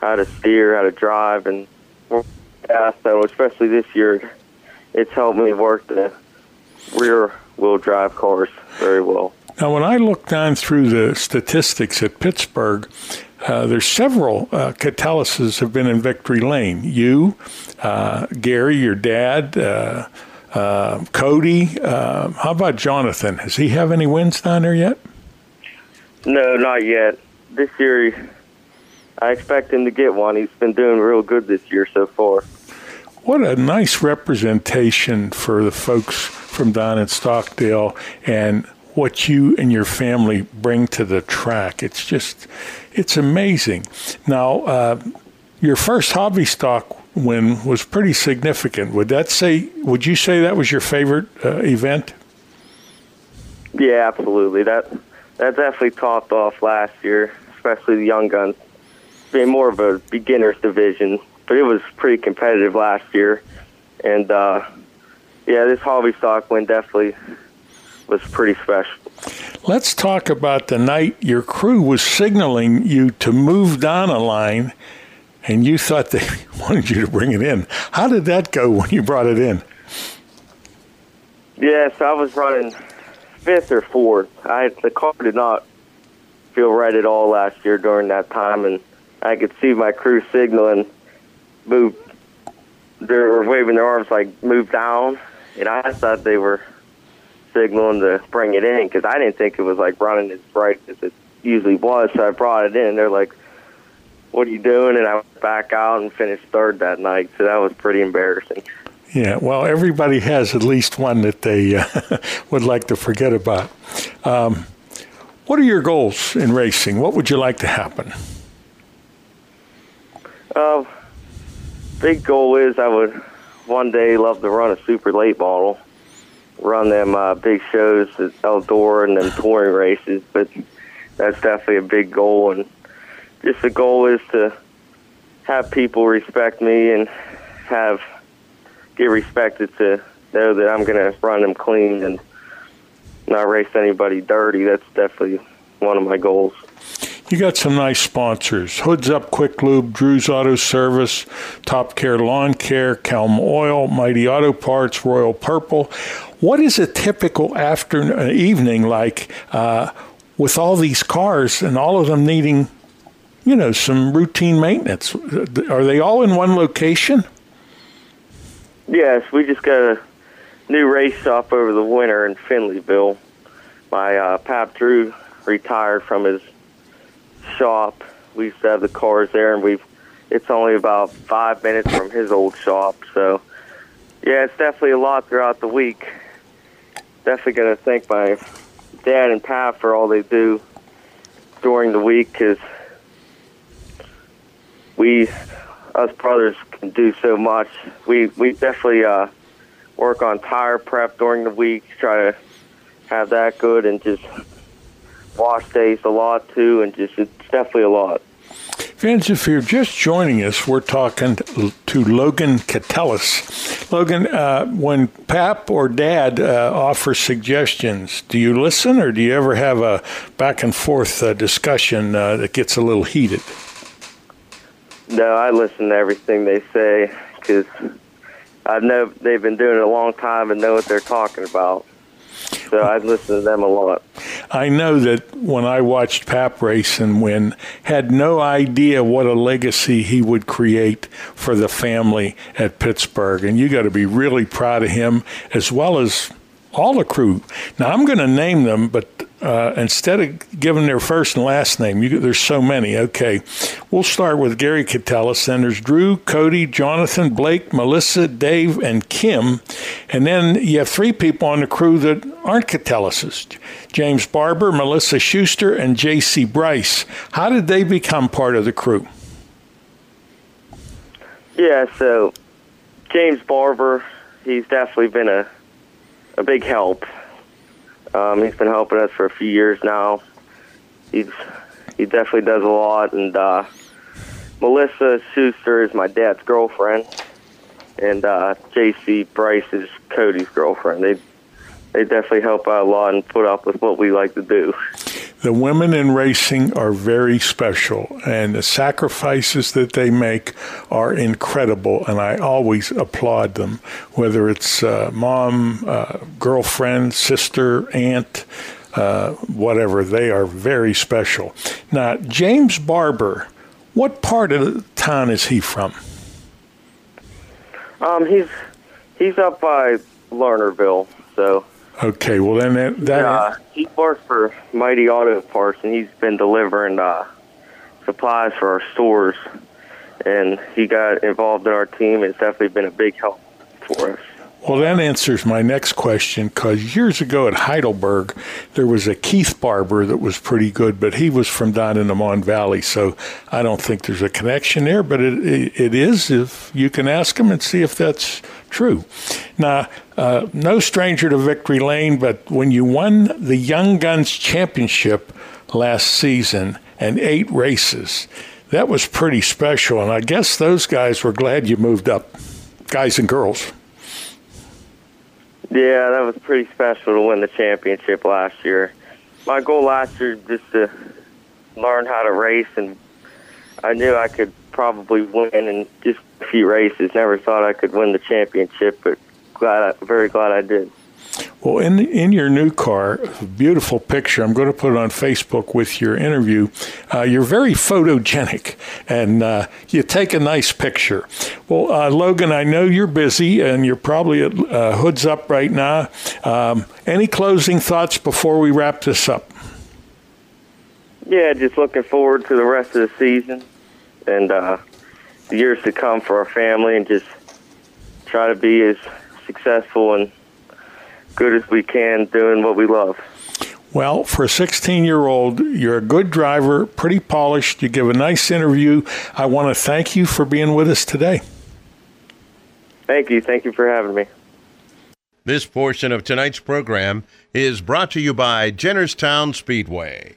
how to steer, how to drive, and fast. So especially this year, it's helped me work the rear wheel drive cars very well. Now, when I look down through the statistics at Pittsburgh, uh, there's several uh, have been in victory lane. You, uh, Gary, your dad, uh, uh, Cody. Uh, how about Jonathan? Does he have any wins down there yet? No, not yet. This year, I expect him to get one. He's been doing real good this year so far. what a nice representation for the folks from down in Stockdale and what you and your family bring to the track. It's just, it's amazing. Now, uh, your first hobby stock win was pretty significant. Would that say? Would you say that was your favorite uh, event? Yeah, absolutely. That that definitely topped off last year, especially the young guns being more of a beginners division, but it was pretty competitive last year. And uh, yeah, this hobby stock win definitely was pretty special. Let's talk about the night your crew was signaling you to move down a line, and you thought they wanted you to bring it in. How did that go when you brought it in? Yes, I was running fifth or fourth. I the car did not feel right at all last year during that time, and I could see my crew signaling, move. They were waving their arms like move down, and I thought they were signaling to bring it in because I didn't think it was like running as bright as it usually was. So I brought it in. They're like, "What are you doing?" And I went back out and finished third that night. So that was pretty embarrassing. Yeah, well, everybody has at least one that they uh, would like to forget about. Um, what are your goals in racing? What would you like to happen? Uh, big goal is I would one day love to run a super late model, run them uh, big shows at Eldora and then touring races. But that's definitely a big goal, and just the goal is to have people respect me and have get respected to know that I'm going to run them clean and not race anybody dirty. That's definitely one of my goals. You got some nice sponsors Hoods Up Quick Lube, Drew's Auto Service, Top Care Lawn Care, Calm Oil, Mighty Auto Parts, Royal Purple. What is a typical afternoon, uh, evening like uh, with all these cars and all of them needing, you know, some routine maintenance? Are they all in one location? Yes, we just got a new race shop over the winter in Finleyville. My uh, Pap Drew retired from his shop. We used to have the cars there, and we've it's only about five minutes from his old shop. So, yeah, it's definitely a lot throughout the week. Definitely to thank my dad and Pat for all they do during the week because we, us brothers, can do so much. We we definitely uh, work on tire prep during the week, try to have that good, and just wash days a lot too, and just it's definitely a lot. Vince, if you're just joining us, we're talking to Logan Catellis. Logan, uh, when Pap or Dad uh, offer suggestions, do you listen or do you ever have a back and forth uh, discussion uh, that gets a little heated? No, I listen to everything they say because I know they've been doing it a long time and know what they're talking about. So I listen to them a lot. I know that when I watched Pap race and win, had no idea what a legacy he would create for the family at Pittsburgh. And you got to be really proud of him as well as all the crew. Now I'm going to name them, but uh, instead of giving their first and last name, you, there's so many. Okay, we'll start with Gary Catellis. Then there's Drew, Cody, Jonathan, Blake, Melissa, Dave, and Kim. And then you have three people on the crew that aren't Catellises James Barber, Melissa Schuster, and J.C. Bryce. How did they become part of the crew? Yeah, so James Barber, he's definitely been a a big help. Um, he's been helping us for a few years now. He's he definitely does a lot, and uh, Melissa Schuster is my dad's girlfriend, and uh, J.C. Bryce is Cody's girlfriend. They they definitely help out a lot and put up with what we like to do. The women in racing are very special, and the sacrifices that they make are incredible, and I always applaud them, whether it's uh, mom, uh, girlfriend, sister, aunt. Uh, whatever, they are very special. Now, James Barber, what part of the town is he from? Um, he's he's up by Lernerville, so Okay, well then that, that uh, he works for Mighty Auto Parts, and he's been delivering uh, supplies for our stores and he got involved in our team. It's definitely been a big help for us. Well, that answers my next question because years ago at Heidelberg, there was a Keith Barber that was pretty good, but he was from down in the Mon Valley, so I don't think there's a connection there, but it, it, it is if you can ask him and see if that's true. Now, uh, no stranger to Victory Lane, but when you won the Young Guns Championship last season and eight races, that was pretty special, and I guess those guys were glad you moved up, guys and girls. Yeah, that was pretty special to win the championship last year. My goal last year just to learn how to race, and I knew I could probably win in just a few races. Never thought I could win the championship, but glad, I, very glad I did. Well, in the, in your new car, beautiful picture. I'm going to put it on Facebook with your interview. Uh, you're very photogenic, and uh, you take a nice picture. Well, uh, Logan, I know you're busy, and you're probably at uh, Hoods Up right now. Um, any closing thoughts before we wrap this up? Yeah, just looking forward to the rest of the season and uh, the years to come for our family, and just try to be as successful and good as we can doing what we love. Well, for a 16 year old, you're a good driver, pretty polished. You give a nice interview. I want to thank you for being with us today. Thank you. Thank you for having me. This portion of tonight's program is brought to you by Jennerstown Speedway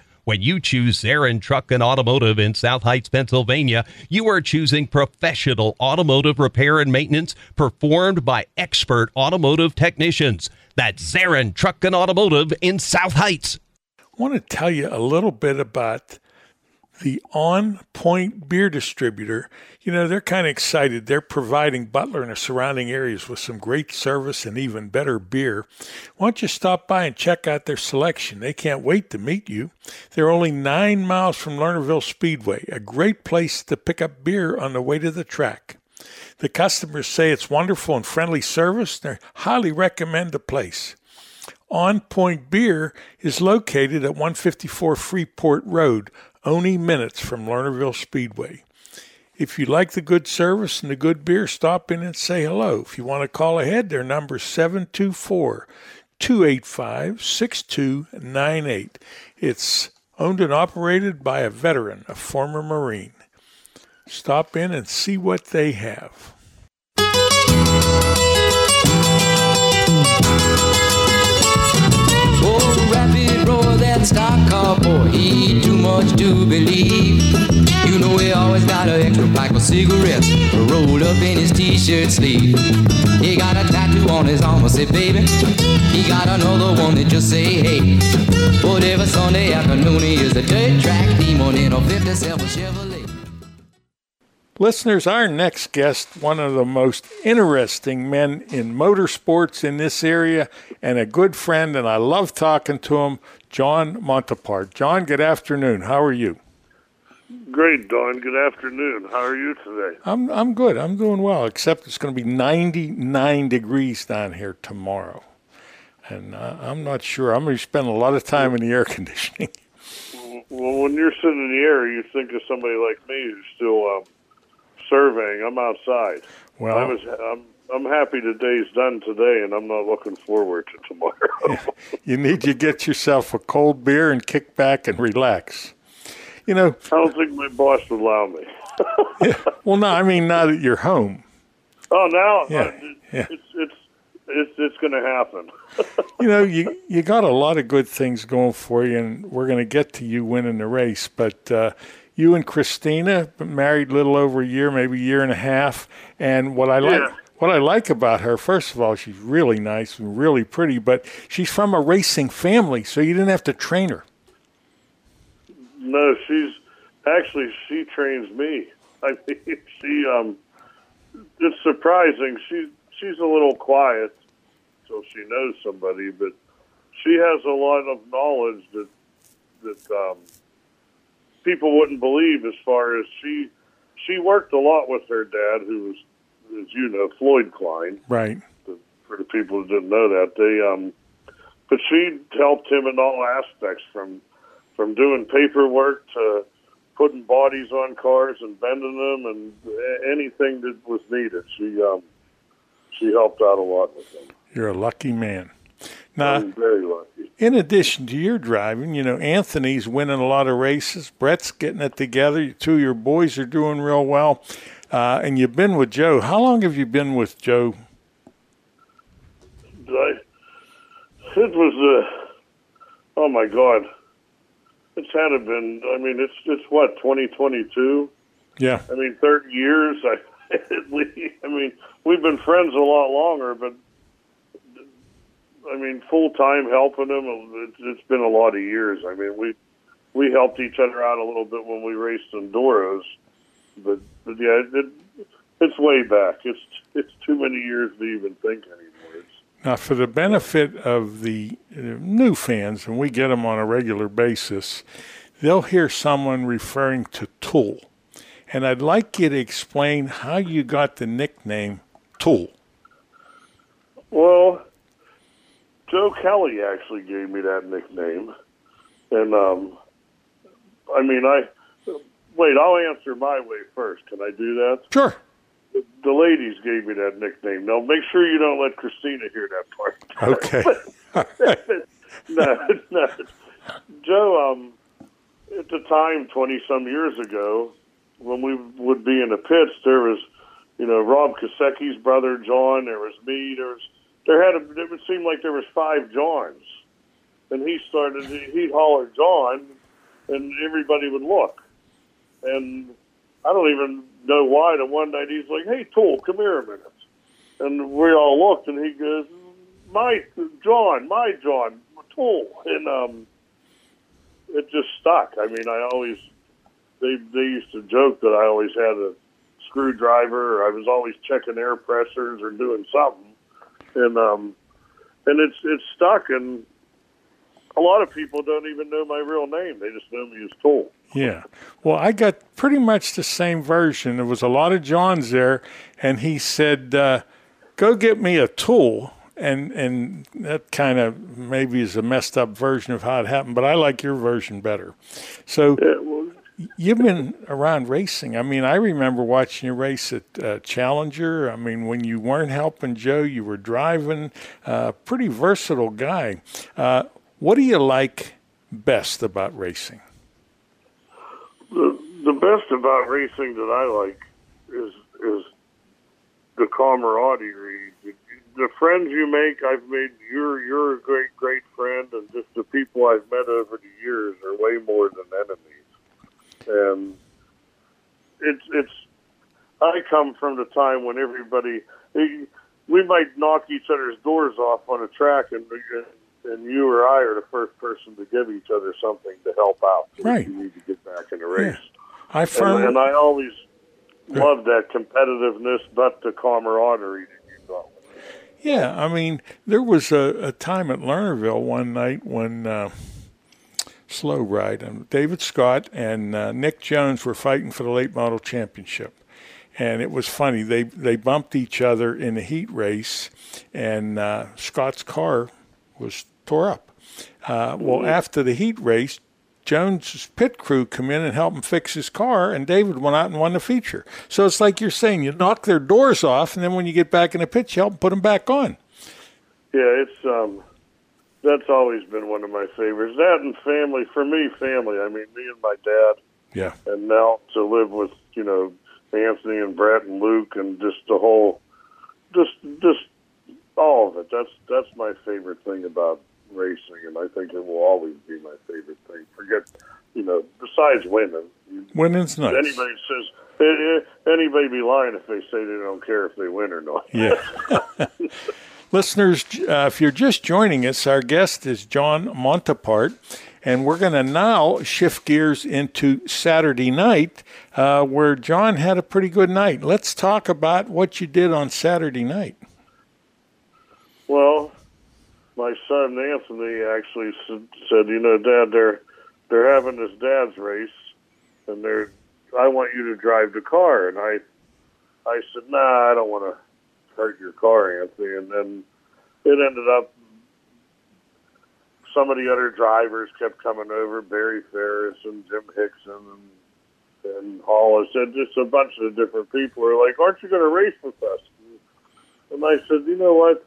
When you choose Zarin Truck and Automotive in South Heights, Pennsylvania, you are choosing professional automotive repair and maintenance performed by expert automotive technicians. That's Zarin Truck and Automotive in South Heights. I want to tell you a little bit about the On Point Beer Distributor. You know, they're kind of excited. They're providing Butler and the surrounding areas with some great service and even better beer. Why don't you stop by and check out their selection? They can't wait to meet you. They're only nine miles from Lernerville Speedway, a great place to pick up beer on the way to the track. The customers say it's wonderful and friendly service. They highly recommend the place. On Point Beer is located at 154 Freeport Road, only minutes from Lernerville Speedway. If you like the good service and the good beer, stop in and say hello. If you want to call ahead, their number is 724 285 6298. It's owned and operated by a veteran, a former Marine. Stop in and see what they have. Boy, he too much to believe. You know he always got an extra pack of cigarettes rolled up in his t-shirt sleeve. He got a tattoo on his arm, I say, baby. He got another one that just say, hey. But every Sunday afternoon he is a dirt track demon in a 57 Chevrolet. Listeners, our next guest, one of the most interesting men in motorsports in this area, and a good friend, and I love talking to him, John Montepard. John, good afternoon. How are you? Great, Don. Good afternoon. How are you today? I'm I'm good. I'm doing well, except it's going to be 99 degrees down here tomorrow, and uh, I'm not sure. I'm going to spend a lot of time in the air conditioning. Well, when you're sitting in the air, you think of somebody like me who's still um, surveying. I'm outside. Well, I was. I'm. I'm happy the day's done today, and I'm not looking forward to tomorrow. you need to get yourself a cold beer and kick back and relax. You know, I don't think my boss would allow me. yeah, well, no, I mean not at your home. Oh, now Yeah, uh, it- yeah. it's it's it's it's going to happen. you know, you you got a lot of good things going for you, and we're going to get to you winning the race. But uh, you and Christina been married a little over a year, maybe a year and a half. And what I like. Yeah. What I like about her, first of all, she's really nice and really pretty, but she's from a racing family, so you didn't have to train her. No, she's actually she trains me. I mean, she um, it's surprising. She she's a little quiet until she knows somebody, but she has a lot of knowledge that that um, people wouldn't believe. As far as she she worked a lot with her dad, who was, as you know, Floyd Klein. Right. For the people who didn't know that, they um, but she helped him in all aspects from from doing paperwork to putting bodies on cars and bending them and anything that was needed. She um, she helped out a lot with them. You're a lucky man. Now, I'm very lucky. in addition to your driving, you know, Anthony's winning a lot of races. Brett's getting it together. Two of your boys are doing real well. Uh, and you've been with Joe. How long have you been with Joe? I, it was uh, oh my god, it's had to been. I mean, it's it's what 2022. Yeah. I mean, 30 years. I, I mean, we've been friends a lot longer, but I mean, full time helping him. It's, it's been a lot of years. I mean, we we helped each other out a little bit when we raced Enduros, but, but yeah, it, it's way back. It's it's too many years to even think anymore. It's, Now, for the benefit of the uh, new fans, and we get them on a regular basis, they'll hear someone referring to Tool. And I'd like you to explain how you got the nickname Tool. Well, Joe Kelly actually gave me that nickname, and um, I mean, I wait. I'll answer my way first. Can I do that? Sure. The, the ladies gave me that nickname. Now, make sure you don't let Christina hear that part. Okay. no, no. Joe, um, at the time, twenty some years ago, when we would be in the pits, there was, you know, Rob Kosecki's brother John. There was me. There was there had a, it would seem like there was five Johns, and he started. He'd holler John, and everybody would look, and I don't even know why. The one night he's like, "Hey, Tool, come here a minute," and we all looked, and he goes, "My John, my John, Tool," and um, it just stuck. I mean, I always they they used to joke that I always had a screwdriver, I was always checking air pressures or doing something, and um, and it's it's stuck. And a lot of people don't even know my real name; they just know me as Tool. Yeah. Well, I got pretty much the same version. There was a lot of Johns there, and he said, uh, "Go get me a tool." And and that kind of maybe is a messed up version of how it happened, but I like your version better. So you've been around racing. I mean, I remember watching you race at uh, Challenger. I mean, when you weren't helping Joe, you were driving. Uh, pretty versatile guy. Uh, what do you like best about racing? The the best about racing that I like is is the camaraderie. The, the friends you make, I've made. You're you're a great great friend, and just the people I've met over the years are way more than enemies. And it's it's. I come from the time when everybody we might knock each other's doors off on a track, and and you or I are the first person to give each other something to help out. Right. You need to get back in the race. I And, firmly, and I always loved that competitiveness, but the camaraderie that you got. Yeah, I mean, there was a, a time at Lernerville one night when uh, slow ride, and David Scott and uh, Nick Jones were fighting for the late model championship, and it was funny. They they bumped each other in the heat race, and uh, Scott's car was tore up. Uh, well, after the heat race. Jones's pit crew come in and help him fix his car, and David went out and won the feature. So it's like you're saying, you knock their doors off, and then when you get back in the pit, you help them put them back on. Yeah, it's um, that's always been one of my favorites. That and family. For me, family. I mean, me and my dad, Yeah. and now to live with you know Anthony and Brett and Luke and just the whole, just just all of it. That's that's my favorite thing about racing, and I think it will always be my favorite thing. Forget, you know, besides winning, Winning's nice. Anybody says eh, eh, anybody be lying if they say they don't care if they win or not. Yeah. Listeners, uh, if you're just joining us, our guest is John Montepart, and we're going to now shift gears into Saturday night, uh, where John had a pretty good night. Let's talk about what you did on Saturday night. Well, my son Anthony actually said, "You know, Dad, they're they're having this dad's race, and they're I want you to drive the car." And I I said, "Nah, I don't want to hurt your car, Anthony." And then it ended up some of the other drivers kept coming over, Barry Ferris and Jim Hickson and and Hollis, and just a bunch of different people were like, "Aren't you going to race with us?" And I said, "You know what?"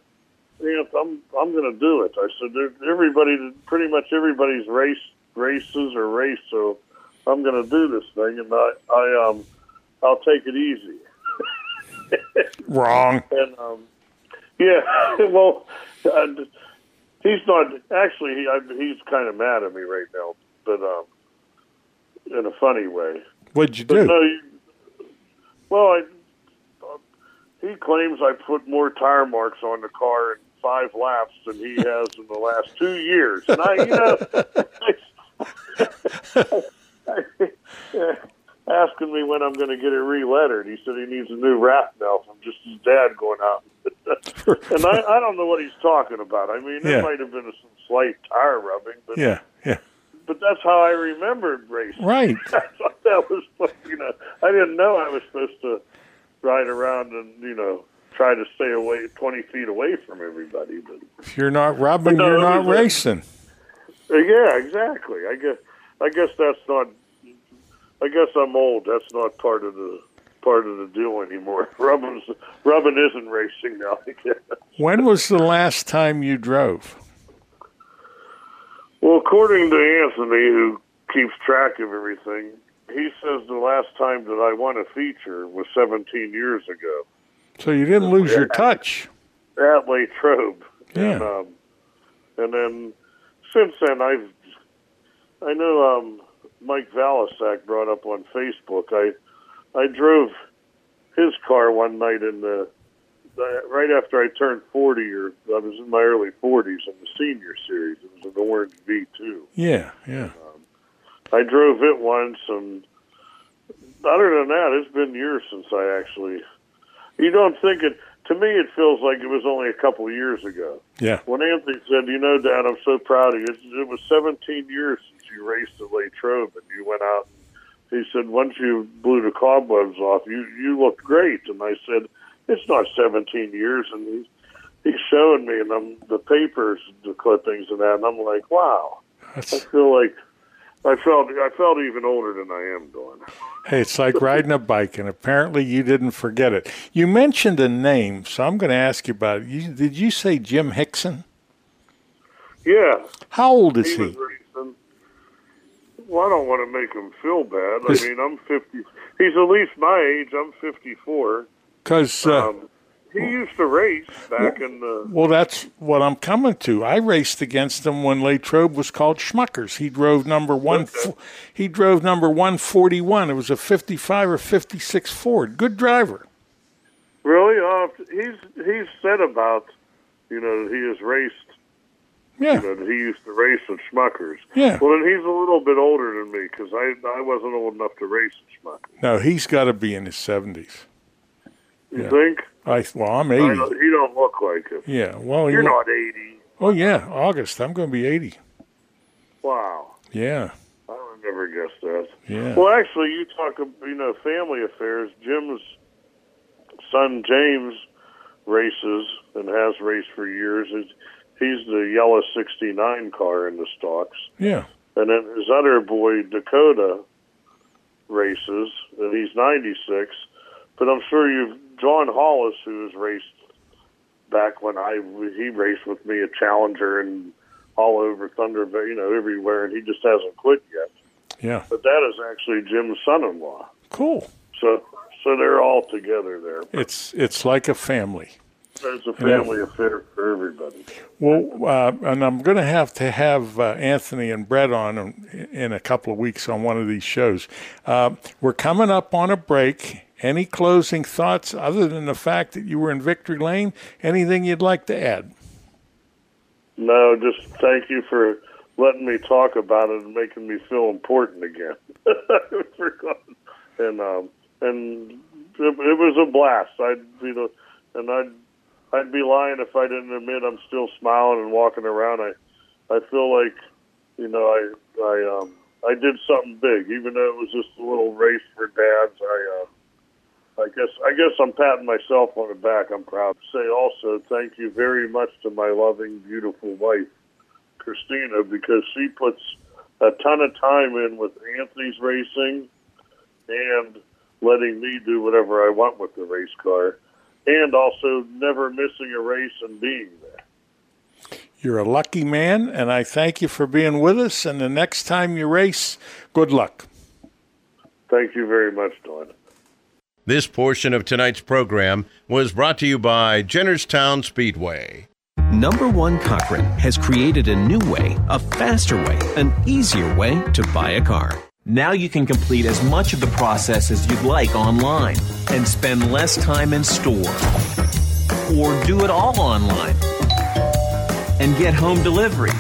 Yeah, I'm I'm going to do it. I said everybody, pretty much everybody's race races or race, so I'm going to do this thing, and I I um I'll take it easy. Wrong. And um, yeah, well, uh, he's not actually. He, I, he's kind of mad at me right now, but um, in a funny way. What'd you But do? no, you, well, I, uh, he claims I put more tire marks on the car in five laps than he has in the last two years. And I, you know, asking me when I'm going to get it re-lettered. He said he needs a new wrap now from just his dad going out. and I, I don't know what he's talking about. I mean, Yeah. might have been some slight tire rubbing, but Yeah, yeah. but that's how I remembered racing. Right. I thought that was, you know, I didn't know I was supposed to ride around and, you know, try to stay away 20 feet away from everybody. But If you're not rubbing, No, you're not racing. uh, yeah, exactly. I guess, I guess that's not, I guess I'm old. That's not part of the, part of the deal anymore. Rubbing, rubbing isn't racing now. I guess. When was the last time you drove? Well, according to Anthony, who keeps track of everything, he says the last time that I won a feature was 17 years ago So you didn't lose your touch. at Latrobe. Yeah. And, um, and then since then, I've I know um, Mike Valasak brought up on Facebook. I I drove his car one night in the right after I turned 40, or I was in my early 40s in the senior series. It was an orange V2. Yeah, yeah. Um, I drove it once, and other than that, it's been years since I actually. You don't think it. To me, it feels like it was only a couple years ago. Yeah. When Anthony said, "You know, Dad, I'm so proud of you," it, it was 17 years you raced at Latrobe, and you went out. And he said, "Once you blew the cobwebs off, you you looked great." And I said, "It's not 17 years." And he's he's showing me, and I'm the papers, the clippings, and that, and I'm like, "Wow." I feel like I felt I felt even older than I am doing. Hey, it's like riding a bike, and apparently you didn't forget it. You mentioned a name, so I'm going to ask you about it. You, did you say Jim Hickson? Yeah. How old is he? he? Was. Well, I don't want to make him feel bad. I mean, I'm 50. He's at least my age. I'm 54. Because, uh, Um, he used to race back in the. well, that's what I'm coming to. I raced against him when Latrobe was called Schmuckers. He drove number one. He drove number 141. It was a 55 or 56 Ford. Good driver. Really, uh, he's he's said about, you know, he has raced. Yeah. You know, that he used to race at Schmuckers. Yeah. Well, then he's a little bit older than me because I I wasn't old enough to race at Schmuckers. No, he's got to be in his 70s. You Yeah. think? I well, I'm 80. don't, you don't look like it. Yeah. Well, You're not 80. Oh yeah, August. I'm going to be 80. Wow. Yeah. I would never guess that. Yeah. Well, actually, you talk, of, you know, family affairs. Jim's son James races and has raced for years. He's, he's the yellow '69 car in the stocks, Yeah. and then his other boy Dakota races, and he's 96. But I'm sure you've John Hollis, who has raced back when I he raced with me a Challenger and all over Thunder Bay, you know, everywhere, and he just hasn't quit yet. Yeah. But that is actually Jim's son-in-law. Cool. So, so they're all together there. It's it's like a family. It's a family affair for everybody. Well, uh, and I'm going to have to have uh, Anthony and Brett on in- in a couple of weeks on one of these shows. Uh, we're coming up on a break. Any closing thoughts other than the fact that you were in Victory Lane? Anything you'd like to add? No, just thank you for letting me talk about it and making me feel important again. and um, and it, it was a blast. I'd you know, and I'd I'd be lying if I didn't admit I'm still smiling and walking around. I I feel like you know I I um I did something big, even though it was just a little race for dads. I uh, I guess I guess I'm patting myself on the back. I'm proud to say also thank you very much to my loving, beautiful wife, Christina, because she puts a ton of time in with Anthony's racing and letting me do whatever I want with the race car, and also never missing a race and being there. You're a lucky man, and I thank you for being with us. And the next time you race, good luck. Thank you very much, Don. This portion of tonight's program was brought to you by Jennerstown Speedway. Number One Cochrane has created a new way, a faster way, an easier way to buy a car. Now you can complete as much of the process as you'd like online and spend less time in store. or do it all online and get home delivery.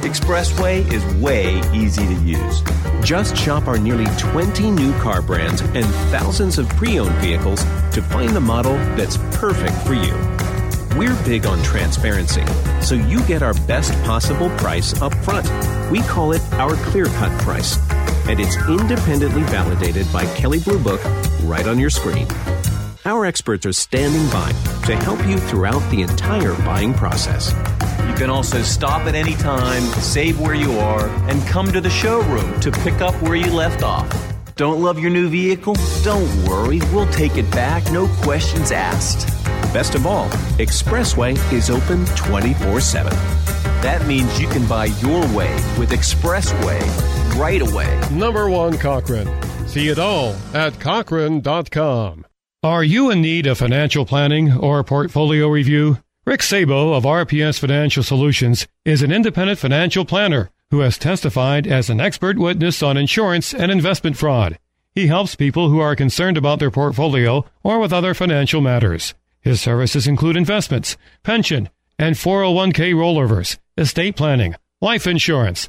Expressway is way easy to use. Just shop our nearly 20 new car brands and thousands of pre owned vehicles to find the model that's perfect for you. We're big on transparency, so you get our best possible price up front. We call it our clear cut price, and it's independently validated by Kelley Blue Book right on your screen. Our experts are standing by to help you throughout the entire buying process. You can also stop at any time, save where you are, and come to the showroom to pick up where you left off. Don't love your new vehicle? Don't worry, we'll take it back, no questions asked. Best of all, Expressway is open 24 7. That means you can buy your way with Expressway right away. Number one Cochrane. See it all at Cochrane.com. Are you in need of financial planning or portfolio review? Rick Sabo of RPS Financial Solutions is an independent financial planner who has testified as an expert witness on insurance and investment fraud. He helps people who are concerned about their portfolio or with other financial matters. His services include investments, pension, and 401k rollovers, estate planning, life insurance,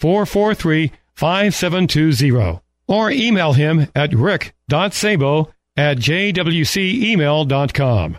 443 5720. Or email him at rick.sabo at jwcemail.com.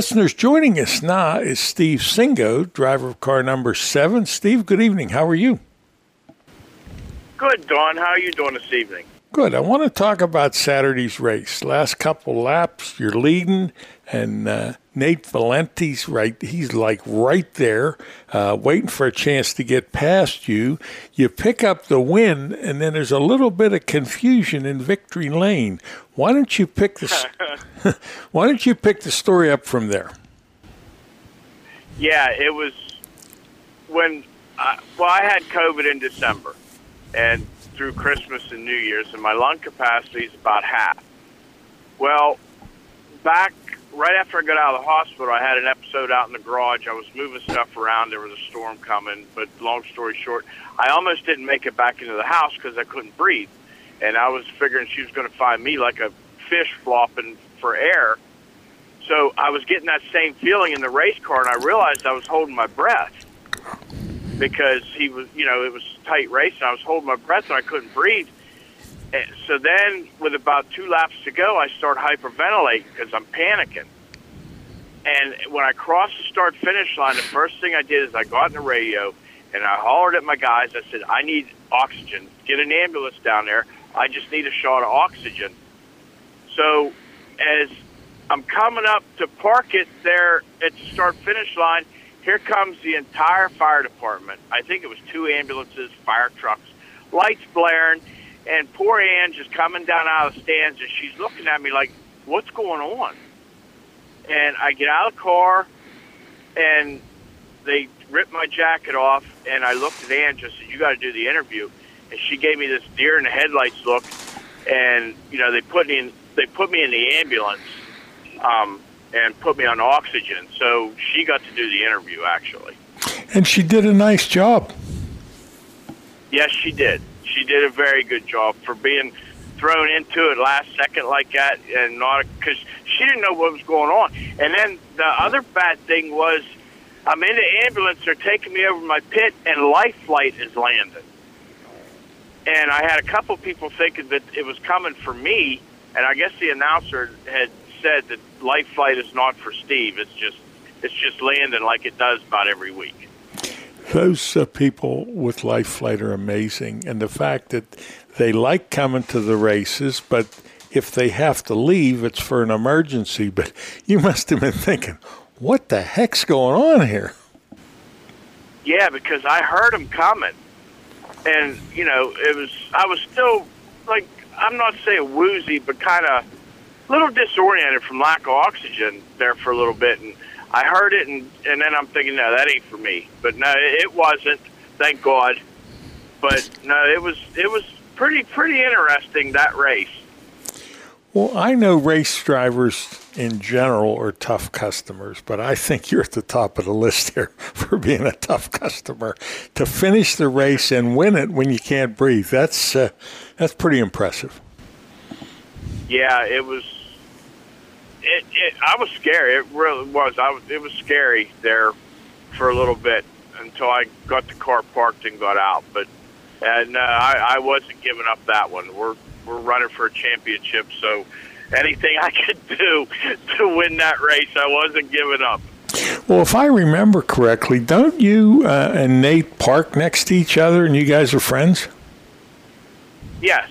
Listeners, joining us now is Steve Singo, driver of car number seven. Steve, good evening. How are you? Good, Don. How are you doing this evening? Good. I want to talk about Saturday's race. Last couple laps, you're leading, and uh, Nate Valenti's right. He's like right there, uh, waiting for a chance to get past you. You pick up the win, and then there's a little bit of confusion in victory lane. Why don't you pick the Why don't you pick the story up from there? Yeah, it was when. I, well, I had COVID in December, and through Christmas and New Year's, and my lung capacity is about half. Well, back right after I got out of the hospital, I had an episode out in the garage. I was moving stuff around. There was a storm coming, but long story short, I almost didn't make it back into the house because I couldn't breathe, and I was figuring she was going to find me like a fish flopping for air. So I was getting that same feeling in the race car, and I realized I was holding my breath because he was, you know, it was tight race, and I was holding my breath and I couldn't breathe. And so then, with about two laps to go, I start hyperventilating because I'm panicking. And when I crossed the start finish line, the first thing I did is I got in the radio and I hollered at my guys. I said, I need oxygen. Get an ambulance down there. I just need a shot of oxygen. So as I'm coming up to park it there at the start finish line, here comes the entire fire department. I think it was two ambulances, fire trucks, lights blaring, and poor Ann just coming down out of the stands, and she's looking at me like, "What's going on?" And I get out of the car, and they ripped my jacket off, and I looked at Ann just said, "You got to do the interview," and she gave me this deer in the headlights look, and you know they put me in they put me in the ambulance. Um, and put me on oxygen. So she got to do the interview actually. And she did a nice job. Yes, she did. She did a very good job for being thrown into it last second like that, and not because she didn't know what was going on. And then the other bad thing was, I'm in the ambulance. They're taking me over my pit, and life flight is landing. And I had a couple people thinking that it was coming for me, and I guess the announcer had said that life flight is not for Steve. It's just it's just landing like it does about every week. Those uh, people with life flight are amazing, and the fact that they like coming to the races, but if they have to leave, it's for an emergency. But you must have been thinking, what the heck's going on here? Yeah, because I heard them coming, and you know, it was I was still like I'm not saying woozy, but kind of little disoriented from lack of oxygen there for a little bit, and I heard it, and and then I'm thinking, no, that ain't for me. But no, it wasn't. Thank God. But no, it was it was pretty pretty interesting that race. Well, I know race drivers in general are tough customers, but I think you're at the top of the list here for being a tough customer. To finish the race and win it when you can't breathe, that's uh, that's pretty impressive. Yeah, it was it, it I was scary. It really was. I was. It was scary there for a little bit until I got the car parked and got out. But and uh, I, I wasn't giving up that one. We're we're running for a championship, so anything I could do to win that race, I wasn't giving up. Well, if I remember correctly, don't you uh, and Nate park next to each other, and you guys are friends? Yes.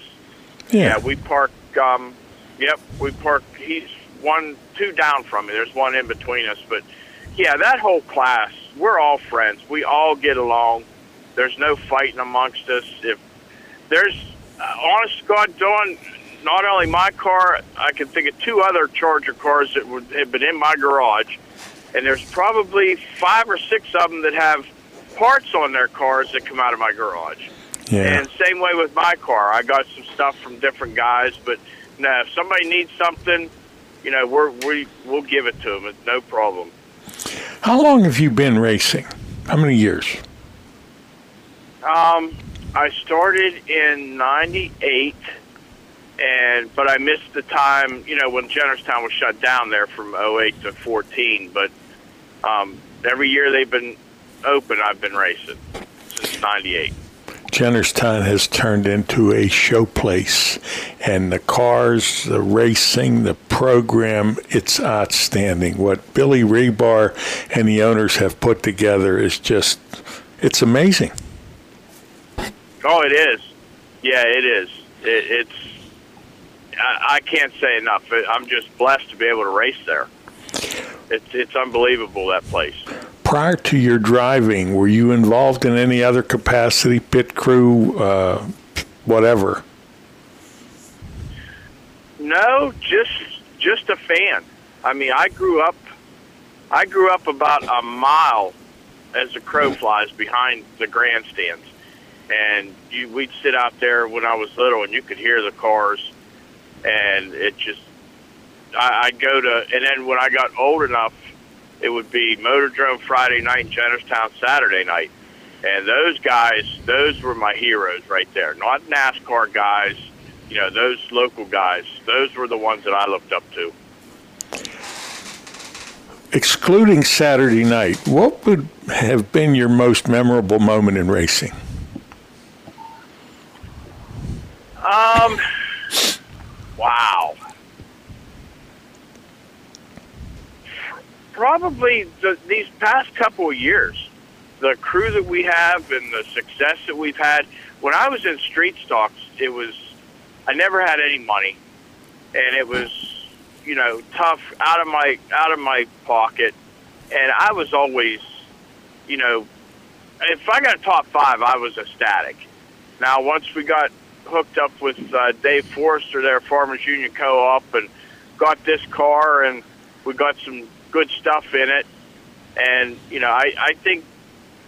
Yeah. we park. Um, yep, we park. He's one, two down from me. There's one in between us, but yeah, that whole class, we're all friends. We all get along. There's no fighting amongst us. If there's, uh, honest God, Don, not only my car, I can think of two other Charger cars that would have been in my garage, and there's probably five or six of them that have parts on their cars that come out of my garage. Yeah. And same way with my car. I got some stuff from different guys, but now if somebody needs something, you know, we're, we we'll give it to them. It's no problem. How long have you been racing? How many years? Um, I started in '98, and but I missed the time, you know, when Jennerstown was shut down there from '08 to 14. But um, every year they've been open, I've been racing since '98. Jennerstown has turned into a showplace, and the cars, the racing, the program, it's outstanding. What Billy Rebar and the owners have put together is just, it's amazing. Oh, it is. Yeah, it is. It, it's. I, I can't say enough. I'm just blessed to be able to race there. It's it's unbelievable that place. Prior to your driving, were you involved in any other capacity, pit crew, uh, whatever? No, just just a fan. I mean, I grew up. I grew up about a mile as the crow flies behind the grandstands, and you, we'd sit out there when I was little, and you could hear the cars, and it just. I, I'd go to, and then when I got old enough, it would be Motor Motordrome Friday night and Jennerstown Saturday night, and those guys, those were my heroes right there. Not NASCAR guys, you know, those local guys. Those were the ones that I looked up to. Excluding Saturday night, what would have been your most memorable moment in racing? Um, wow. Probably the, these past couple of years, the crew that we have and the success that we've had. When I was in street stocks, it was I never had any money, and it was you know tough out of my out of my pocket, and I was always you know if I got a top five, I was ecstatic. Now once we got hooked up with uh, Dave Forrester there, Farmers Union Co-op, and got this car, and we got some good stuff in it. And you know, I, I think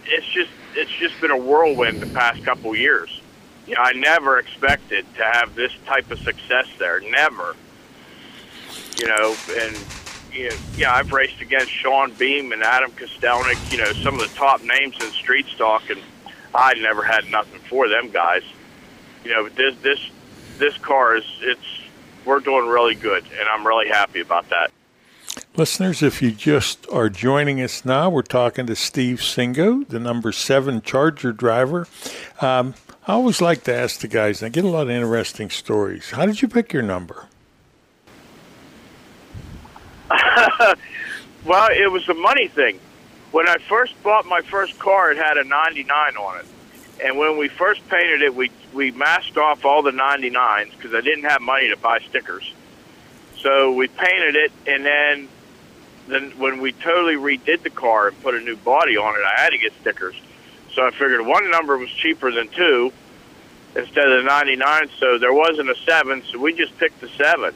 it's just it's just been a whirlwind the past couple years. You know, I never expected to have this type of success there. Never. You know, and you know, yeah, I've raced against Sean Beam and Adam Kostelnik. You know, some of the top names in street stock, and I never had nothing for them guys you know, this this this car is it's we're doing really good, and I'm really happy about that. Listeners, if you just are joining us now, we're talking to Steve Singo, the number seven Charger driver. Um, I always like to ask the guys, and I get a lot of interesting stories. How did you pick your number? well, it was a money thing. When I first bought my first car, it had a 99 on it. And when we first painted it, we we masked off all the 99s because I didn't have money to buy stickers. So we painted it, and then then when we totally redid the car and put a new body on it, I had to get stickers. So I figured one number was cheaper than two instead of the 99. So there wasn't a seven, so we just picked the seven.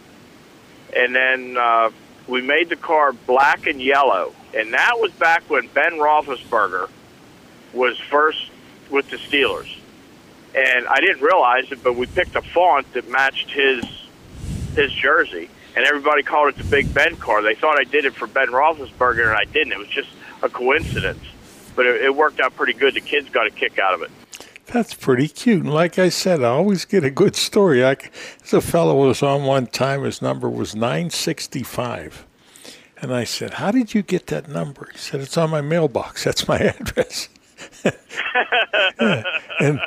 And then uh, we made the car black and yellow, and that was back when Ben Roethlisberger was first with the Steelers. And I didn't realize it, but we picked a font that matched his his jersey, and everybody called it the Big Ben car. They thought I did it for Ben Roethlisberger, and I didn't. It was just a coincidence, but it, it worked out pretty good. The kids got a kick out of it. That's pretty cute. And like I said, I always get a good story. I, a fellow was on one time. His number was 965. And I said, How did you get that number? He said, It's on my mailbox. That's my address. and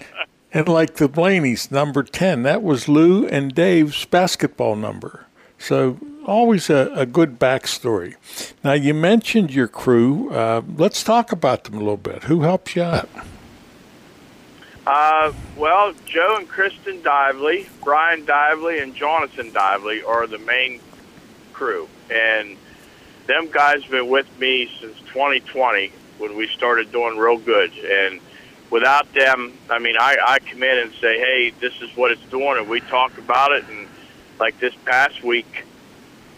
and like the Blaney's number 10, that was Lou and Dave's basketball number. So always a, a good backstory. Now, you mentioned your crew. Uh, let's talk about them a little bit. Who helps you out? Uh, well, Joe and Kristen Dively, Brian Dively, and Jonathan Dively are the main crew. And them guys have been with me since 2020 when we started doing real good. And without them, I mean, I, I come in and say, hey, this is what it's doing, and we talk about it. And like this past week,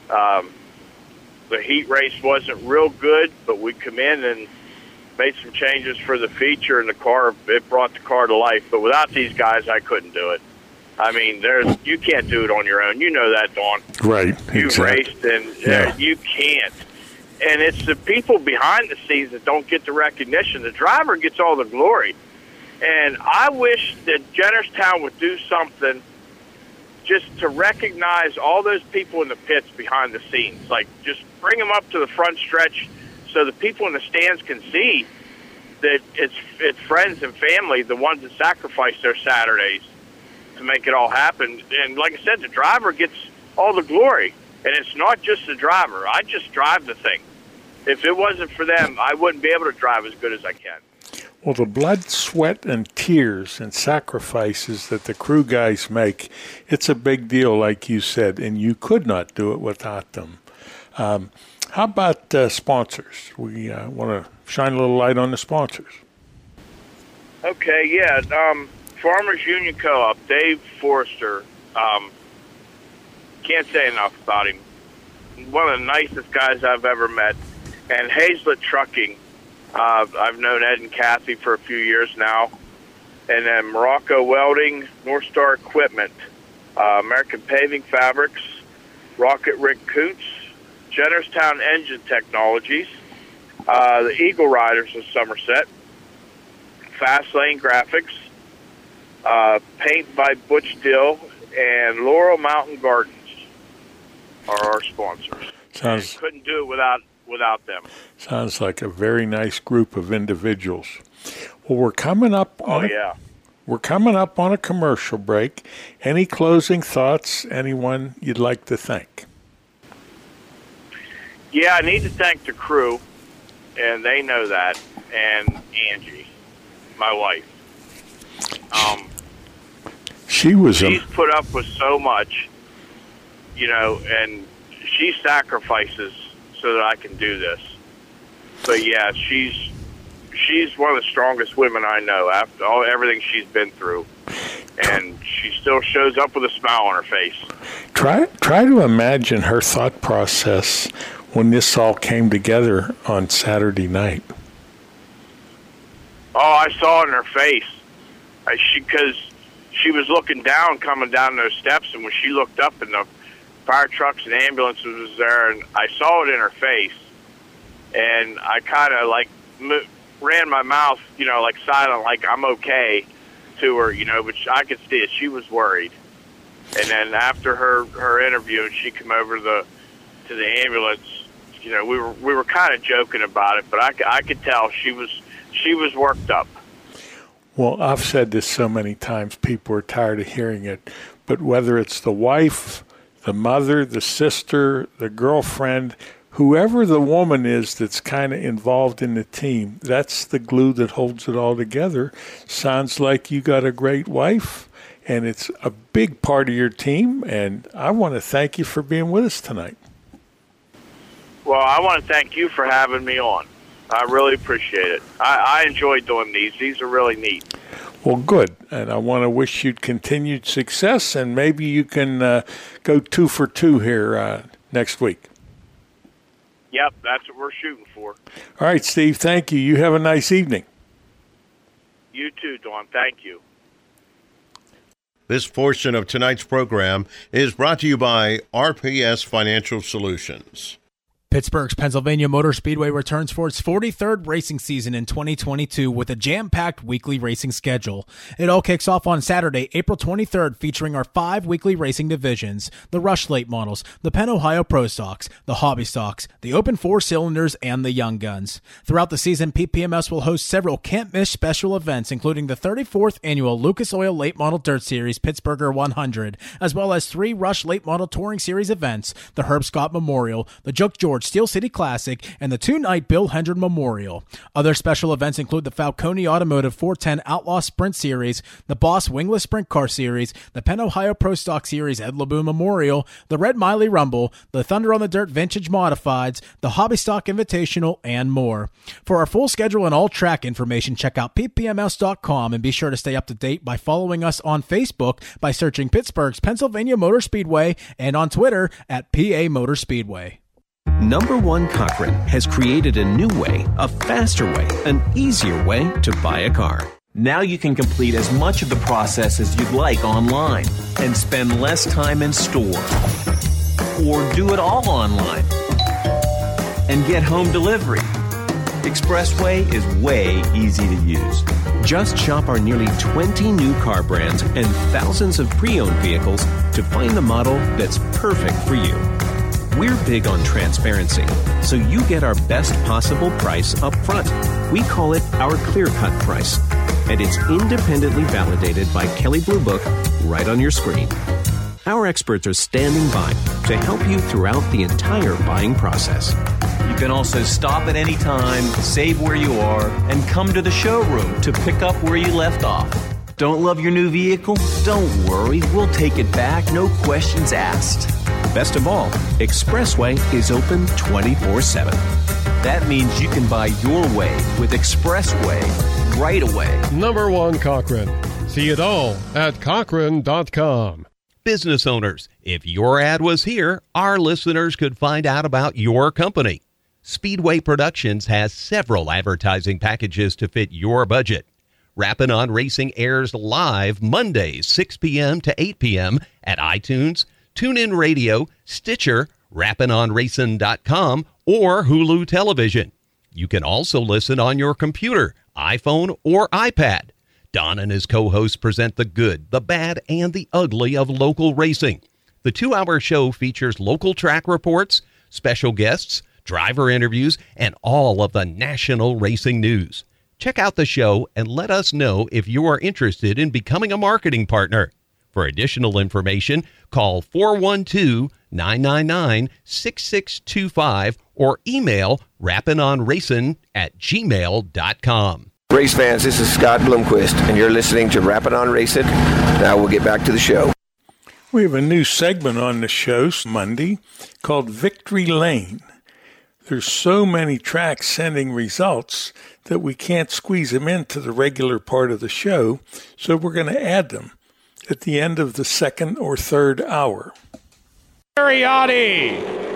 um, the heat race wasn't real good, but we come in and made some changes for the feature, and the car it brought the car to life. But without these guys, I couldn't do it. I mean, there's you can't do it on your own. You know that, Don. Right. You exactly. raced, and uh, you can't. And it's the people behind the scenes that don't get the recognition. The driver gets all the glory. And I wish that Jennerstown would do something just to recognize all those people in the pits behind the scenes. Like, just bring them up to the front stretch so the people in the stands can see that it's it's friends and family, the ones that sacrifice their Saturdays to make it all happen. And like I said, the driver gets all the glory, and it's not just the driver. I just drive the thing. If it wasn't for them, I wouldn't be able to drive as good as I can. Well, the blood, sweat, and tears and sacrifices that the crew guys make, it's a big deal, like you said, and you could not do it without them. Um, how about uh, sponsors? We uh, want to shine a little light on the sponsors. Okay, yeah. Um, Farmers Union Co-op, Dave Forrester. Um, can't say enough about him. One of the nicest guys I've ever met. And Hazlett Trucking. Uh, I've known Ed and Kathy for a few years now. And then Morocco Welding, North Star Equipment, uh, American Paving Fabrics, Rocket Rick Coots, Jennerstown Engine Technologies, uh, the Eagle Riders of Somerset, Fast Lane Graphics, uh, Paint by Butch Dill, and Laurel Mountain Gardens are our sponsors. Sounds couldn't do it without without them. sounds like a very nice group of individuals. Well, we're coming up Oh on a, yeah. we're coming up on a commercial break. Any closing thoughts? Anyone you'd like to thank? Yeah, I need to thank the crew, and they know that, and Angie, my wife. Um, She was a she's put up with so much, you know, and she sacrifices so that I can do this. But yeah, she's she's one of the strongest women I know after all everything she's been through, and she still shows up with a smile on her face. Try try to imagine her thought process when this all came together on Saturday night. Oh, I saw it in her face. I, she because she was looking down, coming down those steps, and when she looked up, and the fire trucks and ambulances was there, and I saw it in her face, and I kind of like mo- ran my mouth, you know, like silent, like I'm okay, to her, you know, but I could see it. She was worried. And then after her her interview, and she came over to the to the ambulance. You know, we were we were kind of joking about it, but I, I could tell she was she was worked up. Well, I've said this so many times, people are tired of hearing it. But whether it's the wife, the mother, the sister, the girlfriend, whoever the woman is that's kind of involved in the team, that's the glue that holds it all together. Sounds like you got a great wife, and it's a big part of your team. And I want to thank you for being with us tonight. Well, I want to thank you for having me on. I really appreciate it. I, I enjoy doing these. These are really neat. Well, good. And I want to wish you continued success, and maybe you can uh, go two for two here uh, next week. Yep, that's what we're shooting for. All right, Steve, thank you. You have a nice evening. You too, Don. Thank you. This portion of tonight's program is brought to you by RPS Financial Solutions. Pittsburgh's Pennsylvania Motor Speedway returns for its 43rd racing season in 2022 with a jam-packed weekly racing schedule. It all kicks off on Saturday, April 23rd, featuring our five weekly racing divisions, the Rush Late models, the Penn Ohio Pro Stocks, the Hobby Stocks, the Open Four Cylinders, and the Young Guns. Throughout the season, PPMS will host several can't-miss special events, including the 34th annual Lucas Oil Late Model Dirt Series Pittsburgher 100, as well as three Rush Late Model Touring Series events, the Herb Scott Memorial, the Joke George Steel City Classic, and the two-night Bill Hendren Memorial. Other special events include the Falcone Automotive 410 Outlaw Sprint Series, the Boss Wingless Sprint Car Series, the Penn Ohio Pro Stock Series Ed LeBoon Memorial, the Red Miley Rumble, the Thunder on the Dirt Vintage Modifieds, the Hobby Stock Invitational, and more. For our full schedule and all track information, check out ppms.com and be sure to stay up to date by following us on Facebook by searching Pittsburgh's Pennsylvania Motor Speedway and on Twitter at PA Motor Speedway. Number One Cochran has created a new way, a faster way, an easier way to buy a car. Now you can complete as much of the process as you'd like online and spend less time in store. or do it all online and get home delivery. Expressway is way easy to use. Just shop our nearly 20 new car brands and thousands of pre owned vehicles to find the model that's perfect for you. We're big on transparency, so you get our best possible price up front. We call it our clear cut price, and it's independently validated by Kelley Blue Book right on your screen. Our experts are standing by to help you throughout the entire buying process. You can also stop at any time, save where you are, and come to the showroom to pick up where you left off. Don't love your new vehicle? Don't worry, we'll take it back, no questions asked. Best of all, Expressway is open 24 7. That means you can buy your way with Expressway right away. Number one, Cochran. See it all at Cochran.com. Business owners, if your ad was here, our listeners could find out about your company. Speedway Productions has several advertising packages to fit your budget. Rappin' on Racing airs live Mondays, 6 p.m. to 8 p.m. at iTunes, TuneIn Radio, Stitcher, rappinonracing.com, or Hulu Television. You can also listen on your computer, iPhone, or iPad. Don and his co hosts present the good, the bad, and the ugly of local racing. The two hour show features local track reports, special guests, driver interviews, and all of the national racing news. Check out the show and let us know if you are interested in becoming a marketing partner. For additional information, call 412 999 6625 or email rappinonracing at gmail.com. Race fans, this is Scott Bloomquist, and you're listening to Rappin' on Racing. Now we'll get back to the show. We have a new segment on the show Monday called Victory Lane. There's so many tracks sending results that we can't squeeze them into the regular part of the show, so we're going to add them at the end of the second or third hour. Mariotti.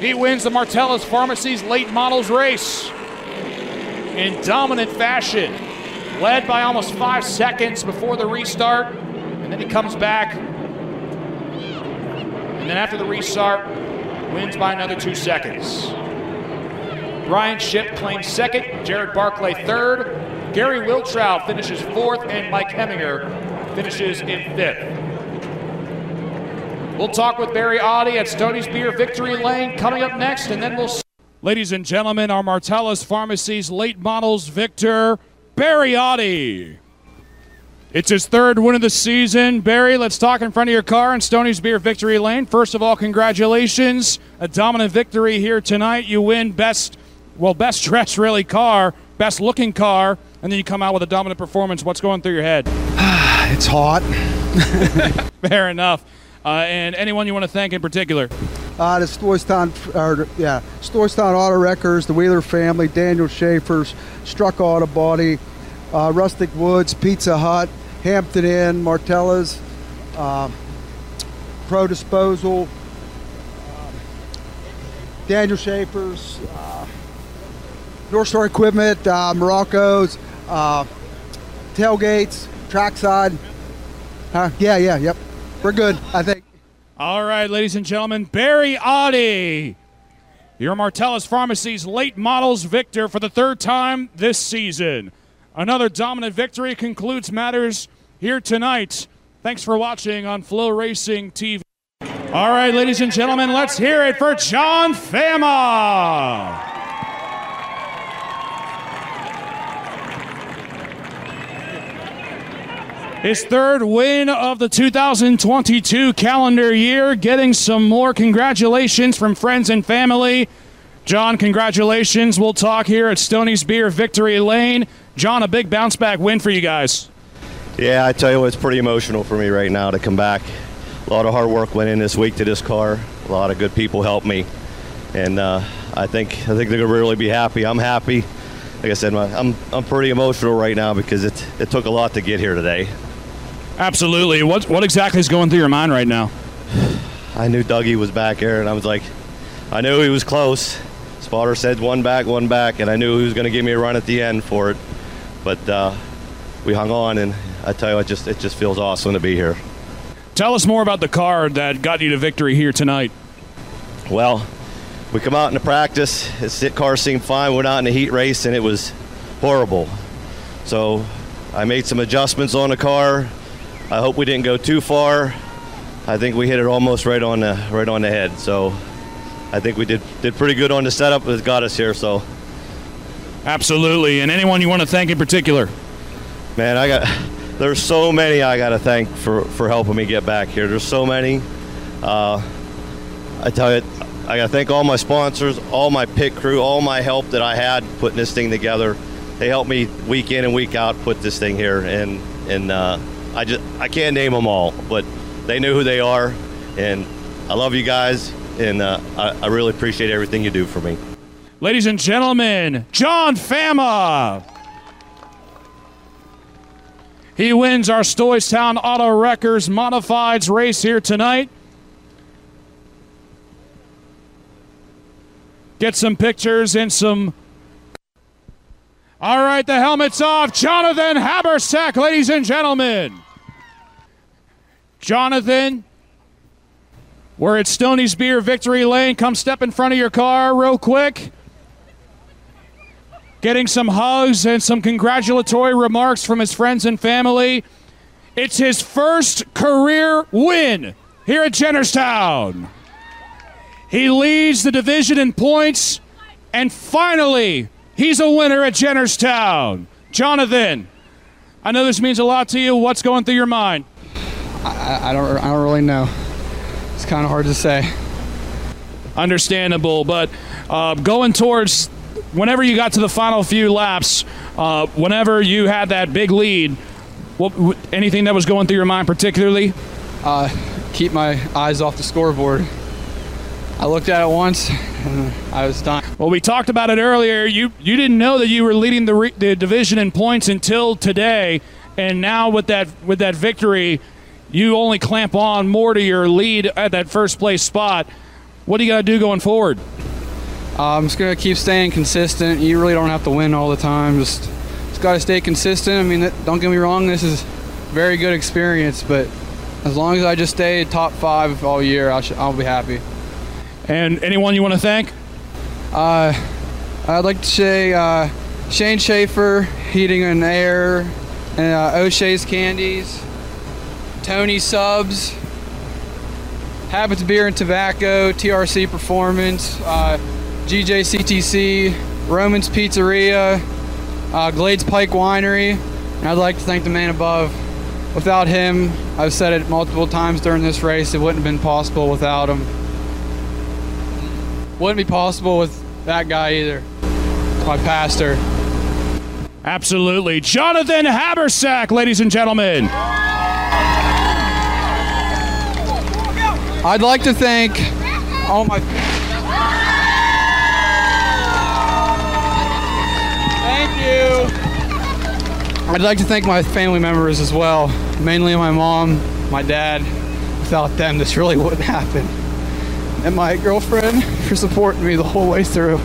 He wins the Martella's Pharmacies late models race in dominant fashion, led by almost five seconds before the restart, and then he comes back. And then after the restart, wins by another two seconds. Brian Ship claims second, Jared Barclay third, Gary Wiltrow finishes fourth, and Mike Heminger finishes in fifth. We'll talk with Barry Audie at Stoney's Beer Victory Lane coming up next, and then we'll. Ladies and gentlemen, our Martella's Pharmacy's late models victor, Barry Audie. It's his third win of the season. Barry, let's talk in front of your car in Stoney's Beer Victory Lane. First of all, congratulations. A dominant victory here tonight. You win best, well, best dressed really car, best looking car, and then you come out with a dominant performance. What's going through your head? it's hot. Fair enough. Uh, and anyone you want to thank in particular? Uh, the Stoystown, or yeah, Stoystown Auto Wreckers, the Wheeler family, Daniel Schaefer's, Struck Auto Body, uh, Rustic Woods, Pizza Hut, Hampton Inn, Martella's, uh, Pro Disposal, uh, Daniel Schaefer's, uh, North Star Equipment, uh, Morocco's, uh, tailgates, trackside. Yeah, yeah, yep. We're good, I think. All right, ladies and gentlemen, Barry Audie, your Martella's Pharmacy's late models victor for the third time this season. Another dominant victory concludes matters here tonight. Thanks for watching on FloRacing TV. All right, ladies and gentlemen, let's hear it for John Fama. His third win of the 2022 calendar year, getting some more congratulations from friends and family. John, congratulations. We'll talk here at Stoney's Beer Victory Lane. John, a big bounce back win for you guys. Yeah, I tell you what, it's pretty emotional for me right now to come back. A lot of hard work went in this week to this car. A lot of good people helped me, and uh, I think I think they're gonna really be happy. I'm happy. Like I said, I'm I'm pretty emotional right now because it it took a lot to get here today. Absolutely. What what exactly is going through your mind right now? I knew Dougie was back here, and I was like, I knew he was close. Spotter said one back, one back, and I knew he was going to give me a run at the end for it. But uh, we hung on, and I tell you, it just it just feels awesome to be here. Tell us more about the car that got you to victory here tonight. Well, we come out into practice. The car seemed fine. We went out in the heat race, and it was horrible. So I made some adjustments on the car. I hope we didn't go too far. I think we hit it almost right on the right on the head. So I think we did did pretty good on the setup. that got us here. So Absolutely. And anyone you want to thank in particular? man, I got there's so many I got to thank for for helping me get back here. There's so many. Uh, I tell you, I got to thank all my sponsors, all my pit crew, all my help that I had putting this thing together. They helped me week in and week out put this thing here, and and uh, I just I can't name them all, but they know who they are, and I love you guys, and uh, I, I really appreciate everything you do for me. Ladies and gentlemen, John Fama. He wins our Stoystown Auto Wreckers Modifieds race here tonight. Get some pictures and some. All right, the helmet's off. Jonathan Habersack, ladies and gentlemen. Jonathan, we're at Stoney's Beer Victory Lane. Come step in front of your car real quick. Getting some hugs and some congratulatory remarks from his friends and family. It's his first career win here at Jennerstown. He leads the division in points, and finally, he's a winner at Jennerstown. Jonathan, I know this means a lot to you. What's going through your mind? I, I don't. I don't really know. It's kind of hard to say. Understandable, but uh, going towards whenever you got to the final few laps, uh, whenever you had that big lead, what, wh- anything that was going through your mind particularly? Uh, keep my eyes off the scoreboard. I looked at it once, and I was done. Well, we talked about it earlier. You you didn't know that you were leading the, re- the division in points until today, and now with that with that victory, you only clamp on more to your lead at that first place spot. What do you got to do going forward? Uh, I'm just gonna keep staying consistent. You really don't have to win all the time. Just just gotta stay consistent. I mean, don't get me wrong. This is very good experience, but as long as I just stay top five all year, I'll, sh- I'll be happy. And anyone you want to thank? Uh, I'd like to say uh, Shane Schaefer, Heating and Air, and uh, O'Shea's Candies, Tony Subs, Habits Beer and Tobacco, TRC Performance, uh, GJCTC, Roman's Pizzeria, uh, Glades Pike Winery, and I'd like to thank the man above. Without him, I've said it multiple times during this race, it wouldn't have been possible without him. Wouldn't be possible with that guy either. My pastor. Absolutely. Jonathan Habersack, ladies and gentlemen. I'd like to thank all my. Thank you. I'd like to thank my family members as well, mainly my mom, my dad. Without them, this really wouldn't happen. And my girlfriend for supporting me the whole way through.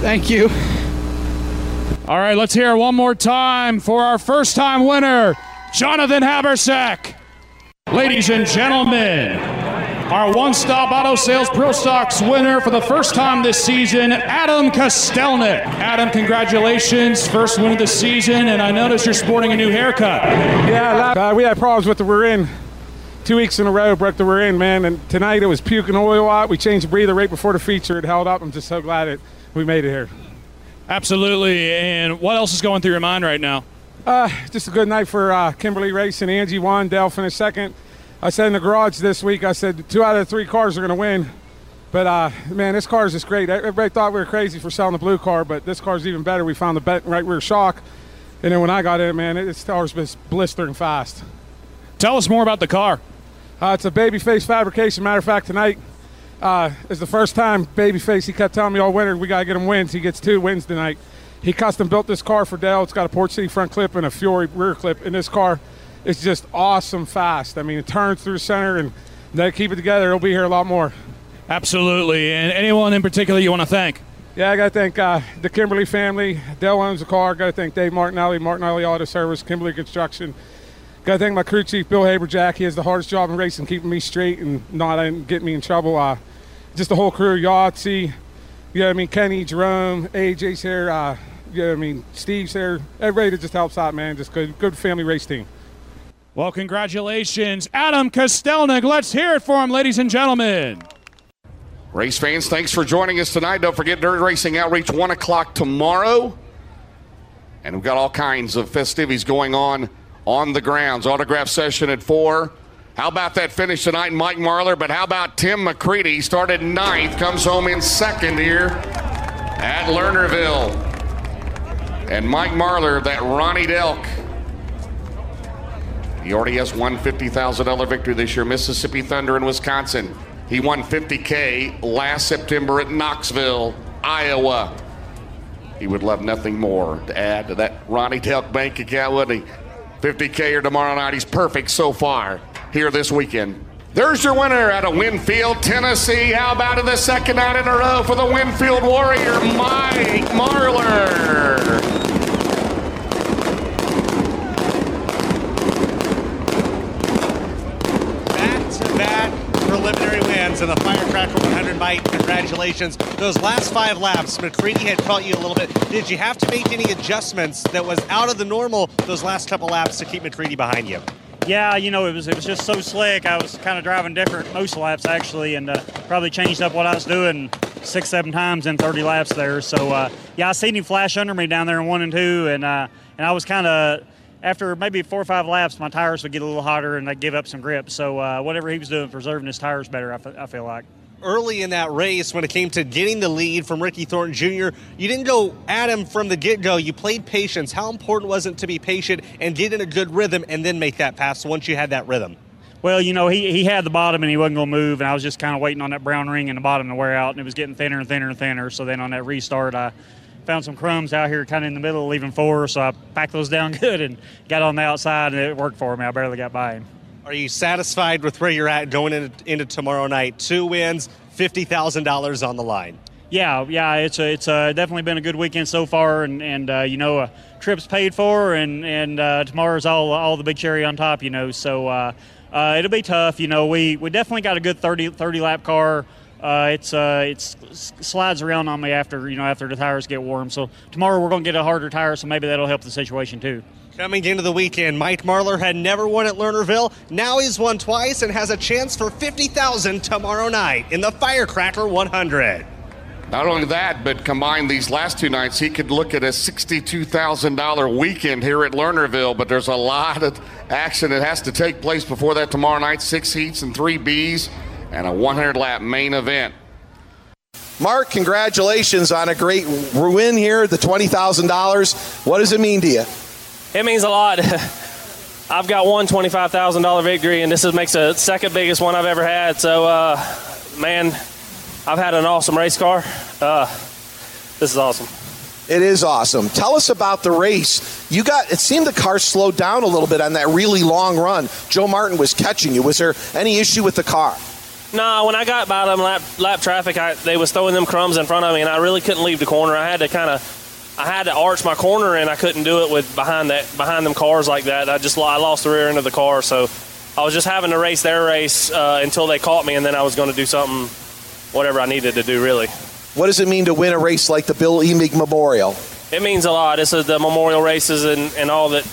Thank you. All right, let's hear one more time for our first time winner, Jonathan Habersack. Ladies and gentlemen, our one stop auto sales Pro Stocks winner for the first time this season, Adam Kostelnik. Adam, congratulations. First win of the season, and I notice you're sporting a new haircut. Yeah, uh, we had problems with the rear end. Two weeks in a row, broke the rear end, man. And tonight it was puking oil out. We changed the breather right before the feature. It held up. I'm just so glad that we made it here. Absolutely. And what else is going through your mind right now? Uh, just a good night for uh, Kimberly and Angie won. Dale finished second. I said in the garage this week, I said two out of three cars are going to win. But uh, man, this car is just great. Everybody thought we were crazy for selling the blue car, but this car's even better. We found the bent right rear shock, and then when I got in, man, it, this car's been blistering fast. Tell us more about the car. Uh, it's a babyface fabrication. Matter of fact, tonight uh, is the first time babyface. He kept telling me all winter we gotta get him wins. He gets two wins tonight. He custom built this car for Dell. It's got a Port City front clip and a Fury rear clip. And this car is just awesome fast. I mean, it turns through center, and they keep it together. It'll be here a lot more. Absolutely. And anyone in particular you want to thank? Yeah, I got to thank uh, the Kimberly family. Dell owns the car. Got to thank Dave Martinelli, Martinelli Auto Service, Kimberly Construction. Got to thank my crew chief, Bill Haberjack. He has the hardest job in racing, keeping me straight and not getting me in trouble. Uh, just the whole crew, Yahtzee, you know what I mean, Kenny, Jerome, AJ's here, uh, you know what I mean, Steve's there. Everybody that just helps out, man. Just good, good family race team. Well, congratulations, Adam Kostelnik. Let's hear it for him, ladies and gentlemen. Race fans, thanks for joining us tonight. Don't forget Dirt Racing Outreach, 1 o'clock tomorrow. And we've got all kinds of festivities going on on the grounds. Autograph session at 4. How about that finish tonight, Mike Marlar? But how about Tim McCreadie? Started ninth, comes home in second here at Lernerville. And Mike Marlar, that Ronnie Delk. He already has one $50,000 victory this year, Mississippi Thunder in Wisconsin. He won 50K last September at Knoxville, Iowa. He would love nothing more to add to that Ronnie Delk bank account, wouldn't he? 50K or tomorrow night. He's perfect so far here this weekend. There's your winner out of Winfield, Tennessee. How about in the second night in a row for the Winfield Warrior, Mike Marlar? preliminary wins in the Firecracker 100 bite. Congratulations. Those last five laps, McCreadie had caught you a little bit. Did you have to make any adjustments that was out of the normal those last couple laps to keep McCreadie behind you? Yeah, you know, it was it was just so slick. I was kind of driving different most laps actually, and uh, probably changed up what I was doing six, seven times in 30 laps there. So uh, yeah, I seen him flash under me down there in one and two, and uh, and I was kind of after maybe four or five laps, my tires would get a little hotter and I'd give up some grip. So uh, whatever he was doing, preserving his tires better, I, f- I feel like. Early in that race, when it came to getting the lead from Ricky Thornton Jr., you didn't go at him from the get go. You played patience. How important was it to be patient and get in a good rhythm and then make that pass once you had that rhythm? Well, you know, he, he had the bottom and he wasn't going to move, and I was just kind of waiting on that brown ring in the bottom to wear out, and it was getting thinner and thinner and thinner. So then on that restart, I found some crumbs out here kind of in the middle, leaving four, so I packed those down good and got on the outside, and it worked for me. I barely got by him. Are you satisfied with where you're at going into, into tomorrow night? Two wins, $50,000 on the line. Yeah, yeah, it's a, it's a, definitely been a good weekend so far, and and uh, you know, a trip's paid for, and and uh, tomorrow's all all the big cherry on top, you know. So uh, uh, it'll be tough, you know. We we definitely got a good 30, 30 lap car. Uh, it's uh, it's slides around on me after you know after the tires get warm. So tomorrow we're going to get a harder tire, so maybe that'll help the situation too. Coming into the weekend, Mike Marlar had never won at Lernerville. Now he's won twice and has a chance for 50000 tomorrow night in the Firecracker 100. Not only that, but combine these last two nights, he could look at a $62,000 weekend here at Lernerville. But there's a lot of action that has to take place before that tomorrow night six heats and three Bs and a 100 lap main event. Mark, congratulations on a great win here, the $20,000. What does it mean to you? It means a lot. I've got one $25,000 victory, and this is, makes the second biggest one I've ever had. So, uh, man, I've had an awesome race car. Uh, this is awesome. It is awesome. Tell us about the race. You got it seemed the car slowed down a little bit on that really long run. Joe Martin was catching you. Was there any issue with the car? No, when I got by them lap, lap traffic, I, they was throwing them crumbs in front of me, and I really couldn't leave the corner. I had to kind of, I had to arch my corner, and I couldn't do it with behind that behind them cars like that. I just I lost the rear end of the car, so I was just having to race their race uh, until they caught me, and then I was going to do something, whatever I needed to do, really. What does it mean to win a race like the Bill Emig Memorial? It means a lot. This is the memorial races and, and all that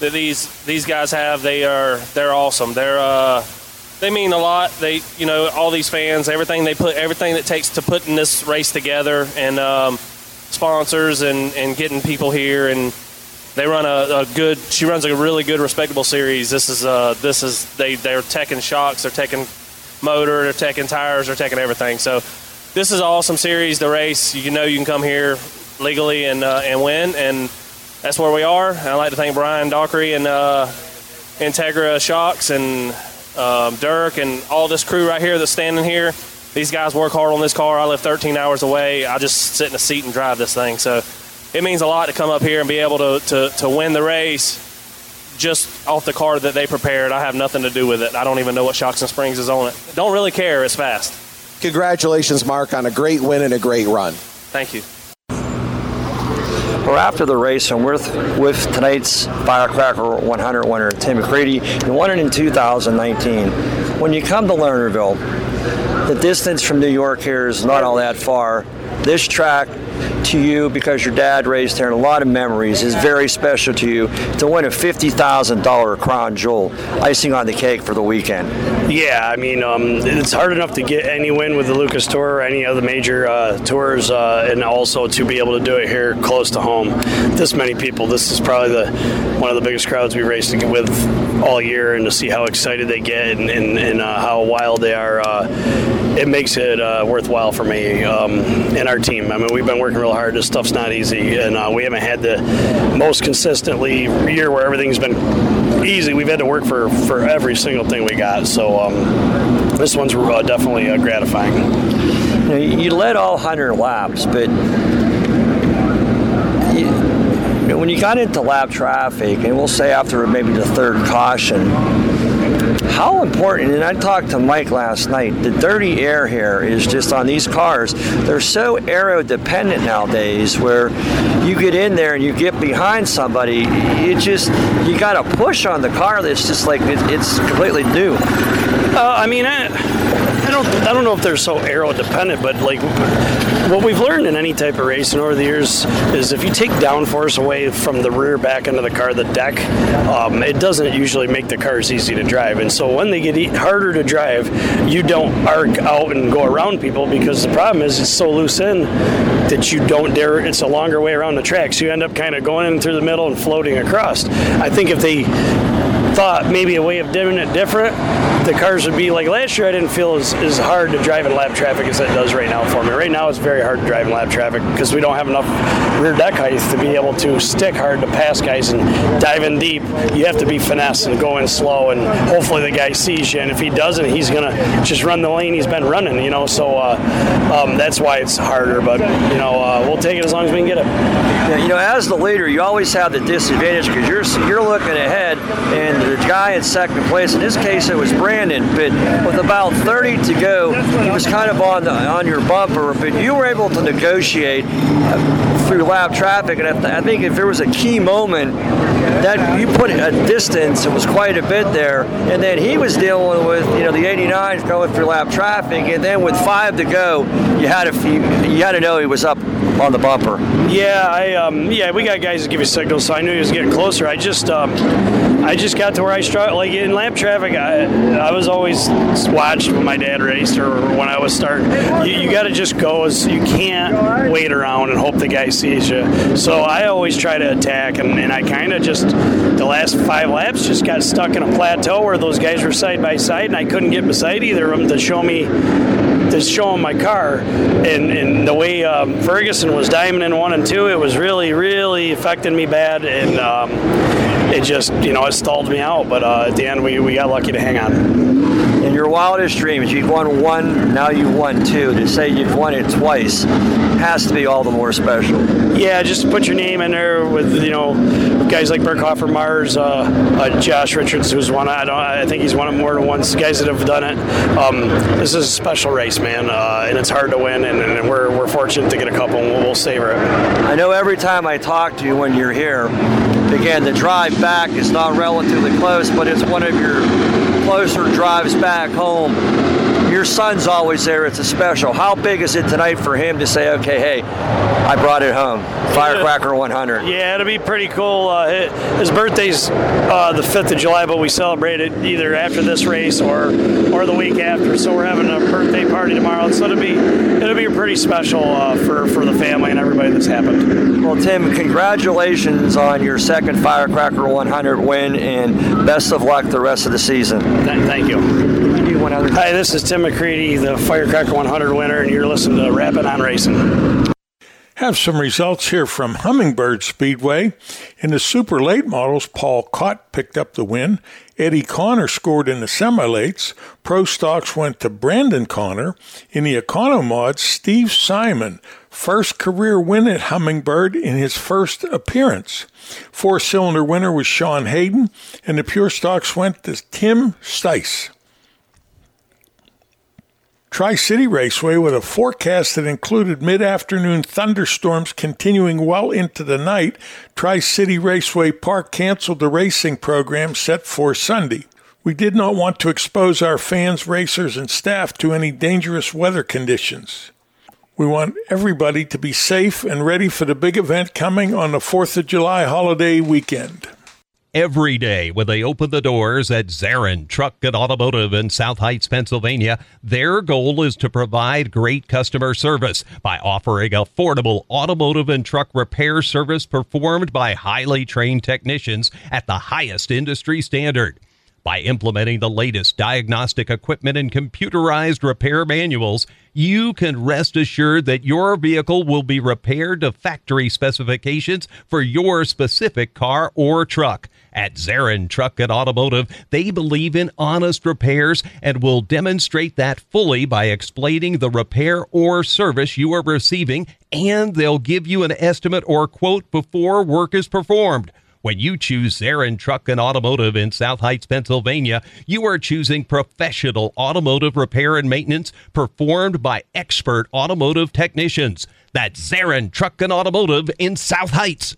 that these these guys have. They are they're awesome. They're uh, they mean a lot. They, you know, all these fans, everything they put, everything that takes to putting this race together, and um, sponsors and and getting people here, and they run a, a, good. She runs a really good, respectable series. This is uh, this is they they're taking shocks, they're taking motor, they're taking tires, they're taking everything. So this is an awesome series. The race, you know, you can come here legally and uh, and win, and that's where we are. And I'd like to thank Brian Dockery and uh, Integra Shocks and um, Dirk and all this crew right here that's standing here. These guys work hard on this car. I live 13 hours away. I just sit in a seat and drive this thing. So it means a lot to come up here and be able to, to, to win the race just off the car that they prepared. I have nothing to do with it. I don't even know what shocks and springs is on it. Don't really care. It's fast. Congratulations, Mark, on a great win and a great run. Thank you. We're after the race, and we're with, with tonight's Firecracker 100 winner, Tim McCreadie. He won it in 2019. When you come to Lernerville, the distance from New York here is not all that far. This track to you because your dad raised here and a lot of memories. is very special to you to win a $50,000 crown jewel, icing on the cake for the weekend. Yeah, I mean, um, it's hard enough to get any win with the Lucas Tour or any other major uh, tours, uh, and also to be able to do it here close to home. This many people, this is probably the one of the biggest crowds we raced with all year, and to see how excited they get and, and, and uh, how wild they are, uh, it makes it uh, worthwhile for me um, and our team. I mean, we've been working real hard. This stuff's not easy, and uh, we haven't had the most consistently year where everything's been easy. We've had to work for, for every single thing we got. So um, this one's uh, definitely uh, gratifying. You, led all 100 laps, but when you got into lap traffic, and we'll say after maybe the third caution, how important, and I talked to Mike last night, the dirty air here is just on these cars. They're so aero dependent nowadays where you get in there and you get behind somebody, you just, you got to push on the car that's just like, it, it's completely new. Uh, I mean, I, don't, I don't know if they're so aero dependent, but like what we've learned in any type of racing over the years is if you take downforce away from the rear back end of the car, the deck, um, it doesn't usually make the cars easy to drive. And so when they get harder to drive, you don't arc out and go around people because the problem is it's so loose in that you don't dare. It's a longer way around the track, so you end up kind of going in through the middle and floating across. I think if they thought maybe a way of doing it different, the cars would be like last year. I didn't feel as, as hard to drive in lap traffic as it does right now for me. Right now, it's very hard to drive in lap traffic because we don't have enough rear deck height to be able to stick hard to pass guys and dive in deep. You have to be finesse and go in slow, and hopefully the guy sees you. And if he doesn't, he's gonna just run the lane he's been running. You know, so uh, um, that's why it's harder. But you know, uh, we'll take it as long as we can get it. Yeah, you know, as the leader, you always have the disadvantage because you're you're looking ahead, and the guy in second place. In this case, it was Brandon, but with about 30 to go, he was kind of on the, on your bumper. But you were able to negotiate uh, through lap traffic, and I think if there was a key moment that you put a distance, it was quite a bit there, and then he was dealing with you know the 89 going through lap traffic, and then with five to go, you had to you had to know he was up on the bumper. Yeah, I um, yeah, we got guys that give you signals, so I knew he was getting closer. I just um, I just got to where I struggled. Like in lap traffic, I, I was always watched when my dad raced or when I was starting. You, you got to just go as you can't wait around and hope the guy sees you. So I always try to attack, and, and I kind of just the last five laps just got stuck in a plateau where those guys were side by side, and I couldn't get beside either of them to show me to show him my car. And, and the way um, Ferguson was diamond in one and two, it was really, really affecting me bad. And um, it just, you know, it stalled me out. But uh, at the end, we, we got lucky to hang on. Your wildest dreams, you've won one, now you've won two. To say you've won it twice has to be all the more special. Yeah, just put your name in there with you know guys like Berghofer, Mars, uh, uh, Josh Richards, who's won. I don't. I think he's won it more than once. Guys that have done it. Um, this is a special race, man, uh, and it's hard to win, and, and, we're, we're fortunate to get a couple, and we'll, we'll savor it. I know every time I talk to you when you're here, again, the drive back is not relatively close, but it's one of your closer drives back home. Your son's always there. It's a special. How big is it tonight for him to say, okay, hey, I brought it home? Firecracker 100. Yeah, it'll be pretty cool. Uh, his birthday's uh, the 5th of July, but we celebrate it either after this race or or the week after. So we're having a birthday party tomorrow. So it'll be it'll be pretty special uh, for for the family and everybody that's happened. Well, Tim, congratulations on your second Firecracker 100 win, and best of luck the rest of the season. Th- thank you. Hi, this is Tim McCreadie, the Firecracker 100 winner, and you're listening to Rappin' on Racing. Have some results here from Hummingbird Speedway. In the super late models, Paul Cott picked up the win. Eddie Connor scored in the semi lates. Pro stocks went to Brandon Connor. In the Econo mods, Steve Simon, first career win at Hummingbird in his first appearance. Four cylinder winner was Sean Hayden, and the pure stocks went to Tim Stice. Tri City Raceway with a forecast that included mid afternoon thunderstorms continuing well into the night. Tri City Raceway Park canceled the racing program set for Sunday. We did not want to expose our fans, racers, and staff to any dangerous weather conditions. We want everybody to be safe and ready for the big event coming on the 4th of July holiday weekend. Every day when they open the doors at Zarin Truck and Automotive in South Heights, Pennsylvania, their goal is to provide great customer service by offering affordable automotive and truck repair service performed by highly trained technicians at the highest industry standard. By implementing the latest diagnostic equipment and computerized repair manuals, you can rest assured that your vehicle will be repaired to factory specifications for your specific car or truck. At Zarin Truck and Automotive, they believe in honest repairs and will demonstrate that fully by explaining the repair or service you are receiving, and they'll give you an estimate or quote before work is performed. When you choose Zarin Truck and Automotive in South Heights, Pennsylvania, you are choosing professional automotive repair and maintenance performed by expert automotive technicians. That's Zarin Truck and Automotive in South Heights.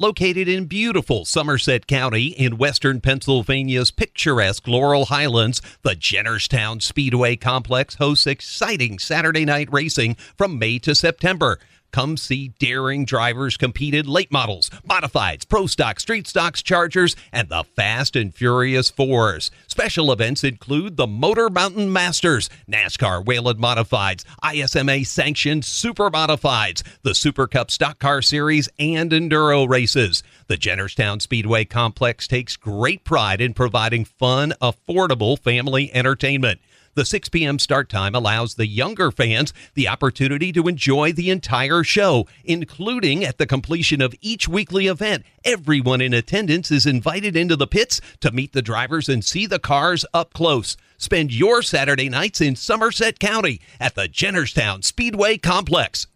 Located in beautiful Somerset County in western Pennsylvania's picturesque Laurel Highlands, the Jennerstown Speedway Complex hosts exciting Saturday night racing from May to September. Come see daring drivers compete in late models, modifieds, pro stock, street stocks, chargers, and the Fast and Furious Fours. Special events include the Motor Mountain Masters, NASCAR Whelen Modifieds, ISMA sanctioned Super Modifieds, the Super Cup Stock Car Series, and Enduro races. The Jennerstown Speedway Complex takes great pride in providing fun, affordable family entertainment. The 6 p.m. start time allows the younger fans the opportunity to enjoy the entire show, including at the completion of each weekly event. Everyone in attendance is invited into the pits to meet the drivers and see the cars up close. Spend your Saturday nights in Somerset County at the Jennerstown Speedway Complex.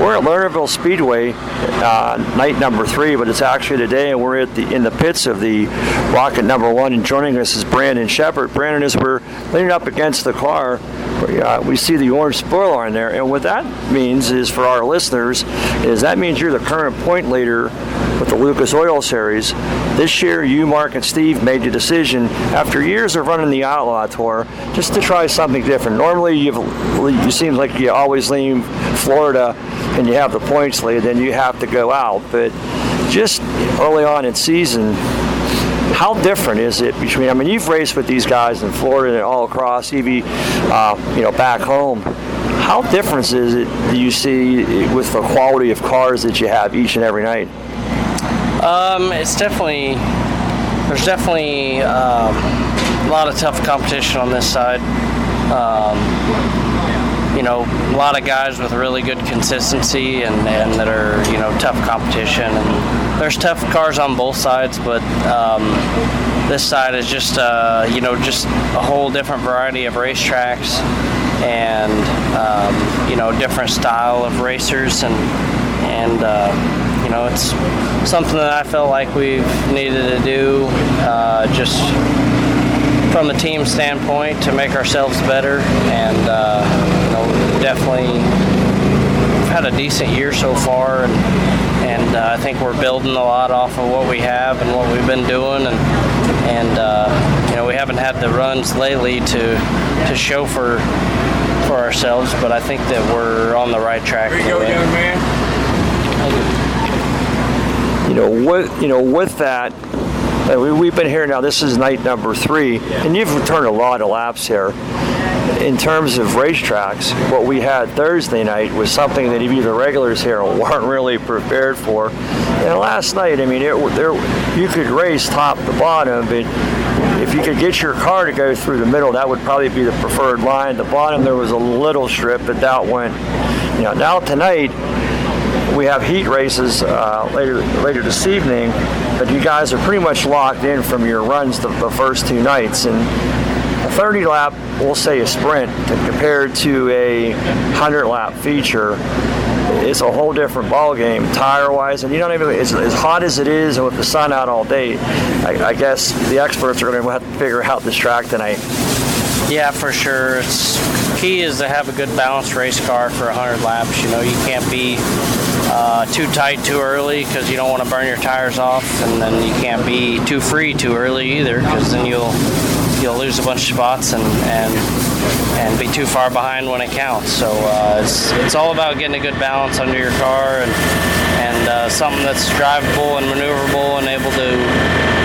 We're at Lernerville Speedway, uh, night number three, but it's actually today, and we're at the in the pits of the Rocket Number One. And joining us is Brandon Sheppard. Brandon, as we're leaning up against the car, uh, we see the orange spoiler on there, and what that means is for our listeners is that means you're the current point leader with the Lucas Oil Series. This year, you, Mark, and Steve made the decision after years of running the Outlaw Tour just to try something different. Normally, you've you seem like you always leave Florida and you have the points lead, then you have to go out. But just early on in season, how different is it between? I mean, you've raced with these guys in Florida and all across, even uh, you know back home. How different is it do you see with the quality of cars that you have each and every night? Um, it's definitely there's definitely um, a lot of tough competition on this side. Um, you know, a lot of guys with really good consistency and, and that are, you know, tough competition. And there's tough cars on both sides, but um, this side is just, uh, you know, just a whole different variety of racetracks and, um, you know, different style of racers. And, and uh, you know, it's something that I felt like we've needed to do uh, just from a team standpoint to make ourselves better and uh, know, definitely had a decent year so far, and and uh, I think we're building a lot off of what we have and what we've been doing, and and uh, you know we haven't had the runs lately to to show for for ourselves, but I think that we're on the right track. There you go, young man. You know, with you know, with that, we, have been here now. This is night number three, and you've returned a lot of laps here in terms of racetracks, what we had Thursday night was something that even the regulars here weren't really prepared for. And last night, I mean, it, there you could race top to bottom, but if you could get your car to go through the middle, that would probably be the preferred line. The bottom there was a little strip, but that went. You know, now tonight we have heat races uh, later later this evening, but you guys are pretty much locked in from your runs the, the first two nights and 30 lap, we'll say a sprint, compared to a 100 lap feature, it's a whole different ball game tire wise. And you don't even, as, as hot as it is and with the sun out all day, I, I guess the experts are going to have to figure out this track tonight. Yeah, for sure. It's key is to have a good balanced race car for 100 laps. You know, you can't be uh, too tight too early because you don't want to burn your tires off, and then you can't be too free too early either because then you'll you'll lose a bunch of spots and, and and be too far behind when it counts. So uh, it's it's all about getting a good balance under your car and and uh, something that's drivable and maneuverable and able to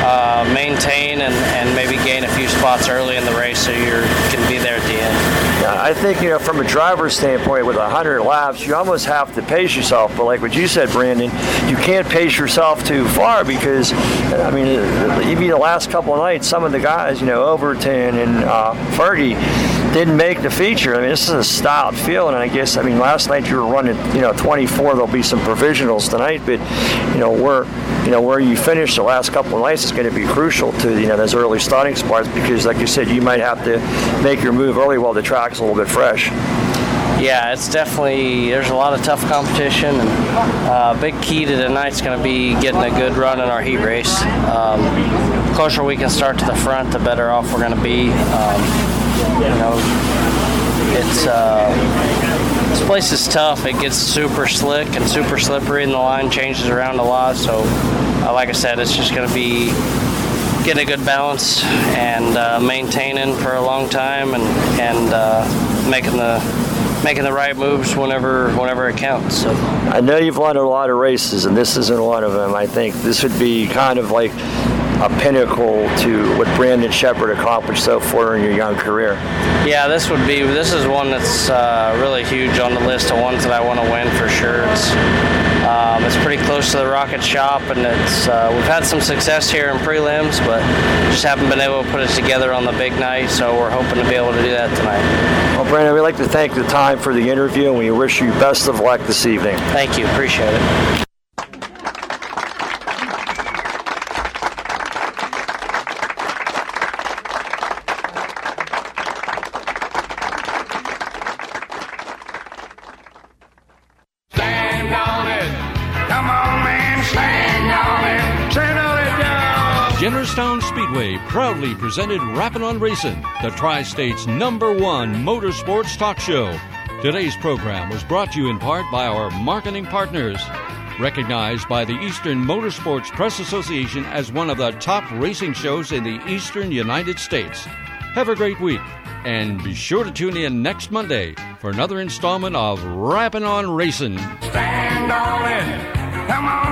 uh, maintain and, and maybe gain a few spots early in the race so you can be there at the. I think you know from a driver's standpoint, with 100 laps, you almost have to pace yourself. But like what you said, Brandon, you can't pace yourself too far because I mean, even the last couple of nights, some of the guys, you know, Overton and uh, Fergie didn't make the feature. I mean, this is a stout field, and I guess I mean last night you were running, you know, 24. There'll be some provisionals tonight, but you know where, you know where you finish the last couple of nights is going to be crucial to you know those early starting spots because, like you said, you might have to make your move early while the track's a little bit fresh. Yeah, it's definitely there's a lot of tough competition, and uh, big key to tonight's going to be getting a good run in our heat race. Um, closer we can start to the front, the better off we're going to be. Um, you know, it's uh, this place is tough. It gets super slick and super slippery, and the line changes around a lot. So, uh, like I said, it's just going to be getting a good balance and uh, maintaining for a long time, and and uh, making the making the right moves whenever whenever it counts. So I know you've won a lot of races, and this isn't one of them. I think this would be kind of like a pinnacle to what Brandon Sheppard accomplished so far in your young career? Yeah, this would be. This is one that's uh, really huge on the list of ones that I want to win for sure. It's um, it's pretty close to the rocket shop, and it's uh, we've had some success here in prelims, but just haven't been able to put it together on the big night. So we're hoping to be able to do that tonight. Well, Brandon, we'd like to thank the time for the interview, and we wish you best of luck this evening. Thank you. Appreciate it. Presented Rappin' on Racing, the Tri State's number one motorsports talk show. Today's program was brought to you in part by our marketing partners. Recognized by the Eastern Motorsports Press Association as one of the top racing shows in the eastern United States. Have a great week, and be sure to tune in next Monday for another installment of Rappin' on Racing. Stand on it. Come on.